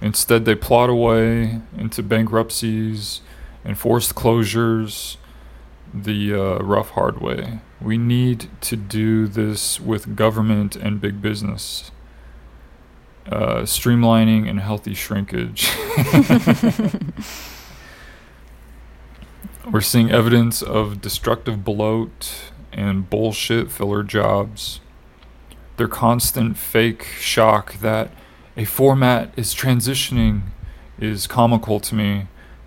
Instead, they plod away into bankruptcies and forced closures the uh, rough, hard way. We need to do this with government and big business. Uh, streamlining and healthy shrinkage. We're seeing evidence of destructive bloat and bullshit filler jobs. Their constant fake shock that a format is transitioning is comical to me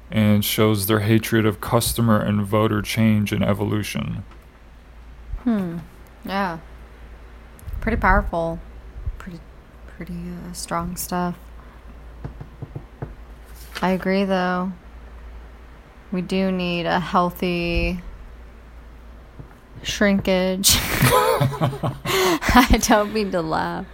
and shows their hatred of customer and voter change and evolution. Hmm. Yeah. Pretty powerful. Pretty, uh, strong stuff. I agree, though. We do need a healthy shrinkage. I don't mean to laugh.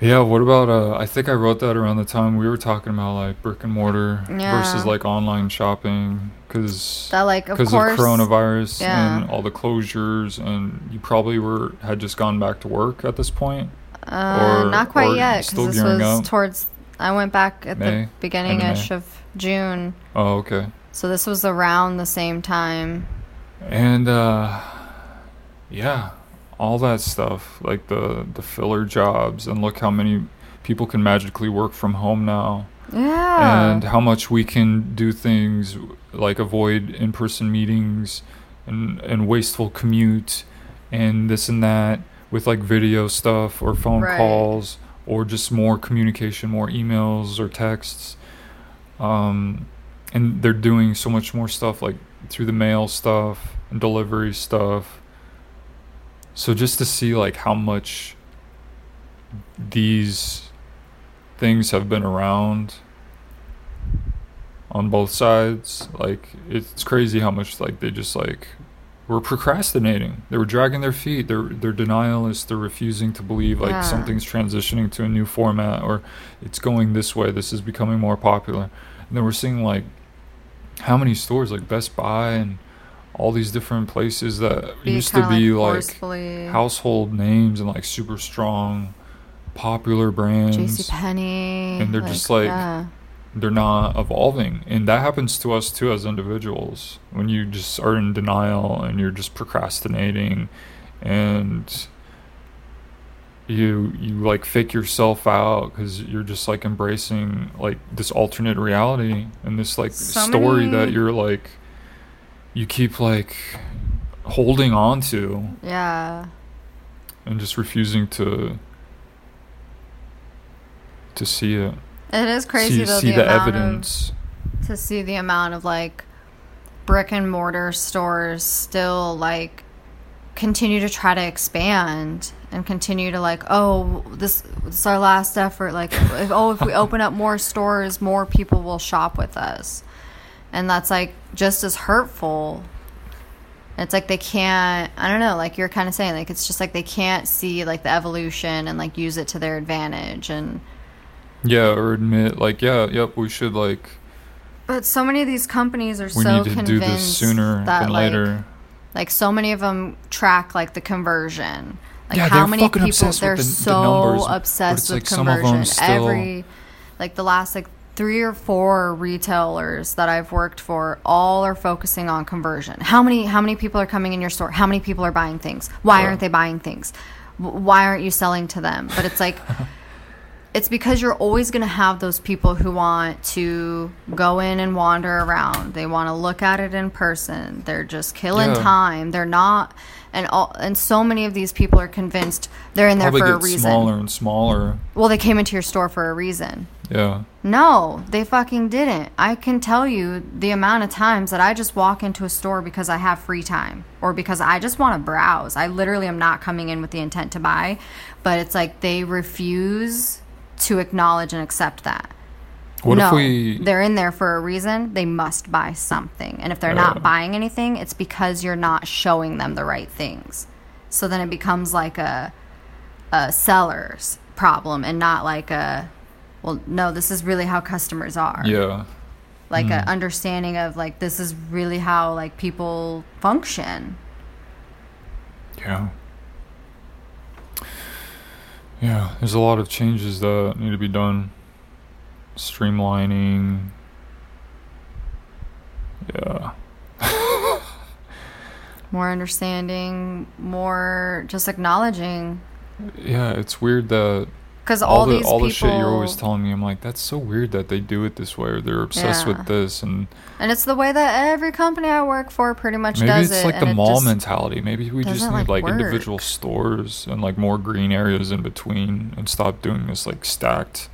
Yeah, what about uh I think I wrote that around the time we were talking about like brick and mortar Yeah. versus like online shopping cuz That, like, of because of coronavirus yeah. and all the closures and you probably were had just gone back to work at this point. Uh, Or- not quite or yet, because this was up? towards. I went back at May? the beginning ish of June. Oh, okay. So this was around the same time. And uh yeah, all that stuff, like the the filler jobs and look how many people can magically work from home now. Yeah. and how much we can do things like avoid in-person meetings and and wasteful commute and this and that with like video stuff or phone Right. calls or just more communication more emails or texts um and they're doing so much more stuff like through the mail stuff and delivery stuff so just to see like how much these things have been around on both sides. Like it's crazy how much like they just like were procrastinating. They were dragging their feet. They're they're denialists. They're refusing to believe like Yeah. something's transitioning to a new format or it's going this way. This is becoming more popular. And then we're seeing like how many stores like Best Buy and all these different places that Be used to be like, like forcefully- household names and like super strong popular brands JC Penney. and they're just like- yeah. They're not evolving. And that happens to us too as individuals. When you just are in denial and you're just procrastinating and you you like fake yourself out because you're just like embracing like this alternate reality and this like So story that you're like you keep like holding on to Yeah. and just refusing to to see it It is crazy though see the, the, evidence of to see the amount of like brick and mortar stores still like continue to try to expand and continue to like oh this, this is our last effort like if, oh if we open up more stores more people will shop with us. And that's like just as hurtful. It's like they can't i don't know like you're kind of saying like it's just like they can't see like the evolution and like use it to their advantage. And yeah or admit like yeah yep we should like But so many of these companies are we so need to do convinced this sooner that than like, later like so many of them track like the conversion. Like Yeah, how many people they're the- the so numbers, obsessed with like some of 'em conversion. still- Every like the last like three or four retailers that I've worked for all are focusing on conversion. How many how many people are coming in your store? How many people are buying things? Why Yeah. aren't they buying things? Why aren't you selling to them? But it's like it's because you're always going to have those people who want to go in and wander around. They want to look at it in person. They're just killing Yeah. time. They're not and all and so many of these people are convinced they're in there probably for a reason. smaller and smaller Well, they came into your store for a reason. yeah No, they fucking didn't. I can tell you the amount of times that I just walk into a store because I have free time or because I just want to browse. I literally am not coming in with the intent to buy, but it's like they refuse to acknowledge and accept that. what no, if we they're in there for a reason. They must buy something. And if they're Yeah. not buying anything, it's because you're not showing them the right things. So then it becomes like a a seller's problem and not like a well, no, this is really how customers are. yeah Like an mm-hmm. understanding of like this is really how like people function. Yeah. Yeah, there's a lot of changes that need to be done. Streamlining. Yeah. More understanding, more just acknowledging Yeah, it's weird that because all, all, the these all people the shit you're always telling me, I'm like, that's so weird that they do it this way or they're obsessed Yeah. with this and And it's the way that every company I work for pretty much maybe does it's it. like the mall mentality. Maybe we just need like, like individual stores and like more green areas in between and stop doing this like stacked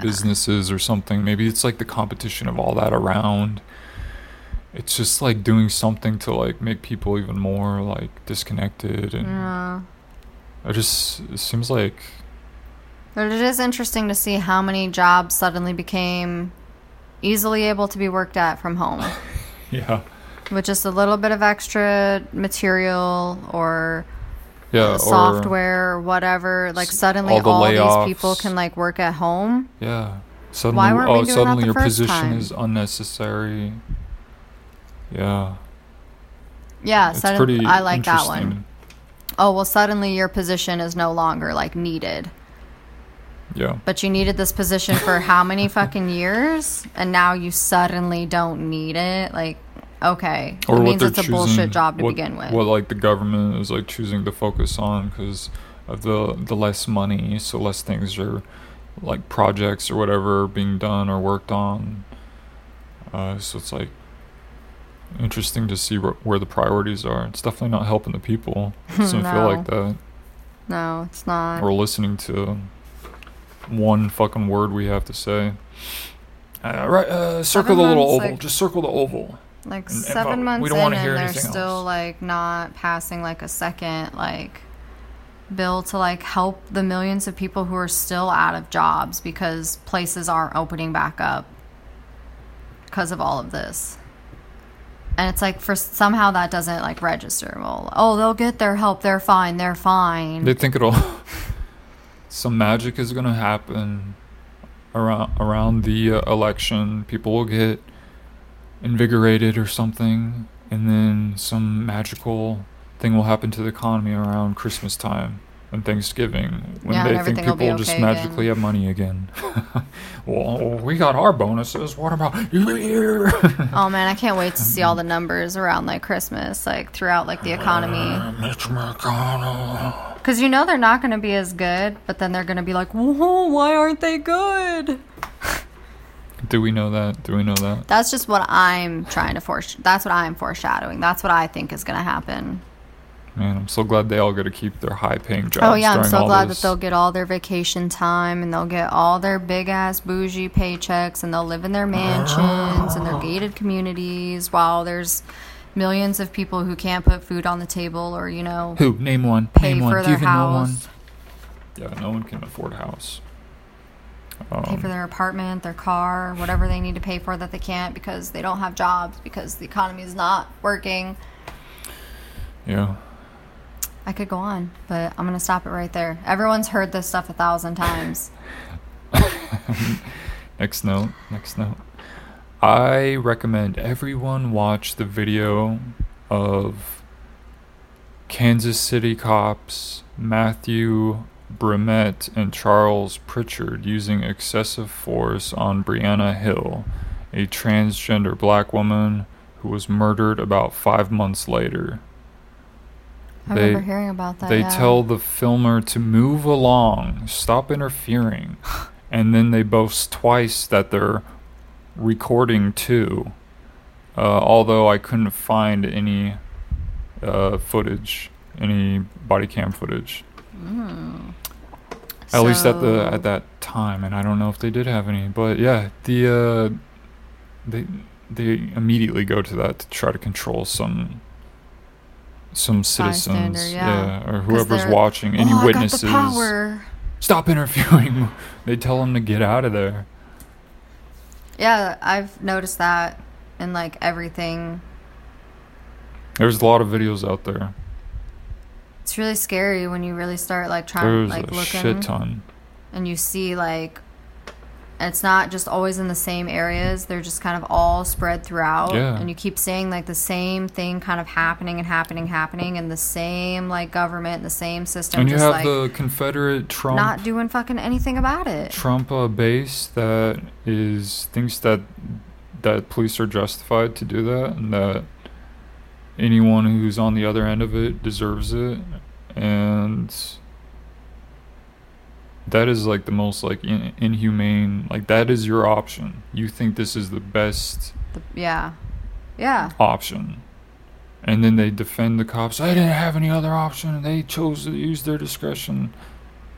businesses or something. Maybe it's like the competition of all that around. It's just like doing something to like make people even more like disconnected and Yeah. I just it seems like But it is interesting to see how many jobs suddenly became easily able to be worked at from home yeah. with just a little bit of extra material or Yeah, uh, or software or whatever. Like suddenly all the all, these people can like work at home. Yeah. Suddenly, weren't we oh, doing that suddenly the your first position time? is unnecessary. Yeah. Yeah, It's I like that one. Oh well, suddenly your position is no longer like needed. Yeah. But you needed this position for how many fucking years, and now you suddenly don't need it. Like, okay, it means it's a choosing- bullshit job to what- begin with. What like the government is like choosing to focus on because of the the less money, so less things are like projects or whatever being done or worked on. Uh, so it's like interesting to see wh- where the priorities are. It's definitely not helping the people. It doesn't feel like that. no, it's not. Or listening to one fucking word we have to say. Uh, right, uh, circle Seven the little months, oval. like- Just circle the oval. like and- and seven vote. months We don't in, wanna and hear they're anything still else. like not passing like a second like bill to like help the millions of people who are still out of jobs because places aren't opening back up because of all of this. And it's like for somehow that doesn't like register. Well, oh, they'll get their help. They're fine. They're fine. They think it'll some magic is gonna happen around around the uh, election. People will get invigorated or something, and then some magical thing will happen to the economy around Christmas time, and Thanksgiving when Yeah, they think everything will people just magically again. have money again. well, we got our bonuses. What about you? Oh man, I can't wait to see all the numbers around like Christmas, like throughout like the economy. Mitch McConnell. Because you know they're not going to be as good, but then they're going to be like, whoa, why aren't they good? Do we know that? Do we know that? That's just what I'm trying to force. That's what I'm foreshadowing. That's what I think is going to happen. Man, I'm so glad they all get to keep their high-paying oh, jobs. Oh yeah, I'm so glad this. that they'll get all their vacation time and they'll get all their big ass bougie paychecks and they'll live in their mansions and their gated communities while there's millions of people who can't put food on the table or you know Who? Name one. pay Name for one. Do you even know one? Yeah, no one can afford a house. pay Um, for their apartment, their car, whatever they need to pay for that they can't because they don't have jobs because the economy is not working. yeah. I could go on, but I'm gonna stop it right there. Everyone's heard this stuff a thousand times. Next note. Next note. I recommend everyone watch the video of Kansas City cops Matthew Brummett and Charles Prichard using excessive force on Breona Hill, a transgender black woman who was murdered about five months later. I They- remember hearing about that. They yeah. tell the filmer to move along, stop interfering, and then they boast twice that they're recording too. Uh, although I couldn't find any uh, footage, any body cam footage, at least at the at that time, and I don't know if they did have any. But yeah, the uh, they they immediately go to that to try to control some some citizens, Bystander, yeah. or whoever's watching, any oh, witnesses. got the power. Stop interviewing. they tell them to get out of there. Yeah, I've noticed that in like everything. There's a lot of videos out there. It's really scary when you really start like trying There's like a looking shit ton. and you see like it's not just always in the same areas. They're just kind of all spread throughout. Yeah. And you keep seeing like the same thing kind of happening and happening, happening, and the same like government, the same system And you just have like the Confederate Trump not doing fucking anything about it. Trump uh, base that is thinks that that police are justified to do that and that anyone who's on the other end of it deserves it and that is like the most like in- inhumane like that is your option you think this is the best The- yeah. Yeah. option and then they defend the cops i didn't have any other option they chose to use their discretion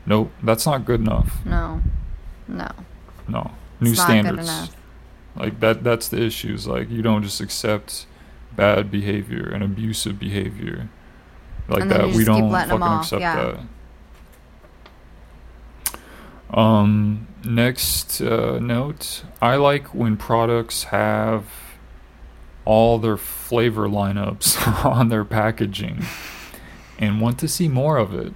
nope that's not good enough No. No. no new it's standards not good enough. like that that's the issues like you don't just accept bad behavior and abusive behavior like that we don't fucking accept yeah. that um next uh, note i like when products have all their flavor lineups on their packaging and want to see more of it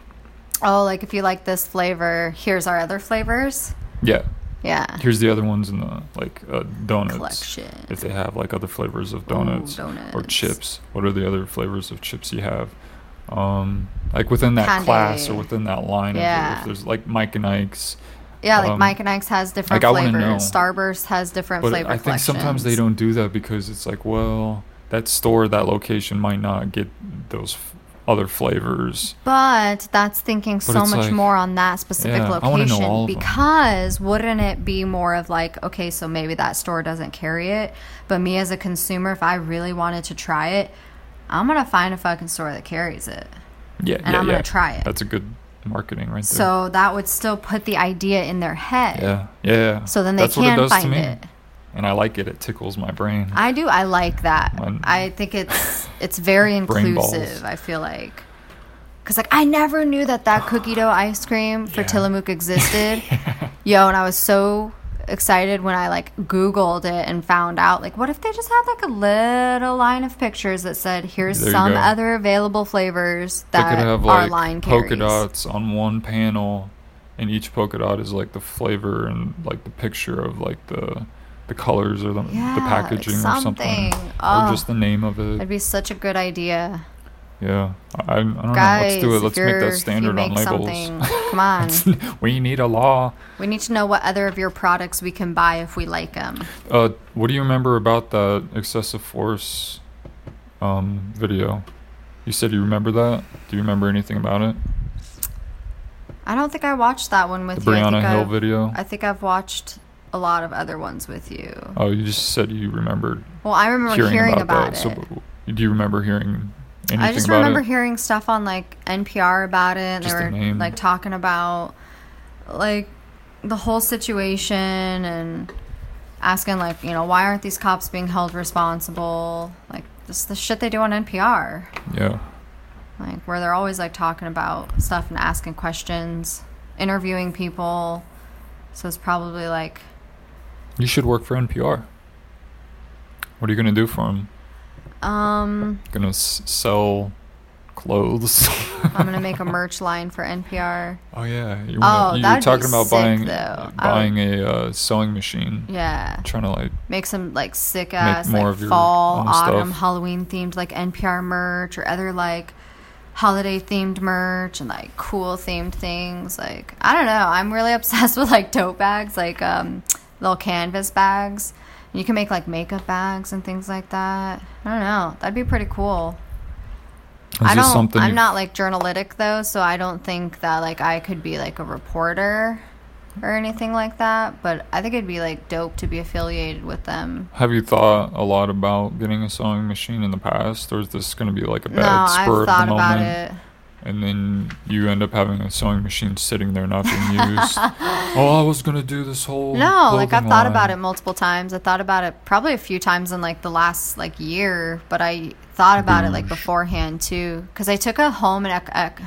Oh, like if you like this flavor, here's our other flavors. yeah Yeah. here's the other ones in the like uh, donuts Collection. if they have like other flavors of Ooh, donuts, or chips. What are the other flavors of chips you have? Um, like within that class or within that line of Yeah. if there's like Mike and Ike's. Yeah, like Um, Mike and Ike's has different like, I flavors. Starburst has different But flavor I think sometimes they don't do that because it's like, well, that store, that location might not get those f- other flavors. But that's thinking But so much like- more on that specific Yeah, location of because wouldn't it be more of like, okay, so maybe that store doesn't carry it, but me as a consumer, if I really wanted to try it, I'm gonna find a fucking store that carries it. Yeah, And yeah, I'm gonna yeah. try it. That's a good marketing right there. So that would still put the idea in their head. yeah, yeah. So then they That's can find it. And I like it. It tickles my brain. I do. I like that. When- I think it's it's very Brain balls. inclusive. I feel like because like I never knew that that cookie dough ice cream for Yeah. Tillamook existed. Yo, and I was so excited when I like Googled it and found out like what if they just had like a little line of pictures that said here's There some other available flavors that could have our like line polka carries. dots on one panel, and each polka dot is like the flavor and like the picture of like the the colors or the, Yeah, the packaging or something, something. or Oh. just the name of it. That'd be such a good idea. Yeah, I, I don't know. Let's do it. Let's make that standard on labels. come on. we need a law. We need to know what other of your products we can buy if we like them. Uh, what do you remember about that excessive force um, video? You said you remember that. Do you remember anything about it? I don't think I watched that one with The you. I Breona think Hill I've- video. I think I've watched a lot of other ones with you. Oh, you just said you remembered Well, I remember hearing, hearing, about, about, it. So, do you remember hearing anything I just remember it? hearing stuff on like NPR about it. Just they the were name. like talking about like the whole situation and asking like, you know, why aren't these cops being held responsible? Like this the shit they do on NPR. yeah. Like where they're always like talking about stuff and asking questions, interviewing people. So it's probably like You should work for NPR. What are you gonna do for them? Um Gonna s- sell clothes? I'm gonna make a merch line for NPR. oh yeah, you, Oh, wanna, you were that'd be talking about sick, buying though. Buying a uh, sewing machine. Yeah. Trying to like make some like sick ass like fall, autumn, stuff. Halloween themed like NPR merch or other like holiday themed merch and like cool themed things. Like I don't know, I'm really obsessed with like tote bags, like um little canvas bags. You can make like makeup bags and things like that. I don't know. That'd be pretty cool. is I don't. I'm not like journalistic though, so I don't think that like I could be like a reporter or anything like that. But I think it'd be like dope to be affiliated with them. Have you thought a lot about getting a sewing machine in the past, or is this going to be like a bad no, spur I've of the thought about moment? it. And then you end up having a sewing machine sitting there not being used. oh, I was going to do this whole. No, like I've thought about it multiple times. I thought about it probably a few times in like the last like year, but I thought about it like beforehand too, because I took a home and ec- ec-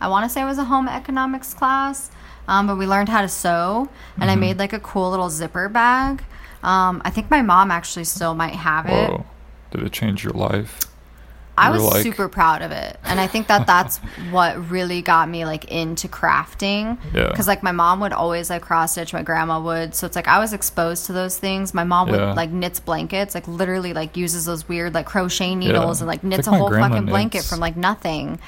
I want to say it was a home economics class, um, but we learned how to sew, and I Mm-hmm. made like a cool little zipper bag. Um, I think my mom actually still might have it. Did it change your life? I was like- super proud of it, and I think that that's what really got me like into crafting. Yeah. Because like my mom would always like cross stitch, my grandma would, so it's like I was exposed to those things. My mom Yeah. would like knits blankets, like literally like uses those weird like crochet needles and like knits a whole fucking blanket knits. from like nothing.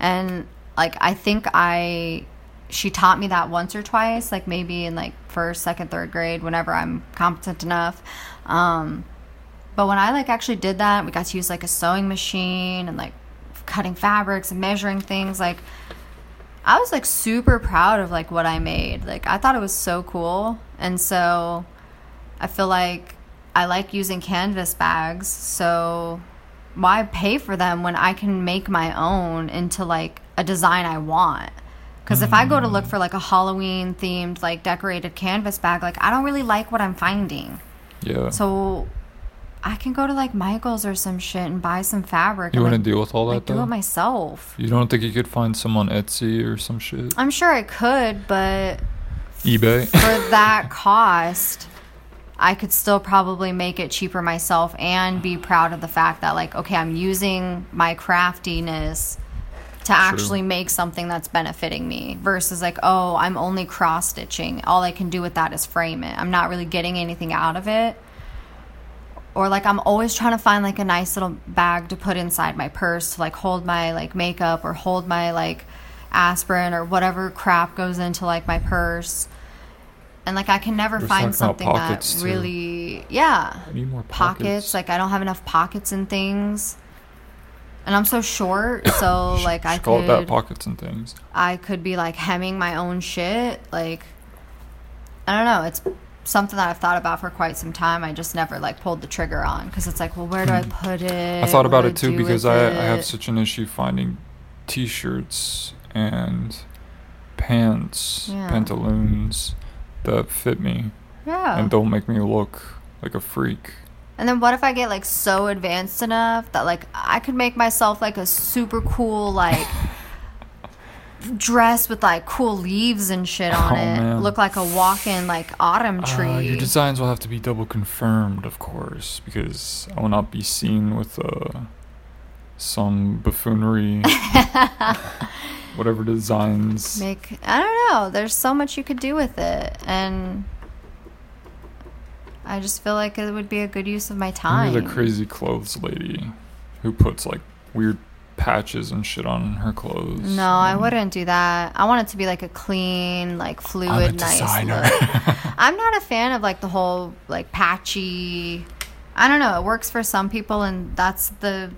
And like I think I she taught me that once or twice, like maybe in like first, second, third grade, whenever I'm competent enough. Um, but when I like actually did that, we got to use like a sewing machine and like cutting fabrics and measuring things. Like I was like super proud of like what I made. Like I thought it was so cool. And so I feel like I like using canvas bags. So why pay for them when I can make my own into like a design I want? Because if I go to look mm. for like a Halloween themed like decorated canvas bag, like I don't really like what I'm finding. Yeah. So I can go to like Michael's or some shit and buy some fabric. you want to like, deal with all that like do it myself. you don't think you could find some on Etsy or some shit? I'm sure I could, but eBay? for that cost, I could still probably make it cheaper myself and be proud of the fact that like okay, I'm using my craftiness to actually make something that's benefiting me versus like oh, I'm only cross stitching. All I can do with that is frame it. I'm not really getting anything out of it. Or like I'm always trying to find like a nice little bag to put inside my purse to like hold my like makeup or hold my like aspirin or whatever crap goes into like my purse. And like I can never We're find something that too. really yeah. I need more Pockets. pockets. Like I don't have enough pockets and things. And I'm so short, so like I it that pockets and things. I could be like hemming my own shit. Like, I don't know. It's something that I've thought about for quite some time. I just never like pulled the trigger on because it's like, well, where do I put it? Hmm. I thought about it too because I, I have such an issue finding t-shirts and pants, Yeah. pantaloons that fit me yeah. and don't make me look like a freak. And then what if I get like so advanced enough that like I could make myself like a super cool like dress with like cool leaves and shit on Oh, it. man. Look like a walk-in like autumn tree. Uh, your designs will have to be double confirmed, of course, because I will not be seen with uh, some buffoonery, whatever designs. make I don't know. There's so much you could do with it, and I just feel like it would be a good use of my time. You're the crazy clothes lady who puts like weird patches and shit on her clothes. No, I wouldn't do that. I want it to be like a clean, like fluid, I'm a nice designer. look. I'm not a fan of like the whole like patchy. I don't know. It works for some people, and that's the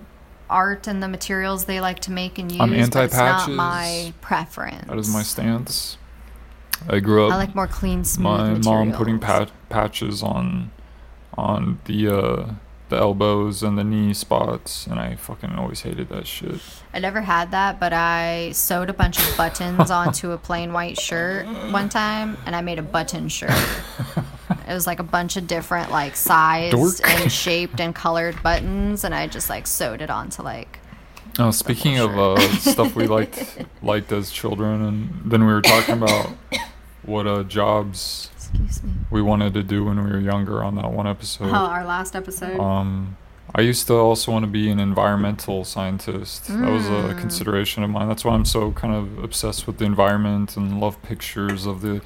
art and the materials they like to make and use. I'm but it's not anti-patches. my preference. that is my stance. I grew up. I like more clean, smooth my mom putting pat- patches on on the uh the elbows and the knee spots and I fucking always hated that shit. I never had that, but I sewed a bunch of buttons onto a plain white shirt one time, and I made a button shirt. It was like a bunch of different like sized Dork. and shaped and colored buttons, and I just like sewed it onto like. Oh, speaking of uh, stuff we liked liked as children, and then we were talking about what uh, jobs Excuse me. we wanted to do when we were younger on that one episode. Oh, our last episode. Um, I used to also want to be an environmental scientist. That was a Mm. consideration of mine. That's why I'm so kind of obsessed with the environment and love pictures of the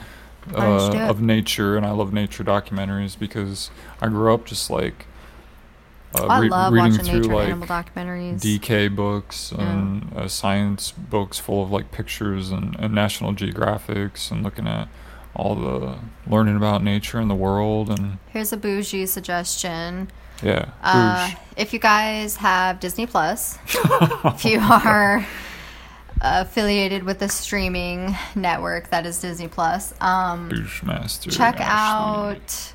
Why did you do uh, of nature, and I love nature documentaries because I grew up just like uh, I re- love reading watching through nature like animal documentaries. DK books Yeah. and uh, science books full of like pictures and, and National Geographics and looking at all the learning about nature and the world and Here's a bougie suggestion. yeah. Uh, if you guys have Disney Plus, if you are affiliated with the streaming network that is Disney Plus, um, Bushmaster. check Ashley. out.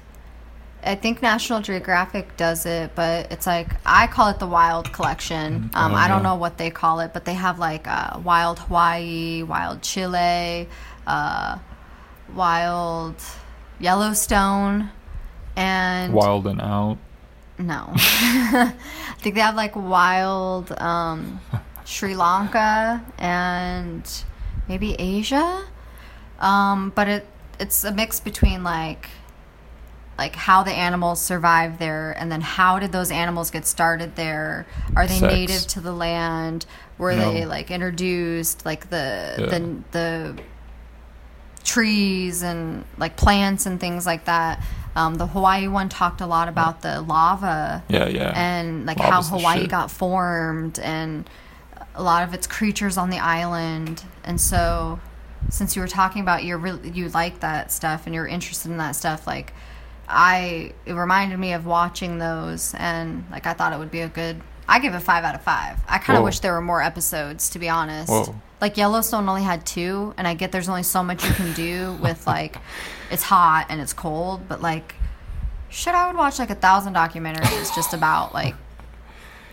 I think National Geographic does it, but it's like I call it the Wild Collection. Um, Oh, I don't yeah. know what they call it, but they have like uh, Wild Hawaii, Wild Chile, uh, Wild Yellowstone, and Wild and Out. no. I think they have like wild um, Sri Lanka and maybe Asia. Um, but it it's a mix between like like how the animals survive there and then how did those animals get started there? Are they Sex. native to the land? Were No. they like introduced like the Yeah. the the trees and like plants and things like that. Um, the Hawaii one talked a lot about the lava Yeah, yeah. and like Lava's how Hawaii got formed and a lot of its creatures on the island. And so, since you were talking about you're really you like that stuff and you're interested in that stuff, like I it reminded me of watching those and like I thought it would be a good. I give it five out of five. I kind of wish there were more episodes, to be honest. Whoa. Like Yellowstone only had two, and I get there's only so much you can do with like it's hot and it's cold, but like shit, I would watch like a thousand documentaries just about like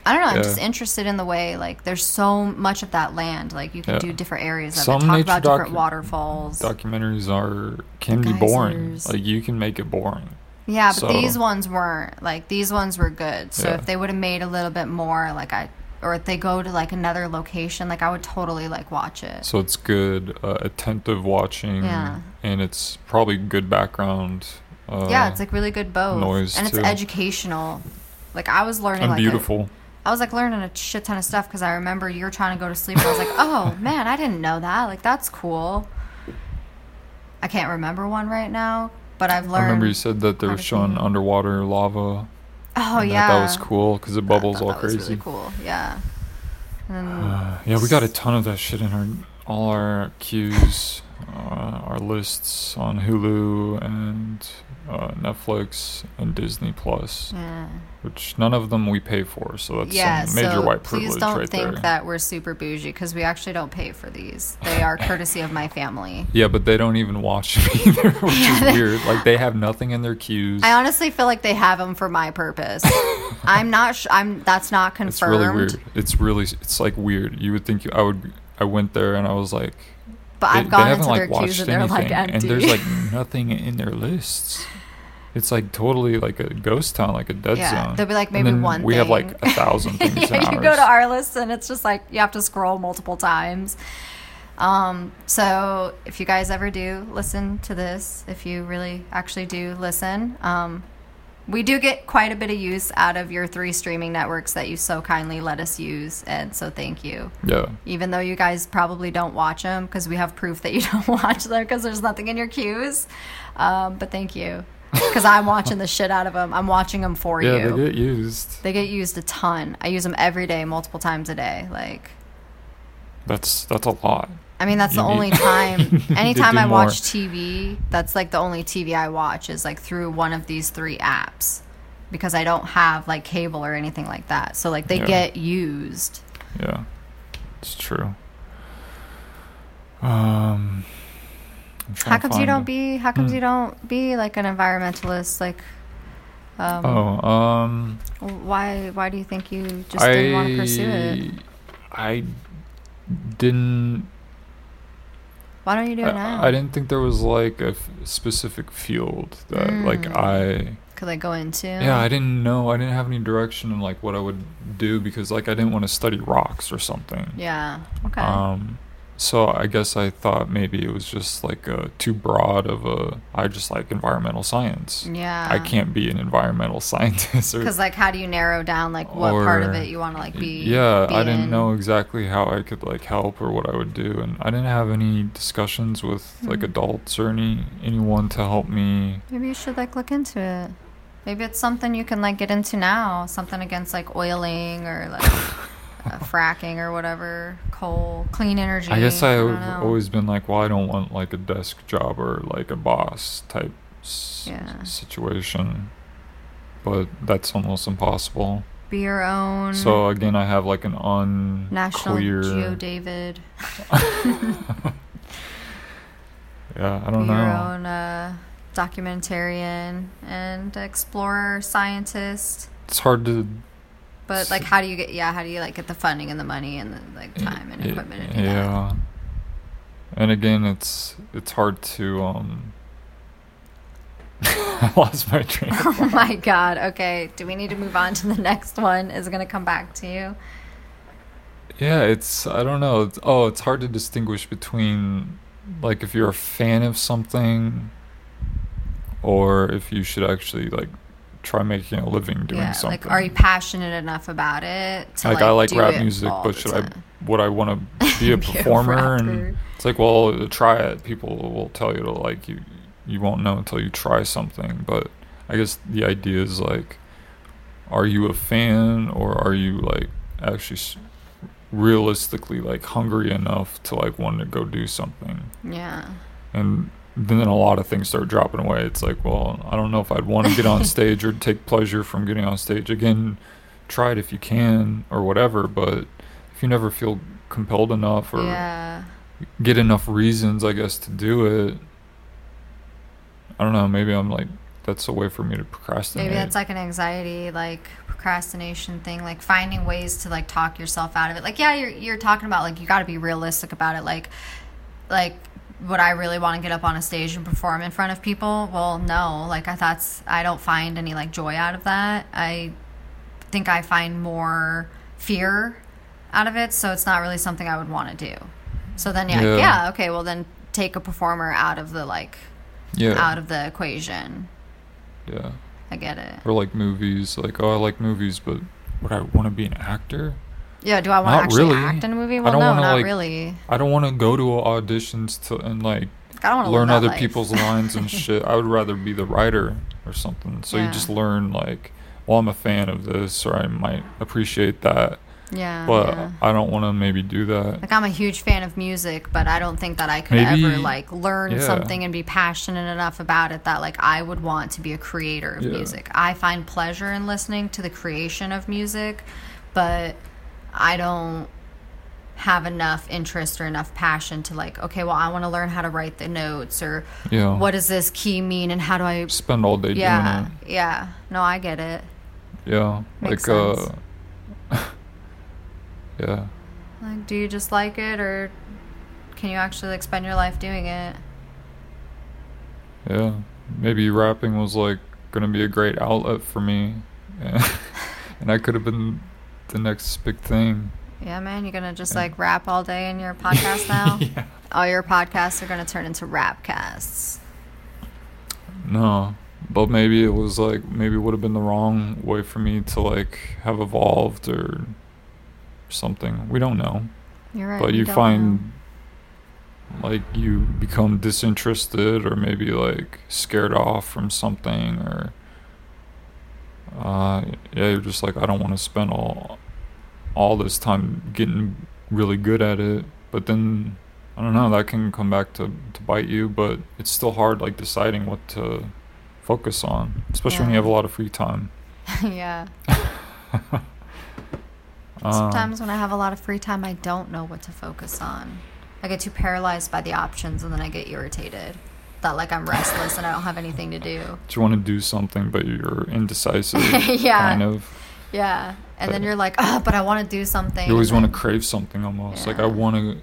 I don't know. I'm Yeah. just interested in the way like there's so much of that land. Like you can Yeah. do different areas of Some it. Talk about different waterfalls. Documentaries are can be boring. Like you can make it boring. yeah, but so- these ones weren't. Like these ones were good. So Yeah. if they would have made a little bit more, like I, or if they go to like another location, like I would totally like watch it. So it's good, uh, attentive watching, Yeah. and it's probably good background. Uh, yeah, it's like really good both, noise, and it's too. educational. Like I was learning and like beautiful. I was like learning a shit ton of stuff because I remember you were trying to go to sleep and I was like, oh man, I didn't know that. Like that's cool. I can't remember one right now, but I've learned. I learned. remember you said that they were showing underwater lava. Oh and yeah, that, that was cool because it bubbles all that was crazy. really cool. Yeah. Uh, yeah, we got a ton of that shit in our all our queues, uh, our lists on Hulu and uh, Netflix and Disney Plus, yeah. which none of them we pay for. So that's yeah, some major so white privilege please don't right think there. that we're super bougie because we actually don't pay for these. They are courtesy of my family. yeah, but they don't even watch them either, which is weird. Like they have nothing in their queues. I honestly feel like they have them for my purpose. I'm not. Sh- I'm. That's not confirmed. It's really weird. It's really it's like weird. You would think you, I would. I went there and I was like, But they, I've they gone haven't into like their queues watched and they're like empty. and there's like nothing in their lists. It's like totally like a ghost town, like a dead Yeah, zone. They'll be, like, maybe one We have like a thousand things in yeah, you go to our list and it's just like you have to scroll multiple times. Um, so if you guys ever do listen to this, if you really actually do listen, um, we do get quite a bit of use out of your three streaming networks that you so kindly let us use, and so thank you. yeah, Even though you guys probably don't watch them because we have proof that you don't watch them because there's nothing in your queues, um, but thank you. because I'm watching the shit out of them. I'm watching them for you. yeah, you. they get used. They get used a ton. I use them every day, multiple times a day. Like, That's that's a lot. I mean, that's the only time. you need to Anytime I watch. TV, that's like the only TV I watch is like through one of these three apps because I don't have like cable or anything like that. So like they Yeah. get used. Yeah, it's true. Um, How comes you don't be? How comes Hmm. you don't be like an environmentalist? Like, um, Oh, um, why? Why do you think you just didn't want to pursue it? I didn't. Why don't you do it now? I, I didn't think there was like a f- specific field that like Mm. I. Could I go into? Yeah, I didn't know. I didn't have any direction in like what I would do because like I didn't want to study rocks or something. Yeah. Okay. Um, so I guess I thought maybe it was just like uh, too broad of a. I just like environmental science. yeah. I can't be an environmental scientist. Because like, how do you narrow down like what part of it you want to like be? yeah, be I didn't in? know exactly how I could like help or what I would do, and I didn't have any discussions with like Mm. adults or any anyone to help me. Maybe you should like look into it. Maybe it's something you can like get into now. Something against like oiling or like uh, fracking or whatever, coal, clean energy. I guess I've know. always been like, well, I don't want like a desk job or like a boss type s- Yeah. situation, but that's almost impossible. be your own So again, I have like an national unclear. Geo David. yeah, I don't your know. Your own uh, documentarian and explorer scientist. It's hard to. But like, how do you get? Yeah, how do you like get the funding and the money and the like time and equipment and do that? yeah. And again, it's it's hard to um. I lost my train. Oh my god. Okay. Do we need to move on to the next one? Is it going to come back to you? Yeah, it's I don't know. It's, oh, it's hard to distinguish between like if you're a fan of something or if you should actually like try making a living doing yeah. something. Like, are you passionate enough about it? To, like, I like rap music, but should I would I want to be a Be a performer? and it's like, well, try it. People will tell you to like you. You won't know until you try something. But I guess the idea is like, are you a fan or are you like actually realistically like hungry enough to like want to go do something? Yeah. And then a lot of things start dropping away. It's like, well, I don't know if I'd want to get on stage or take pleasure from getting on stage. Again, try it if you can or whatever, but if you never feel compelled enough or yeah. get enough reasons, I guess, to do it, I don't know. Maybe I'm like, that's a way for me to procrastinate. Maybe that's like an anxiety, like procrastination thing, like finding ways to like talk yourself out of it. Like, yeah, you're you're talking about like you got to be realistic about it. Like, like would I really want to get up on a stage and perform in front of people? Well, no. Like I that's I don't find any like joy out of that. I think I find more fear out of it, so it's not really something I would want to do. So then yeah, Yeah. yeah, okay, well then take a performer out of the like yeah, out of the equation. yeah. I get it. Or like movies, like oh, I like movies, but would I want to be an actor? Yeah, do I want to actually really. act in a movie? I Well, don't no, wanna, not like, really. I don't want to go to auditions to and like I don't learn other life. people's lines and shit. I would rather be the writer or something. So Yeah. you just learn like, well, I'm a fan of this, or I might appreciate that, Yeah, but yeah. I don't want to maybe do that. Like I'm a huge fan of music, but I don't think that I could Maybe- ever like learn yeah. something and be passionate enough about it that like I would want to be a creator of music. I find pleasure in listening to the creation of music, but I don't have enough interest or enough passion to like okay well i want to learn how to write the notes or Yeah. what does this key mean and how do i Spend all day yeah yeah no i get it it. Yeah. Makes like sense. uh. yeah. Like, do you just like it, or can you actually like spend your life doing it? Yeah. Maybe rapping was like gonna be a great outlet for me, and I could have been the next big thing. Yeah, man, you're gonna just like rap all day in your podcast now. yeah. All your podcasts are gonna turn into rap casts. No, but maybe it was like maybe it would have been the wrong way for me to like have evolved or something. We don't know. You're right. but you find like you become disinterested or maybe like scared off from something or uh yeah you're just like I don't want to spend all all this time getting really good at it but then I don't know that can come back to to bite you but it's still hard like deciding what to focus on especially when you have a lot of free time yeah. Um, Sometimes when I have a lot of free time, I don't know what to focus on. I get too paralyzed by the options, and then I get irritated. That like I'm restless and I don't have anything to do. Do you want to do something but you're indecisive Yeah. kind of Yeah, and then you're like, oh, but I want to do something. You always want to crave something almost. Like I want to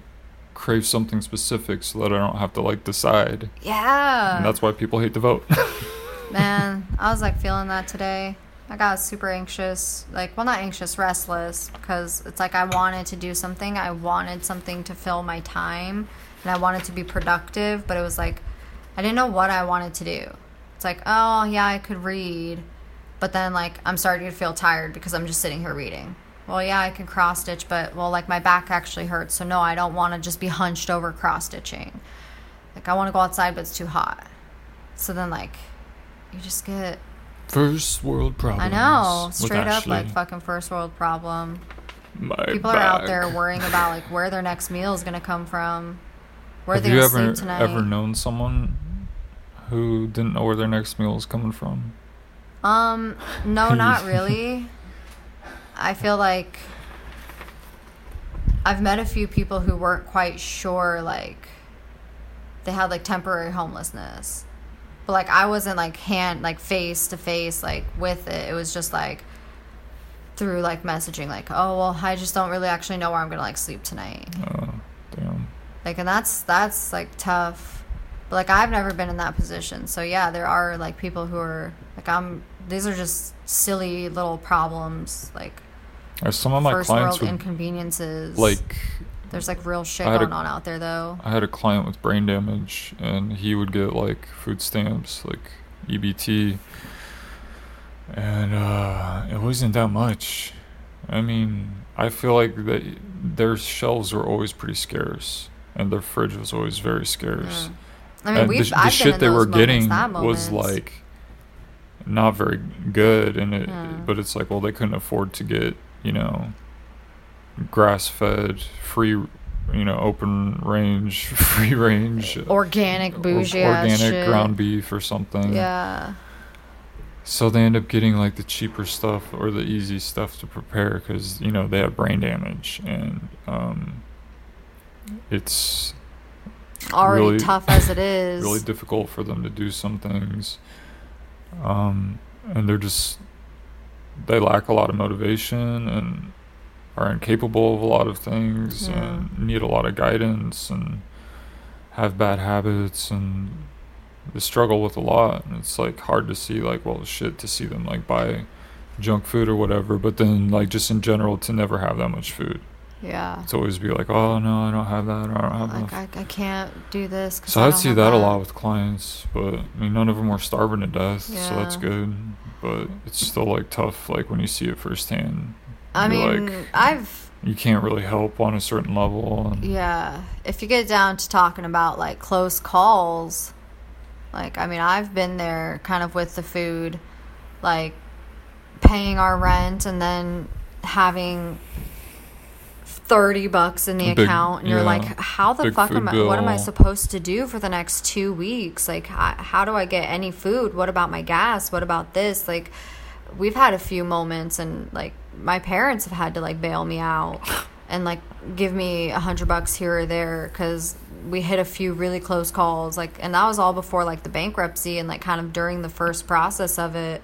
crave something specific so that I don't have to like decide. Yeah. And that's why people hate to vote. Man, I was like feeling that today. I got super anxious. Like, well, not anxious, restless, because it's like I wanted to do something. I wanted something to fill my time, and I wanted to be productive, but it was like I didn't know what I wanted to do. It's like, oh, yeah, I could read, but then, like, I'm starting to feel tired because I'm just sitting here reading. Well, yeah, I can cross stitch, but, well, like, my back actually hurts, so no, I don't want to just be hunched over cross stitching. Like, I want to go outside, but it's too hot. So then, like, you just get First world problems. I know, straight up like fucking first world problem. My People are out there worrying about like where their next meal is gonna come from. Where Have they you ever sleep tonight? ever known someone who didn't know where their next meal is coming from? Um, no, not really. I feel like I've met a few people who weren't quite sure, like they had like temporary homelessness, but like I wasn't like hand like face to face like with it. It was just like through like messaging, like oh well, I just don't really actually know where I'm gonna like sleep tonight. Oh, damn. Like, and that's that's like tough. But like, I've never been in that position. So yeah, there are like people who are like, I'm. These are just silly little problems, like Or some of my first clients world would inconveniences. like there's like real shit had a- going on out there though. I had a client with brain damage, and he would get like food stamps, like EBT, and uh, it wasn't that much. I mean, I feel like they, their shelves were always pretty scarce, and their fridge was always very scarce. Mm. I mean, and we've the, the shit they were moments, getting was like not very good, and it. Yeah. But it's like, well, they couldn't afford to get you know grass fed, free, you know, open range, free range, uh, organic bougie organic ground beef or something. Yeah, So they end up getting like the cheaper stuff or the easy stuff to prepare because you know they have brain damage and um, it's already really- tough as it is. really difficult for them to do some things. Um, and they're just they lack a lot of motivation and are incapable of a lot of things Yeah. and need a lot of guidance and have bad habits and they struggle with a lot and it's like hard to see like well shit to see them like buy junk food or whatever but then like just in general to never have that much food yeah. to always be like oh no i don't have that or i don't have enough Like I, I can't do this. 'cause so I I'd don't see have that, a lot with clients, but I mean, none of them were starving to death, so that's good. But it's still like tough, like when you see it firsthand. I mean, like, I've you can't really help on a certain level. Yeah. If you get down to talking about like close calls, like I mean, I've been there kind of with the food, like paying our rent and then having 30 bucks in the big- account and you're like how the big fuck am I what am I supposed to do for the next 2 weeks? Like how, how do I get any food? What about my gas? What about this? Like we've had a few moments and like my parents have had to like bail me out and like give me a hundred bucks here or there because we hit a few really close calls like and that was all before like the bankruptcy and like kind of during the first process of it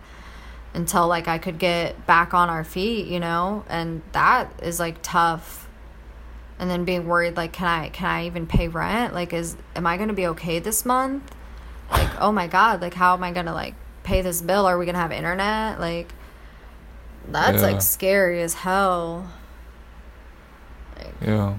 until like i could get back on our feet you know? And that is like tough and then being worried like can i can i even pay rent? Like is am i going to be okay this month? Like oh my god like how am i going to like pay this bill? Are we going to have internet? Like that's Yeah. like scary as hell. Yeah,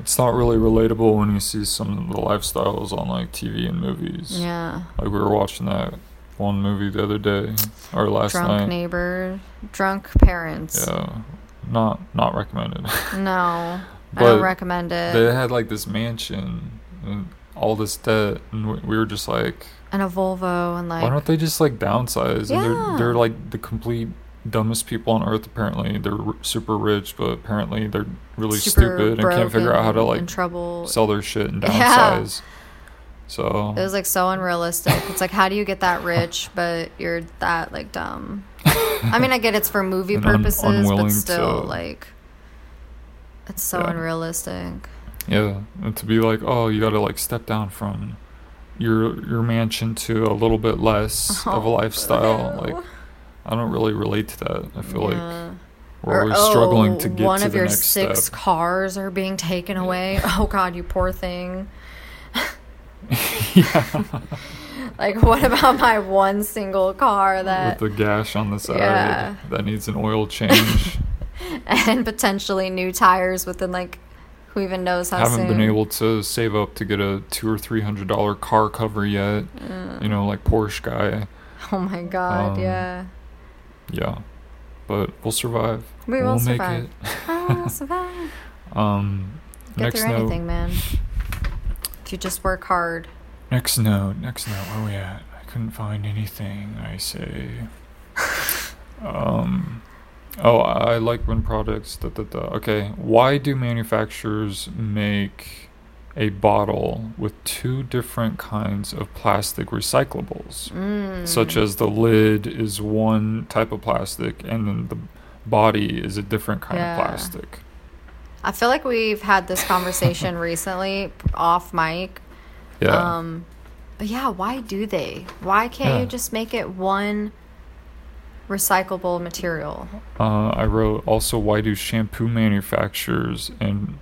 it's not really relatable when you see some of the lifestyles on like TV and movies. yeah. Like we were watching that one movie the other day or last drunk night. neighbor drunk parents. Yeah, not not recommended. no i don't recommend it they had like this mansion and all this debt, and we- we were just like, And a Volvo and like why don't they just like downsize? And Yeah. they're they're like the complete dumbest people on earth. Apparently, they're r- super rich, but apparently they're really super stupid and can't figure out how to like in trouble. sell their shit and Yeah. downsize. So It was like so unrealistic. It's like how do you get that rich, but you're that like dumb? I mean, I get it's for movie And un- purposes, but still, to- like, it's so Yeah. unrealistic. yeah, and to be like, oh, you got to like step down from your your mansion to a little bit less of a Oh, lifestyle. no. Like, I don't really relate to that. I feel like we're Or, always struggling oh, to get one to of the your next six step. cars are being taken away. Oh God, you poor thing. yeah, Like, what about my one single car that with the gash on the side Yeah. that needs an oil change. and potentially new tires within like who even knows how haven't soon? been able to save up to get a two or three hundred dollar car cover yet. You know, like Porsche guy. Oh my God, Um, yeah. Yeah, but we'll survive. We will we'll survive. make Ah, survive. Um, Get next through note. anything, man. If you just work hard. Next note. Next note. Where we at? I couldn't find anything. I say. um. Oh, I like when products. Da, da, da. Okay, why do manufacturers make a bottle with two different kinds of plastic recyclables? Mm. such as the lid is one type of plastic and then the body is a different kind Yeah. of plastic. I feel like we've had this conversation recently off mic. Yeah. Um, but yeah, why do they? Why can't Yeah. you just make it one recyclable material? uh, I wrote also why do shampoo manufacturers and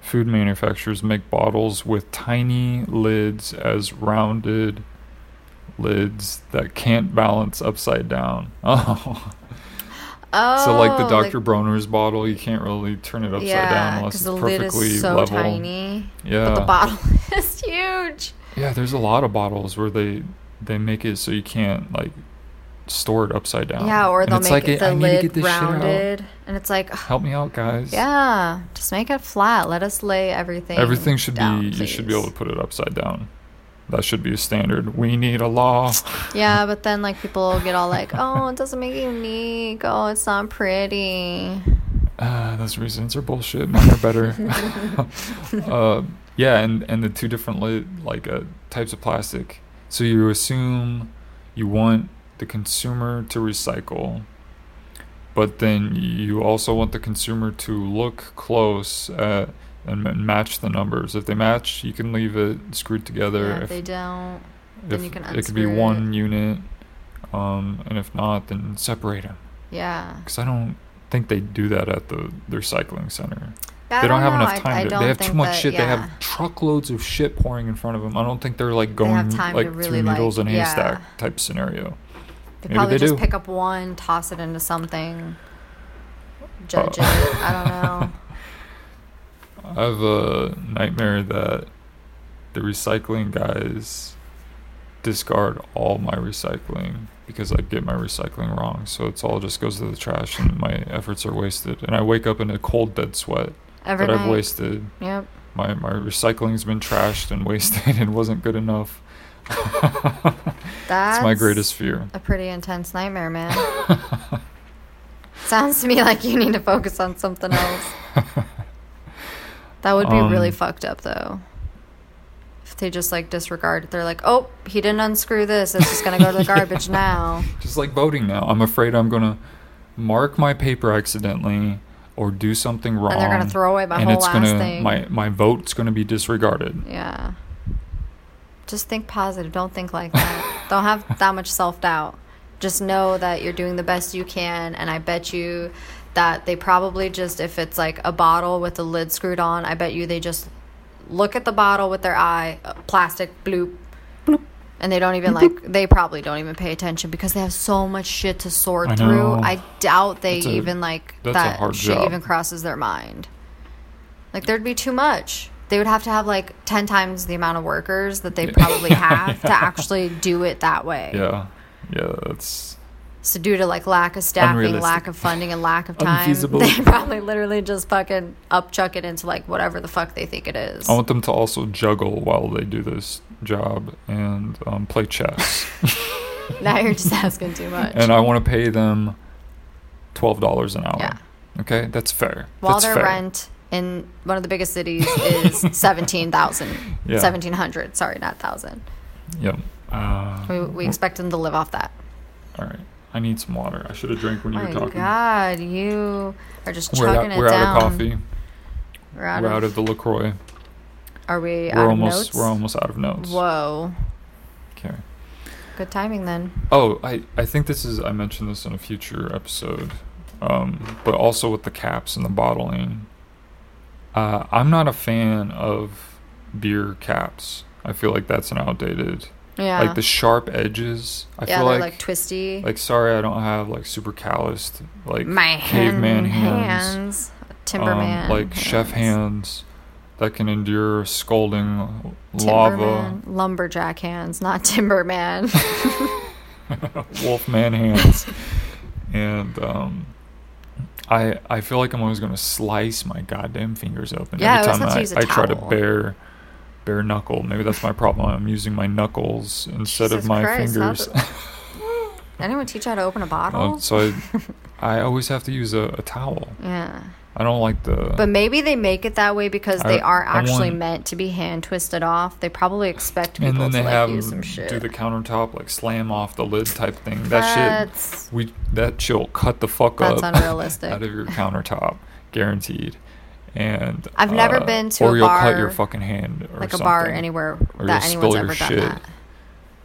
food manufacturers make bottles with tiny lids as rounded lids that can't balance upside down? Oh. Oh, so like the Dr. Bronner's bottle, you can't really turn it upside down yeah, unless because it's the lid perfectly is so level. tiny, Yeah. but the bottle is huge. Yeah, there's a lot of bottles where they they make it so you can't like store it upside down. Yeah, or they'll make like, it, I the need to get lid this shit out. rounded, and it's like, Help me out, guys. yeah, just make it flat. Let us lay everything. Everything should down, be you should be able to put it upside down. That should be a standard. We need a law. Yeah, but then like people get all like, "Oh, it doesn't make it unique. Oh, it's not pretty." Uh, those reasons are bullshit. Mine are better. uh, yeah, and and the two different li- like uh, types of plastic. So you assume you want the consumer to recycle, but then you also want the consumer to look close at and match the numbers. If they match, you can leave it screwed together. Yeah, if if they don't, then you can unscrew it could be unscrew it. one unit, um, and if not, then separate them. yeah. Because I don't think they do that at the their cycling center. I they don't, have know. enough time. I to, don't they have too much that- shit. They have truckloads of shit pouring in front of them. I don't think they're like going have time to like really, through needles like- in a yeah. haystack type scenario. They Maybe probably they just do. pick up one, toss it into something, judge Uh, it. I don't know. I have a nightmare that the recycling guys discard all my recycling because I get my recycling wrong. So it's all just goes to the trash and my efforts are wasted. And I wake up in a cold dead sweat Every that night. I've wasted. Yep. My my recycling's been trashed and wasted and wasn't good enough. That's my greatest fear. A pretty intense nightmare, man. Sounds to me like you need to focus on something else. That would be really Um, fucked up, though. If they just like disregard it, they're like, "Oh, he didn't unscrew this. It's just gonna go to the garbage now." Just like voting now. I'm afraid I'm gonna mark my paper accidentally or do something wrong. And they're gonna throw away my and whole it's last gonna thing. my my vote's gonna be disregarded. Yeah. Just think positive. Don't think like that. Don't have that much self doubt. Just know that you're doing the best you can, and I bet you that they probably just, if it's like a bottle with the lid screwed on, I bet you they just look at the bottle with their eye, uh, plastic, bloop, bloop, and they don't even like, they probably don't even pay attention because they have so much shit to sort I through. I doubt they a- even like that shit job. even crosses their mind. Like there'd be too much. They would have to have like 10 times the amount of workers that they probably have to actually do it that way. Yeah, yeah. That's So due to like lack of staffing, lack of funding, and lack of time, Unfeasible. they probably literally just fucking upchuck it into like whatever the fuck they think it is. I want them to also juggle while they do this job and um, play chess. now you're just asking too much. and I want to pay them twelve dollars an hour. Yeah. Okay, that's fair. While that's their fair. rent in one of the biggest cities is seventeen thousand, Yeah. seventeen hundred. Sorry, not thousand. Yep. Uh, We, we expect them to live off that. all right. I need some water. I should have drank when you My were talking. Oh my god, you are just We're, chugging out, it we're down. out of coffee. We're out, we're of, out of the Lacroix. Are we We're out almost of notes? we're almost out of notes. Whoa, Okay. good timing then. Oh, I I think this is I mentioned this in a future episode, um, but also with the caps and the bottling. Uh, I'm not a fan of beer caps. I feel like that's an outdated. Yeah, Like the sharp edges. I yeah, feel like, like, twisty. like sorry I don't have like super calloused like My caveman hands, hands, timberman, um, like chef hands that can endure scalding lava, lumberjack hands, not timberman. wolfman hands, and um, I I feel like I'm always gonna slice my goddamn fingers open Yeah, every time I, I try to bare bare knuckle. Maybe that's my problem. I'm using my knuckles instead Jesus of my Christ, fingers. Anyone teach you how to open a bottle? Uh, so I, I always have to use a, a towel. yeah. I don't like the. But maybe they make it that way because they aren't actually want- meant to be hand twisted off. They probably expect people and then to they like have use some shit. do the countertop like slam off the lid type thing. That That's shit we that shit will cut the fuck That's up unrealistic. out of your countertop, guaranteed. And I've never uh, been to or a you'll cut your bar- fucking hand or like a bar anywhere Or that anyone's spill ever your done shit. that.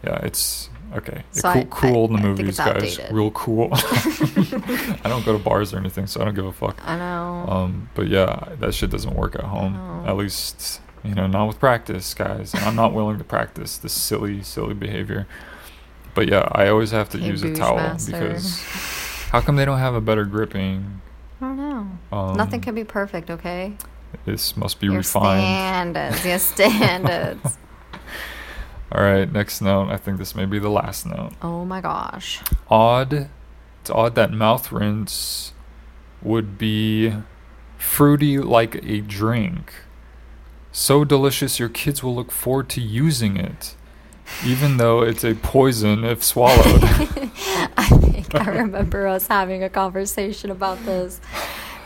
Yeah, it's okay. So cool, I- cool in the I- I movies, guys. outdated. Real cool. I don't go to bars or anything, so I don't give a fuck. I know. Um, but yeah, that shit doesn't work at home. At least, you know, not with practice, guys. And I'm not willing to practice this silly, silly behavior. But yeah, I always have to Hey, use a towel master. because how come they don't have a better gripping? I don't know. Um, Nothing can be perfect, okay? This must be Your refined. standards, your standards. All right, next note. I think this may be the last note. oh my gosh. Odd. It's odd that mouth rinse would be fruity like a drink. So delicious, your kids will look forward to using it, even though it's a poison if swallowed. I think I remember us having a conversation about this.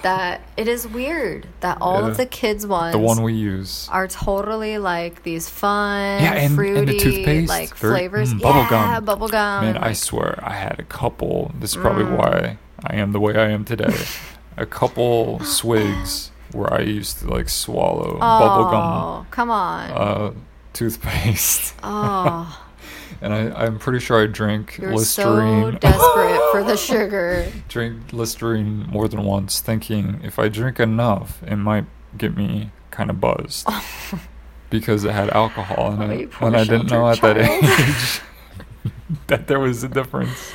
That it is weird that all Yeah. of the kids ones the one we use. are totally like these fun, Yeah, and- and the fruity, toothpaste, like flavors. mm, bubble yeah, gum. bubble gum. Man, and, I swear I had a couple. This is probably Mm. why I am the way I am today. a couple swigs where I used to like swallow bubble gum Oh, come on. uh, toothpaste. oh, And I, I'm pretty sure I drank you're so Listerine. desperate for the sugar. Drink Listerine more than once, thinking if I drink enough, it might get me kind of buzzed. because it had alcohol in Oh, it. and I didn't know at sheltered that age that there was a difference.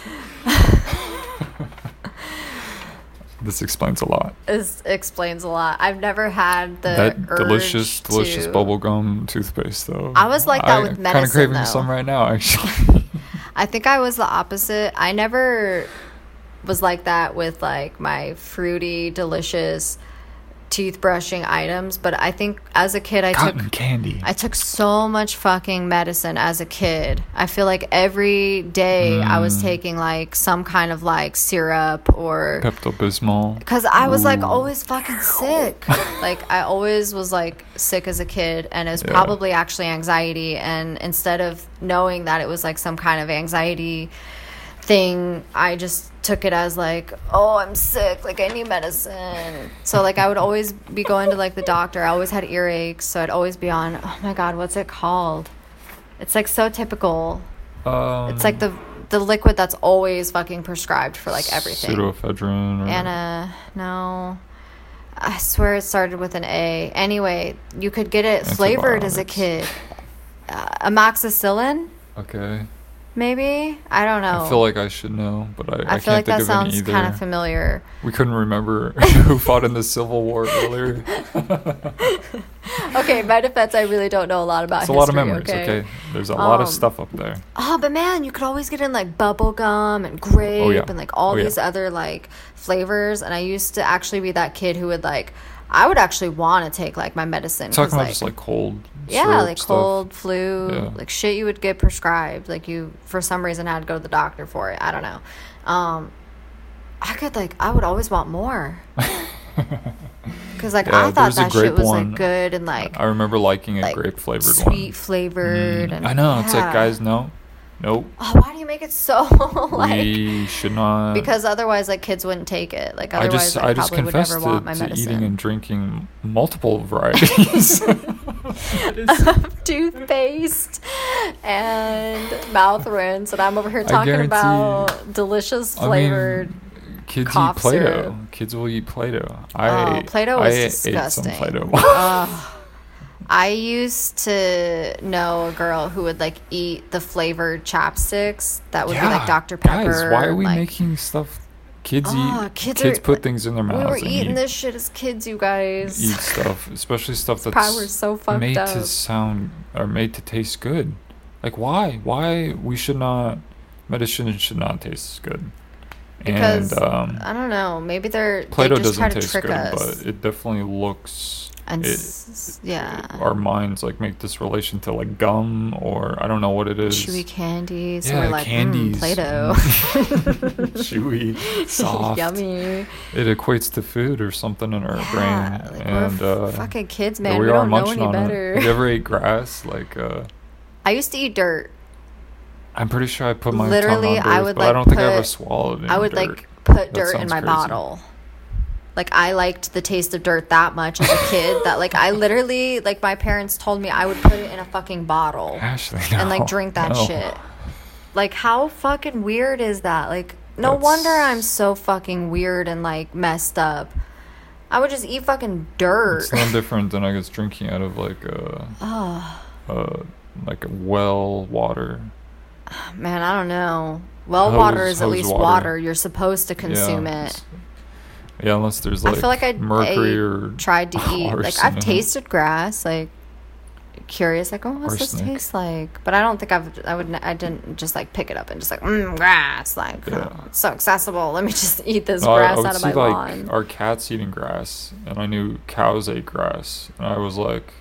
This explains a lot. This explains a lot. I've never had the that delicious, delicious to- bubblegum toothpaste, though. I was like that with Kind medicine, of craving though. some right now, actually. I think I was the opposite. I never was like that with like my fruity, delicious teeth brushing items, but I think as a kid I Cotton took candy. I took so much fucking medicine as a kid. I feel like every day I was Mm. taking like some kind of like syrup or Pepto Bismol. because I was like always fucking sick. like I always was like sick as a kid, and it's Yeah. probably actually anxiety. And instead of knowing that it was like some kind of anxiety thing, I just took it as like, oh, I'm sick. Like I need medicine. So like I would always be going to like the doctor. I always had earaches, so I'd always be on. Oh my god, what's it called? It's like so typical. Um, It's like the the liquid that's always fucking prescribed for like everything. Pseudoephedrine. Or, Anna, no. I swear it started with an A. Anyway, you could get it flavored as a kid. Uh, amoxicillin, Okay. Maybe? I don't know. I feel like I should know, but I, I, I feel like that sounds kind of familiar. we couldn't remember who fought in the Civil War earlier. okay, my defense, I really don't know a lot about It's a lot of memories. Okay, there's a lot of Um, stuff up there. Oh, but man, you could always get in like bubble gum and grape Oh, yeah. and like all Oh, yeah. these other like flavors. And I used to actually be that kid who would like, I would actually want to take like my medicine. Talking about like, just like cold. Yeah, like stuff. cold, flu, Yeah. like shit you would get prescribed. Like you, for some reason, had to go to the doctor for it. I don't know. Um, I could like, I would always want more. Because like Yeah, I thought that shit was one. like good and like I remember liking a like grape flavored sweet one. flavored. Mm, I know. It's like guys, no, nope. Oh, why do you make it so like? we should not. because otherwise, like kids wouldn't take it. Like I otherwise, just I, I just probably would never to, want my to eating and drinking multiple varieties. of Toothpaste and mouth rinse, and I'm over here talking about delicious I mean, flavored. Kids eat Play-Doh. syrup. Kids will eat Play-Doh. Oh, I Oh, Play-Doh I is ate some disgusting. Play-Doh. I used to know a girl who would like eat the flavored chapsticks that would be like Dr Pepper. Guys, why are we like, making stuff? Kids Ah, eat. kids Kids, are- put things in their mouths. We were eating eat, this shit as kids, you guys. eat stuff, especially stuff that's Probably so fucked made up. to sound or made to taste good. Like why? Why we should not? Medicine should not taste good. Because and um, I don't know. Maybe they're Play-Doh they doesn't to taste trick good, us. but it definitely looks. And it- s- yeah, Our minds like make this relation to like gum or I don't know what it is. chewy candies. So yeah, we're like, candies. mm, Play-Doh, chewy, soft. yummy. It equates to food or something in our Yeah, brain, like and we're uh, fucking kids, there man. we, We, don't know munching any on better. it. You ever ate grass? Like, uh, I used to eat dirt. I'm pretty sure I put my Literally, tongue on I would, but I don't think I ever swallowed any I would dirt. like put That dirt in my crazy. bottle. Like I liked the taste of dirt that much as a kid that like I literally like my parents told me I would put it in a fucking bottle. Ashley, and like drink that no. shit. Like how fucking weird is that? Like no That's- wonder I'm so fucking weird and like messed up. I would just eat fucking dirt. It's no different than I guess drinking out of like a, oh uh, like a well water. man, I don't know. Well, Hose- water is at least water. water. You're supposed to consume yeah, it. It's- Yeah, unless there's like I feel like I, mercury I or tried to eat. Like I've tasted grass. Like curious, like oh, what's this taste like? But I don't think I've. I would. I didn't just like pick it up and just like mm, grass. Like Yeah. oh, so accessible. Let me just eat this No, I- I, grass would out of see my like lawn. our cats eating grass, and I knew cows ate grass, and I was like,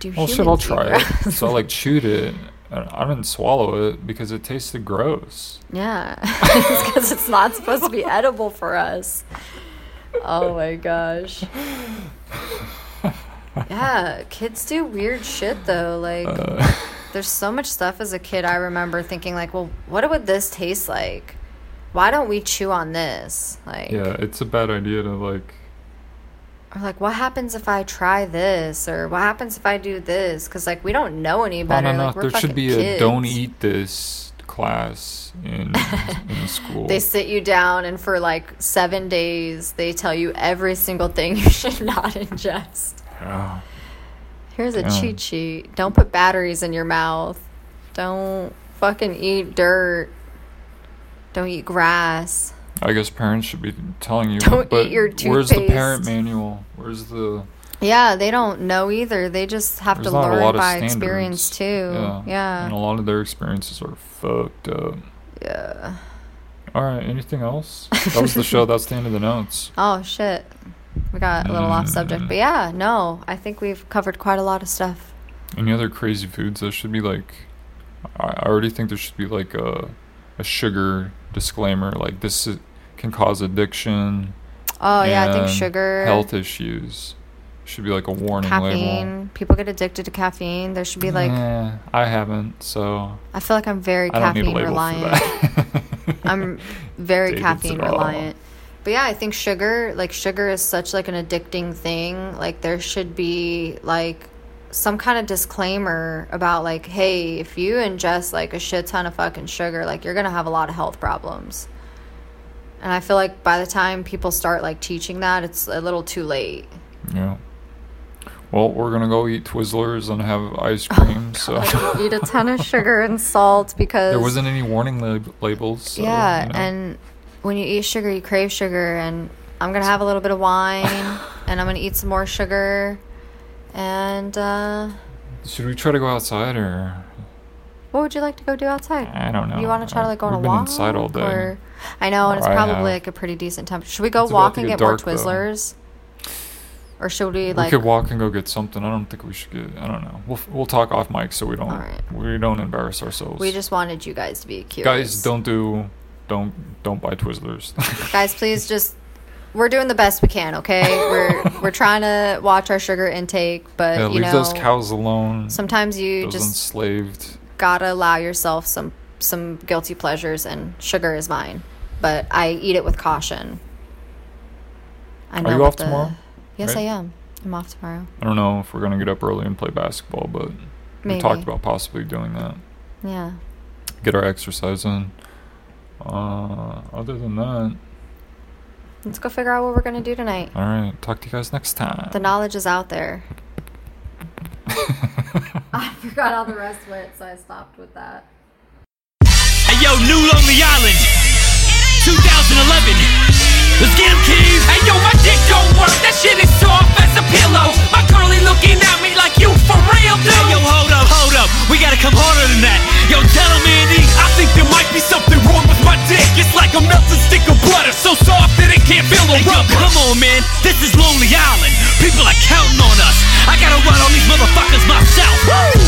Do "Well, shit, I'll try it." so I like chewed it, and I didn't swallow it because it tasted gross. Yeah, it's because it's not supposed to be edible for us. Oh my gosh. Yeah, kids do weird shit though. Like, Uh, there's so much stuff as a kid I remember thinking, like, well, what would this taste like? Why don't we chew on this? Like, yeah, it's a bad idea to like. or like, what happens if I try this? Or what happens if I do this? Because, like, we don't know any On better. and Like, off, there should be a "Don't eat this" class in in school. They sit you down, and for like seven days, they tell you every single thing you should not ingest. Yeah. Here's a cheat sheet. Don't put batteries in your mouth. Don't fucking eat dirt. Don't eat grass. I guess parents should be telling you. Don't but eat your toothpaste. Where's the parent manual? Where's the? Yeah, they don't know either. They just have There's to learn by experience too. Yeah. Yeah. And a lot of their experiences are fucked up. Yeah. All right. Anything else? That was the show. That's the end of the notes. Oh shit. We got a little off subject. Mm. But yeah, no. I think we've covered quite a lot of stuff. Any other crazy foods that should be like? I I already think there should be like a a sugar disclaimer. Like this is, can cause addiction. Oh yeah, I think sugar Health issues. Should be like a warning label. caffeine. People get addicted to caffeine. There should be like I haven't, so I feel like I'm very I don't need a caffeine label reliant. for that. I'm very David's caffeine reliant. But yeah, I think sugar, like sugar is such like an addicting thing. Like there should be like some kind of disclaimer about like, hey, if you ingest like a shit ton of fucking sugar, like you're going to have a lot of health problems. And I feel like by the time people start like teaching that, it's a little too late. Yeah. Well, we're gonna go eat Twizzlers and have ice cream. so eat a ton of sugar and salt because there wasn't any warning lab- labels. So, yeah, you know. and when you eat sugar, you crave sugar, and I'm gonna have a little bit of wine, and I'm gonna eat some more sugar, And uh, Should we try to go outside or what would you like to go do outside? I don't know. You want to try to like go on We've a been walk? inside all day. Or I know, and it's I probably have. like a pretty decent temperature. Should we go It's walk and get get, more Twizzlers? though. Or should we like? we could walk and go get something. I don't think we should get. I don't know. We'll we'll talk off mic so we don't Alright. we don't embarrass ourselves. we just wanted you guys to be curious. guys don't do don't don't buy Twizzlers. guys please just we're doing the best we can okay we're we're trying to watch our sugar intake but yeah, you leave know those cows alone. sometimes you just enslaved. gotta allow yourself some some guilty pleasures and sugar is mine but i eat it with caution i Are you off tomorrow? Yes i am i'm off tomorrow I don't know if we're gonna get up early and play basketball, but we talked about possibly doing that. yeah Get our exercise in. Uh, other than that, let's go figure out what we're gonna do tonight all right. Talk to you guys next time. the knowledge is out there i forgot how the rest went so i stopped with that Hey yo, New Lonely Island, 2011. Let's get 'em, Keys. Hey yo, my dick don't work. That shit is soft as a pillow. My girlie looking at me like you for real, dude. Hey yo, hold up, hold up. We gotta come harder than that. Yo, tell him, Andy. I think there might be something wrong with my dick. It's like a melted stick of butter, so soft that it can't feel a hey, rubber. Yo, come on, man. This is Lonely Island. People are counting on us. I gotta run on these motherfuckers myself.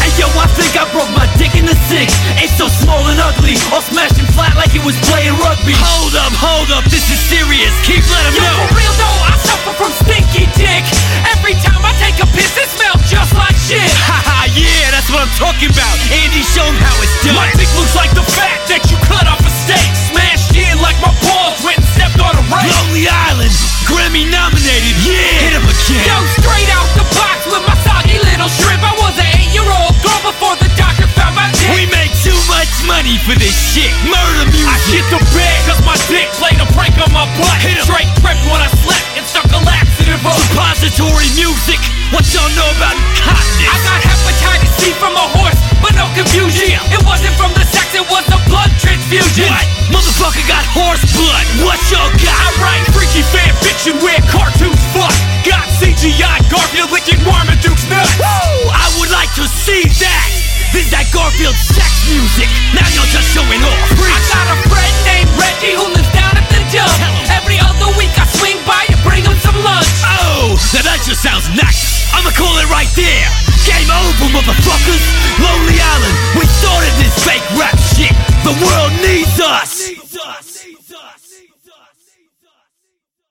Hey yo, I think I broke my dick in the six. It's so small and ugly, all smashed and flat like it was playing rugby. Hold up, hold up, this is serious. Keep letting know. for real though, I suffer from stinky dick. Every time I take a piss, it smells just like shit. Haha, yeah, that's what I'm talking about. Andy, show him how it's done. My dick looks like the fat that you cut off a steak. Smashed in like my balls went and stepped on a rake. Lonely Island, Grammy nominated. Yeah, hit him again. Yo, straight out the with my soggy little shrimp. I was an eight-year-old girl before the doctor found my dick. We make too much money for this shit. Murder music. I shit the bed cause my dick played a prank on my butt. Hit him. Straight tripped when I slept and stuck a laxative up. Suppository music. What y'all know about incontinence? I got hepatitis C from a horse, but no confusion. It wasn't from the sex, it was the blood transfusion. What? Motherfucker got horse blood. What y'all got? I write freaky fan fiction where cartoons fuck. Got CGI Garfield licking Marmaduke's nuts. Woo! I would like to see that. This that Garfield sex music. Now you're just showing off. I got a friend named Reggie who lives down at the dump. Every other week I swing by and bring him some lunch. Oh, now that just sounds nice. I'ma call it right there. Game over, motherfuckers. Lonely Island, we started this fake rap shit. The world needs us.